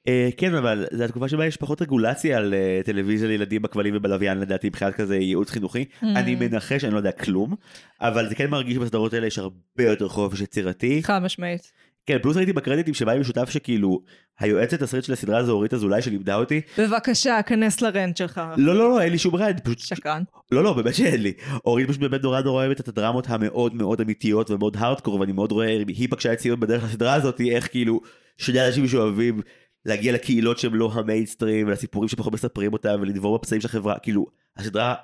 אה, כן אבל זו התקופה שבה יש פחות רגולציה על אה, טלוויזיה לילדים בכבלים ובלוויין לדעתי מבחינת כזה ייעוץ חינוכי. Mm. אני מנחש אני לא יודע כלום אבל זה כן מרגיש בסדרות האלה יש הרבה יותר חופש יצירתי. חד משמעית. כן פלוס ראיתי בקרדיטים שבבית משותף שכאילו היועצת תסריט של הסדרה זו אורית אזולאי שלימדה אותי. בבקשה, כנס ל rant שלך. לא לא לא אין לי שום rant פשוט שקרן. לא לא באמת שאין לי אורית פשוט באמת נורא נורא אוהבת את הדרמות המאוד מאוד אמיתיות ומאוד הארדקור ואני מאוד רואה היא פגשה את ציון בדרך לסדרה הזאת איך כאילו שני אנשים שאוהבים להגיע לקהילות שהם לא המיינסטרים ולסיפורים שפחות מספרים אותם ולדבור בפצעים של החברה כאילו הסדרה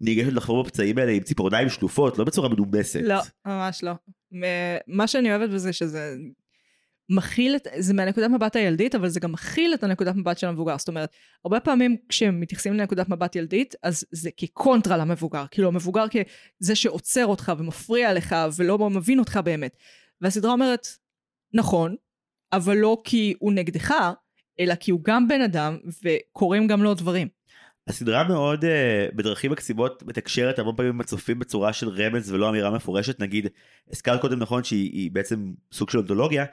ניגשת לחפור בפצעים האלה עם ציפורניים שלופות לא בצורה מנומסת. לא, ממש לא. מה שאני אוהבת בזה שזה מכיל את, זה מהנקודת מבט הילדית, אבל זה גם מכיל את הנקודת מבט של המבוגר. זאת אומרת, הרבה פעמים כשמתייחסים לנקודת מבט ילדית, אז זה כקונטרה למבוגר. כאילו, המבוגר כזה שעוצר אותך ומפריע לך ולא מבין אותך באמת. והסדרה אומרת, נכון, אבל לא כי הוא נגדך, אלא כי הוא גם בן אדם וקורים גם לו דברים. הסדרה מאוד uh, בדרכים מקסימות מתקשרת המון פעמים עם הצופים בצורה של רמז ולא אמירה מפורשת נגיד הזכרת קודם נכון שהיא היא בעצם סוג של אונתולוגיה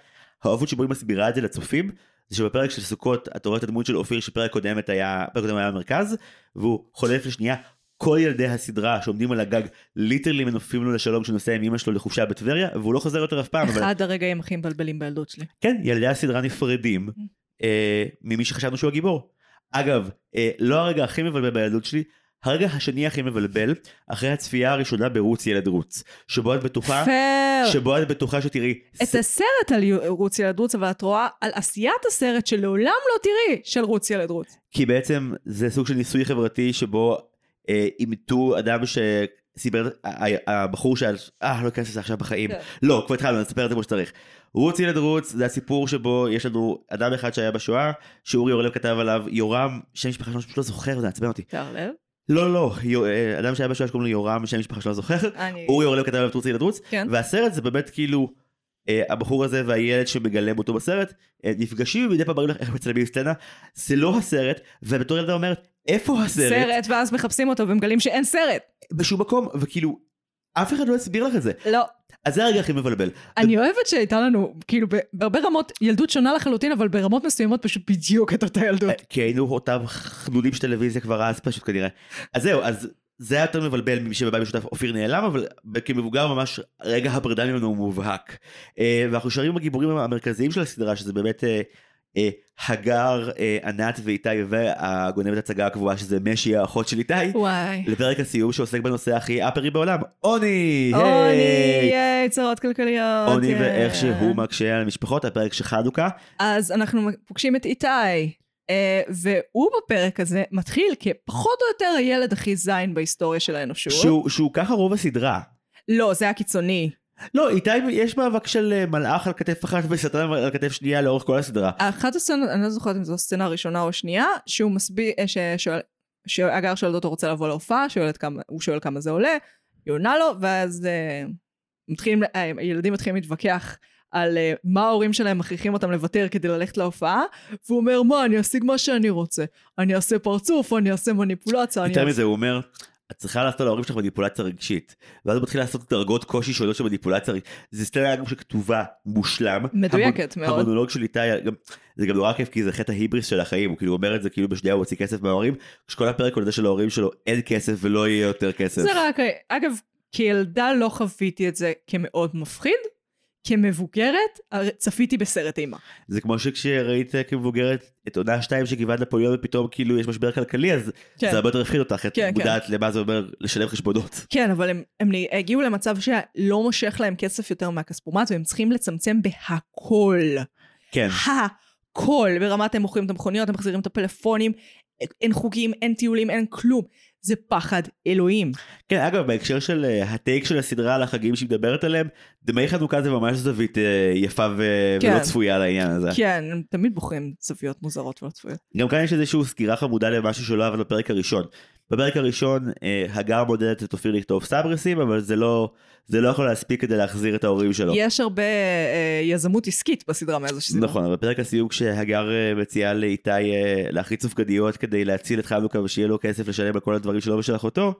האופן שבו היא מסבירה את זה לצופים זה שבפרק של סוכות אתה רואה את הדמות של אופיר שפרק קודמת היה פרק קודם היה במרכז והוא חולף לשנייה כל ילדי הסדרה שעומדים על הגג literally מנופים לו לשלום כשנוסע עם אמא שלו לחופשה בטבריה והוא לא חוזר יותר אף פעם אבל אחד הרגעים הכי מבלבלים בילדות שלי. כן, ילדי הסדרה נפרדים אה, ממי שחשבנו שהוא הגיבור. אגב, אה, לא הרגע הכי מבלבל בילדות שלי, הרגע השני הכי מבלבל, אחרי הצפייה הראשונה ברוץ ילד רוץ. שבו את בטוחה, פייר. שבו את בטוחה שתראי, את ס- הסרט על רוץ ילד רוץ, אבל את רואה על עשיית הסרט שלעולם לא תראי של רוץ ילד רוץ. כי בעצם זה סוג של ניסוי חברתי שבו אימתו אדם שסיפר, הבחור שאל, אה לא אכנס לזה עכשיו בחיים, כן. לא כבר התחלנו נספר את זה כמו שצריך. רוץ ילד רוץ זה הסיפור שבו יש לנו אדם אחד שהיה בשואה שאורי אורלב כתב עליו יורם שם משפחה שלו אני פשוט לא זוכר זה עצבן אותי. לא לא יו- אה, אדם שהיה בשואה שקוראים לו יורם שם משפחה שלו לא זוכר. אורי אורלב כתב עליו תרוץ ילד רוץ. והסרט זה באמת כאילו אה, הבחור הזה והילד שמגלם אותו בסרט אה, נפגשים ומדי פעם מראים לך איך מצלמים סצנה זה לא הסרט ובתור ילדה אומרת איפה הסרט סרט, ואז מחפשים אותו ומגלים שאין סרט. בשום מקום וכאילו אף אחד לא הסביר לך את זה לא. אז זה הרגע הכי מבלבל אני אוהבת שהייתה לנו, כאילו, בהרבה רמות, ילדות שונה לחלוטין, אבל ברמות מסוימות פשוט בדיוק את אותה ילדות. אה, כי היינו אותם חנונים של טלוויזיה כבר אז פשוט כנראה אז זהו אז זה היה יותר מבלבל ממי שבבית משותף אופיר נעלם אבל כמבוגר ממש רגע הפרידה ממנו הוא מובהק אה, ואנחנו שרים עם הגיבורים המרכזיים של הסדרה שזה באמת אה, אה, הגר ענת ואיתי והגונבת הצגה הקבועה שזה משי האחות של איתי וואי. לפרק הסיום שעוסק בנושא הכי אפרי בעולם עוני עוני! ייי, צרות כלכליות. עוני ייי. ואיך שהוא מקשה על המשפחות הפרק של חנוכה אז אנחנו פוגשים את איתי, אה, והוא בפרק הזה מתחיל כפחות או יותר הילד הכי זין בהיסטוריה של האנושות. שהוא, שהוא ככה רוב הסדרה לא, זה הקיצוני. לא, איתי יש מאבק של אה, מלאך על כתף אחת ושטן על כתף שנייה לאורך כל הסדרה. אחת הסצנות, אני לא זוכרת אם זו הסצנה הראשונה או השנייה, שהוא מסביר, אה, ששואל, שהגר שואלת אותו רוצה לבוא להופעה, כמה, הוא שואל כמה זה עולה, היא עונה לו, ואז אה, מתחילים, אה, הילדים מתחילים להתווכח על אה, מה ההורים שלהם מכריחים אותם לוותר כדי ללכת להופעה, והוא אומר, מה, אני אשיג מה שאני רוצה. אני אעשה פרצוף, אני אעשה מניפולציה, אני יותר. מזה הוא אומר, את צריכה לעשות להורים שלך מניפולציה רגשית. ואז הוא מתחיל לעשות דרגות קושי שונות של מניפולציה רגשית. זה סצנה אגב שכתובה מושלם. מדויקת המונ- מאוד. המונולוג של איתי, גם, זה גם נורא כיף כי זה חטא ההיבריס של החיים, הוא כאילו אומר את זה כאילו בשנייה הוא הוציא כסף מההורים, כשכל הפרק הוא יודע שלהורים שלו אין כסף ולא יהיה יותר כסף. זה רק, אגב, כילדה לא חוויתי את זה כמאוד מפחיד, כמבוגרת צפיתי בסרט אימה. זה כמו שכשראית כמבוגרת את עונה 2 של גבעת נפוליאון ופתאום כאילו יש משבר כלכלי אז כן. זה הרבה יותר הפחיד אותך, את כן, כן. מודעת למה זה אומר לשלם חשבונות. כן, אבל הם, הם הגיעו למצב שלא מושך להם כסף יותר מהכספומט, והם צריכים לצמצם בהכל. כן. הכל. ברמת הם מוכרים את המכוניות, הם מחזירים את הפלאפונים, אין חוגים, אין טיולים, אין כלום. זה פחד אלוהים. כן, אגב, בהקשר של אה, הטייק של הסדרה על החגים שהיא מדברת עליהם, דמי חנוכה זה ממש זווית אה, יפה ו- כן. ולא צפויה לעניין הזה. כן, הם תמיד בוחרים זוויות מוזרות ולא צפויות. גם כאן יש איזושהי סקירה חמודה למשהו שלא עבד בפרק הראשון. בפרק הראשון אה, הגר מודדת את אופיר לכתוב סברסים, אבל זה לא, זה לא יכול להספיק כדי להחזיר את ההורים שלו. יש הרבה אה, יזמות עסקית בסדרה מאיזו סדרה. נכון, בפרק הסיום כשהגר אה, מציעה לאיתי אה, להחריץ סופגניות כדי להציל את חנוכה ושיהיה לו כסף לשלם על כל הדברים שלו ושל אחותו,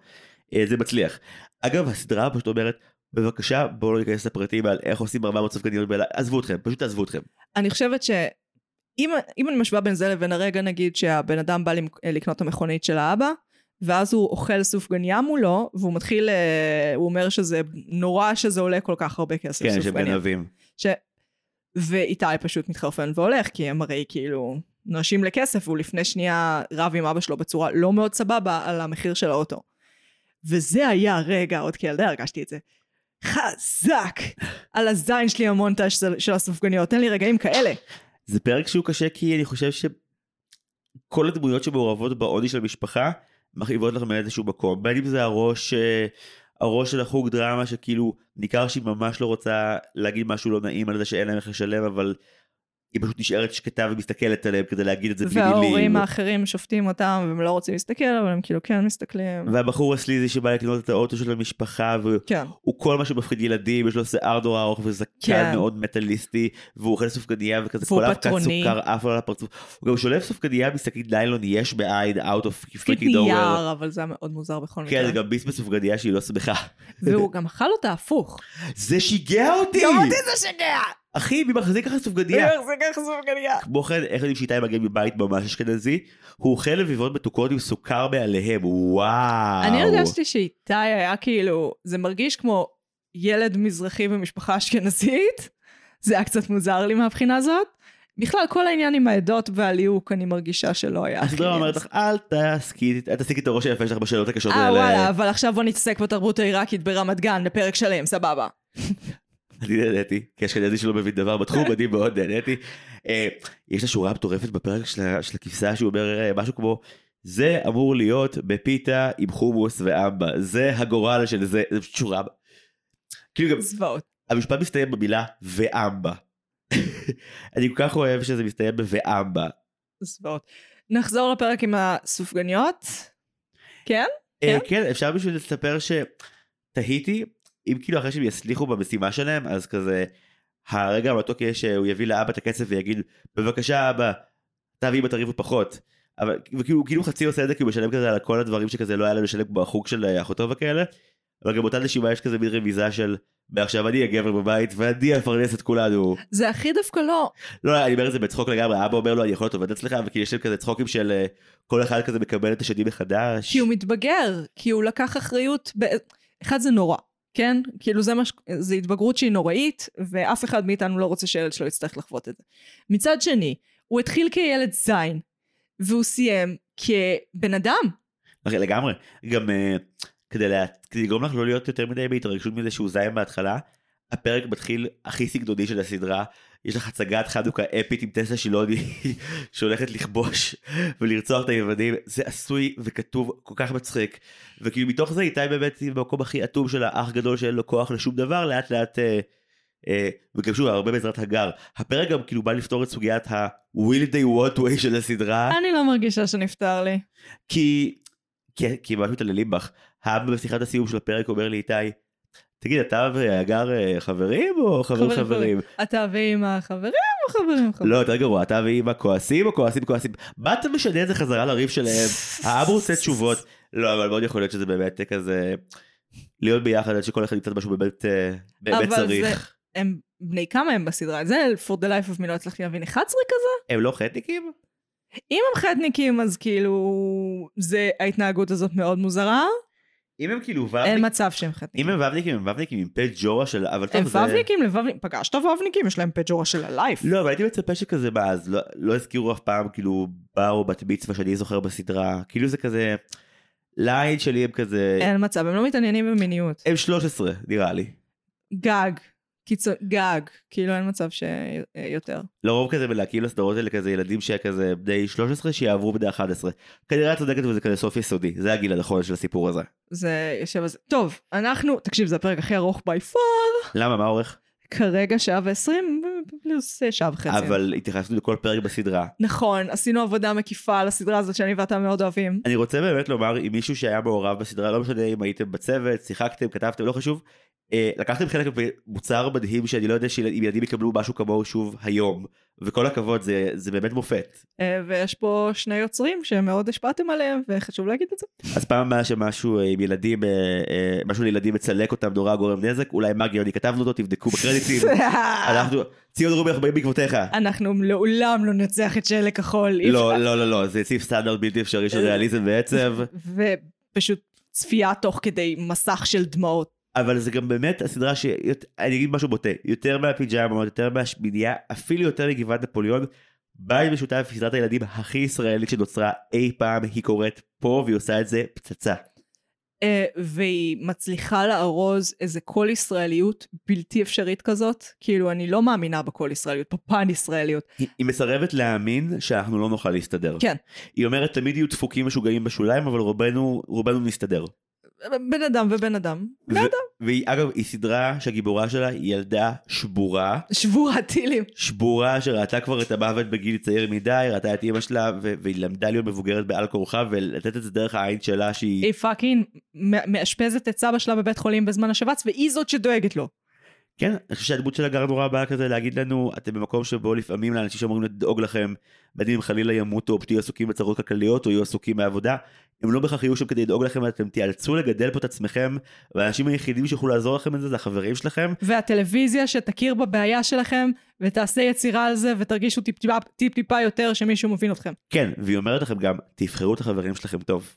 אה, זה מצליח. אגב, הסדרה פשוט אומרת, בבקשה בואו לא ניכנס לפרטים על איך עושים 400 סופגניות בלילה, עזבו אתכם, פשוט תעזבו אתכם. אני חושבת שאם אם אני משווה בין זה לבין הרגע נגיד שהבן אדם בא למק- לקנות את המכונית של האבא ואז הוא אוכל סופגניה מולו והוא מתחיל, אה, הוא אומר שזה נורא שזה עולה כל כך הרבה כסף כן, שהם סופגניה. גנבים. ש... ואיתי פשוט מתחרפן והולך כי הם הרי כאילו נואשים לכסף והוא לפני שנייה רב עם אבא שלו בצורה לא מאוד סבבה על המחיר של האוטו. וזה היה רגע, עוד כילדה הרגשתי את זה. חזק. על הזין שלי המונטאז' של- הסופגניות, תן לי רגעים כאלה. זה פרק שהוא קשה כי אני חושב שכל הדמויות שמעורבות בעוני של המשפחה מכאיבות לך מאיזשהו מקום. בין אם זה הראש אה, הראש של החוג דרמה שכאילו ניכר שהיא ממש לא רוצה להגיד משהו לא נעים על זה שאין להם איך לשלם אבל היא פשוט נשארת שקטה ומסתכלת עליהם כדי להגיד את זה בלי וההורים מילים. האחרים שופטים אותם והם לא רוצים להסתכל אבל הם כאילו כן מסתכלים. והבחור הסליזי שבא לקנות את האוטו של המשפחה והוא כן. כל מה שמפחיד ילדים יש לו שיער נורא ארוך וזקן כן. מאוד מטאליסטי והוא אוכל סופגניה וכזה כל האבקת. סוכר עף על הפרצוף הוא גם שולף סופגניה משקית ניילון יש בעין out of freaking nowhere נייר אבל זה היה מאוד מוזר בכל מקרה. כן זה גם ביס בסופגניה שהיא לא שמחה והוא גם אכל אותה הפוך. זה שיגע אותי גם אותי זה שגע! אחי מי מחזיק ככה סופגניה איך זה ככה סופגניה? כמו כן איך יודעים שאיתי מגיע מבית ממש אשכנזי הוא אוכל לביבות מתוקות עם סוכר מעליהם וואו אני הרגשתי שאיתי היה כאילו, זה מרגיש כמו ילד מזרחי במשפחה אשכנזית. זה היה קצת מוזר לי מהבחינה הזאת. בכלל, כל העניין עם העדות והליהוק, אני מרגישה שלא היה. הסדרה הכי- אומרת לך אל תעסקי אל תעסיקי את הראש היפה שלך בשאלות הקשות אה האלה וואלה, אבל עכשיו בוא נתעסק בתרבות העיראקית ברמת גן לפרק שלם, סבבה. אני נהניתי, כי אשכנזי שלא מבין דבר בתחום, אני מאוד נהניתי. אה, יש לה שורה מטורפת בפרק של הכבשה שהוא אומר אה, משהו כמו, זה אמור להיות בפיתה עם חומוס ואמבה, זה הגורל של זה, זה פשוט שורה. כאילו גם, זוועות. המשפט מסתיים במילה ואמבה. אני כל כך אוהב שזה מסתיים ב"ואמבה". זוועות. נחזור לפרק עם הסופגניות. כן? אה, כן? כן, אפשר בשביל לספר שתהיתי, אם כאילו אחרי שהם יצליחו במשימה שלהם, אז כזה, הרגע המתוק יהיה שהוא יביא לאבא את הכסף ויגיד, בבקשה אבא, אתה ואמא תריבו פחות. אבל וכאילו כאילו חצי עושה את זה כי הוא משלם כזה על כל הדברים שכזה לא היה לו לשלם בחוג של אה, אחותו וכאלה. אבל גם באותה נשימה יש כזה מין רמיזה של מעכשיו אני הגבר בבית ואני אפרנס את כולנו. זה הכי דווקא לא. לא, אני אומר את זה בצחוק לגמרי, אבא אומר לו אני יכול להיות עובד אצלך וכאילו יש להם כזה צחוקים של אה, כל אחד כזה מקבל את השני מחדש. כי הוא מתבגר, כי הוא לקח אחריות, ב... אחד זה נורא, כן? כאילו זה מש... זה התבגרות שהיא נוראית, ואף אחד מאיתנו לא רוצה שהילד שלו יצטרך לחוות את זה. מצד שני, הוא התחיל כילד זין, והוא סיים כבן אדם. אחי, לגמרי. גם אה, כדי, לה... כדי לגרום לך לא להיות יותר מדי בהתרגשות מזה שהוא זין בהתחלה, הפרק מתחיל הכי סגנוני של הסדרה. יש לך הצגת חנוכה אפית עם טסלה שילוני שהולכת לכבוש ולרצוח את היוונים זה עשוי וכתוב כל כך מצחיק. וכאילו מתוך זה איתי באמת במקום הכי אטום של האח גדול שאין לו כוח לשום דבר לאט לאט אה, אה, וגם שוב הרבה בעזרת הגר. הפרק גם כאילו בא לפתור את סוגיית ה-will they what way של הסדרה. אני לא מרגישה שנפטר לי. כי כי, כי ממש מתעללים בך האבא בשיחת הסיום של הפרק אומר לי איתי תגיד אתה והגר אה, חברים או חברים חברים? אתה ואמא חברים או חברים חברים? לא יותר גרוע אתה ואמא כועסים או כועסים כועסים מה אתה משנה את זה חזרה לריב שלהם האבא רוצה תשובות לא אבל מאוד יכול להיות שזה באמת כזה להיות ביחד עד שכל אחד ימצא משהו באמת אה, באמת אבל צריך זה- הם בני כמה הם בסדרה? זה for the life of me לא הצלחתי להבין. 11 כזה? הם לא חטניקים? אם הם חטניקים אז כאילו זה ההתנהגות הזאת מאוד מוזרה. אם הם כאילו אין ובניקים מצב שהם חטניקים. אם הם ובניקים הם ובניקים עם פט ג'ורה של אבל טוב הם זה ובניקים לבבניקים, פגשת ובניקים, יש להם פג'ורה של הלייף. לא אבל הייתי מצפה שכזה מה אז לא- לא הזכירו אף פעם כאילו בר או בת מצווה שאני זוכר בסדרה כאילו זה כזה ליין שלי הם כזה אין מצב, הם לא מתעניינים במיניות. הם 13 נראה לי. גג. קיצור, גג. כאילו אין מצב שיותר. לרוב כזה מלהקים לסדרות האלה כזה ילדים שכזה בני 13 שיעברו בני 11. כנראה את צודקת וזה כזה סוף יסודי זה הגיל הנכון של הסיפור הזה. זה יושב על זה. טוב, אנחנו, תקשיב, זה הפרק הכי ארוך בי פאר. למה מה אורך? כרגע שעה ועשרים, פלוס אה, שעה וחצי. אבל התייחסנו לכל פרק בסדרה. נכון, עשינו עבודה מקיפה על הסדרה הזאת שאני ואתה מאוד אוהבים. אני רוצה באמת לומר אם מישהו שהיה מעורב בסדרה לא משנה אם הייתם בצוות שיחקתם כתבתם לא חשוב. אה, לקחתם חלק במוצר מדהים שאני לא יודע שאם ילדים יקבלו משהו כמוהו שוב היום וכל הכבוד זה זה באמת מופת. אה, ויש פה שני יוצרים שמאוד השפעתם עליהם, וחשוב להגיד את זה. אז פעם הבאה שמשהו אה, עם ילדים אה, משהו לילדים מצלק אותם נורא גורם נזק אולי מגי אני כתבנו אותו תבדקו בקרדיטים. אנחנו ציון רובי אנחנו באים בעקבותיך. אנחנו לעולם לא ננצח את שלג כחול. אי לא לא לא לא זה סעיף סטנדרט בלתי אפשרי של ריאליזם ועצב ופשוט צפייה תוך כדי מסך של דמעות. אבל זה גם באמת הסדרה שאני אגיד משהו בוטה יותר מהפיג'מות יותר מהשמיניה אפילו יותר מגבעת נפוליאון. בית משותף היא סדרת הילדים הכי ישראלית שנוצרה אי פעם היא קורית פה והיא עושה את זה פצצה. אה, והיא מצליחה לארוז איזה קול ישראליות בלתי אפשרית כזאת. כאילו, אני לא מאמינה בקול ישראליות, בפן ישראליות. היא, היא מסרבת להאמין שאנחנו לא נוכל להסתדר. כן. היא אומרת תמיד יהיו דפוקים משוגעים בשוליים אבל רובנו רובנו נסתדר. בן אדם ובן אדם. בן אדם. והיא אגב היא סדרה שהגיבורה שלה היא ילדה שבורה שבורת טילים. שבורה שראתה כבר את המוות בגיל צעיר מדי ראתה את אימא שלה ו- והיא למדה להיות מבוגרת בעל כורחה ולתת את זה דרך העין שלה שהיא היא fucking מאשפזת את סבא שלה בבית חולים בזמן השבץ, והיא זאת שדואגת לו. כן אני חושב שהדמות של הגר נורא באה כזה להגיד לנו אתם במקום שבו לפעמים לאנשים שאמורים לדאוג לכם בין אם חלילה ימותו או תהיו עסוקים בצרות כלכליות או יהיו עסוקים בעבודה הם לא בהכרח יהיו שם כדי לדאוג לכם אתם תיאלצו לגדל פה את עצמם והאנשים היחידים שיוכלו לעזור לכם בזה זה החברים שלכם והטלוויזיה שתכיר בבעיה שלכם, ותעשה יצירה על זה, ותרגישו טיפ-טיפה טיפ-טיפה יותר שמישהו מבין אתכם. כן והיא אומרת לכם גם תבחרו את החברים שלכם טוב.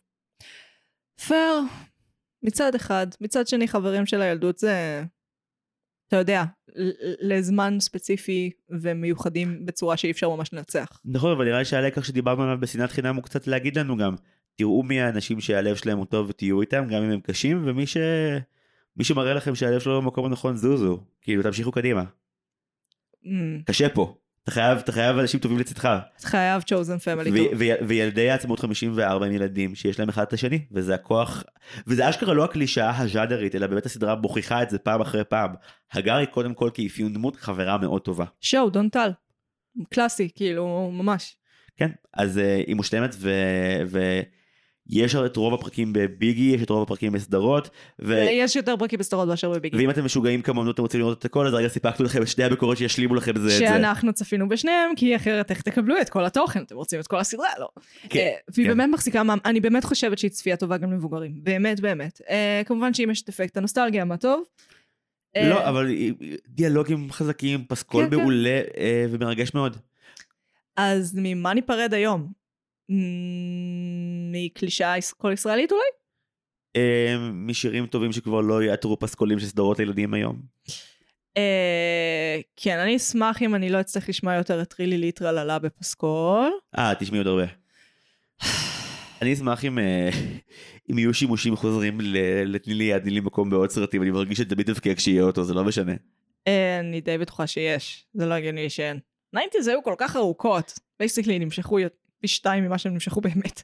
פייר. מצד אחד. מצד שני, חברים של הילדות זה... אתה יודע, לזמן ספציפי ומיוחדים בצורה שאי אפשר ממש לנצח. נכון אבל נראה לי שהלקח שדיברנו עליו בשנאת חינם הוא קצת להגיד לנו גם תראו מי האנשים שהלב שלהם הוא טוב ותהיו איתם גם אם הם קשים ומי ש... מי שמראה לכם שהלב שלו במקום הנכון זוזו כאילו תמשיכו קדימה Mm, קשה פה אתה חייב, אתה חייב אנשים טובים לצדך. אתה חייב chosen family ו-. ו- וילדי העצמאות 54 הם ילדים שיש להם אחד את השני, וזה הכוח, וזה אשכרה לא הקלישאה הז'אדרית, אלא באמת הסדרה מוכיחה את זה פעם אחרי פעם. הגר היא קודם כל כאפיון דמות חברה מאוד טובה. שואו, דון טל. קלאסי, כאילו, ממש. כן, אז uh, היא מושלמת ו... ויש את רוב הפרקים בביגי, יש את רוב הפרקים בסדרות, ו... יש יותר פרקים בסדרות מאשר בביגי. ואם אתם משוגעים כמונו אתם רוצים לראות את הכל, אז רגע סיפקנו לכם את שני הביקורות שישלימו לכם זה את זה. שאנחנו צפינו בשניהם, כי אחרת איך תקבלו את כל התוכן? אתם רוצים את כל הסדרה? לא. כן, אה, והיא כן. באמת מחזיקה, אני באמת חושבת שהיא צפייה טובה גם למבוגרים. באמת, באמת. אה, כמובן שאם יש את אפקט הנוסטלגיה, מה טוב. אה, לא, אבל דיאלוגים חזקים, פסקול כן, כן. מעולה אה, ומרגש מאוד. אז ממה ניפרד היום? מקלישאה יש- כל ישראלית אולי? אה, משירים טובים שכבר לא יעטרו פסקולים של סדרות לילדים היום. אה, כן, אני אשמח אם אני לא אצטרך לשמוע יותר את רילי ליטרללה בפסקול. אה, תשמעי עוד הרבה. אני אשמח אם, אה, אם יהיו שימושים חוזרים לתני לי יד, תני לי מקום בעוד סרטים, אני מרגיש שתמיד תבכה כשיהיה אותו, זה לא משנה. אה, אני די בטוחה שיש, זה לא הגיוני שאין. 90's היו כל כך ארוכות, basically נמשכו פי שתיים ממה שהם נמשכו באמת.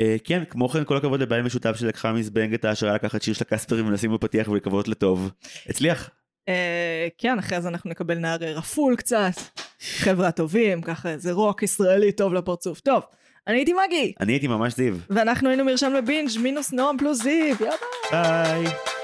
אה, כן, כמו כן, כל הכבוד לבית משותף שלקחה מזבנג את ההשראה לקחת שיר של הקספרים ולשים בפתיח ולקוות לטוב. הצליח. אה, כן, אחרי זה אנחנו נקבל נערי רפול קצת, חבר'ה טובים, ככה איזה רוק ישראלי טוב לפרצוף. טוב, אני הייתי מגי, אני הייתי ממש זיו. ואנחנו היינו מרשם לבינג' מינוס נועם פלוס זיו, יאללה. ביי.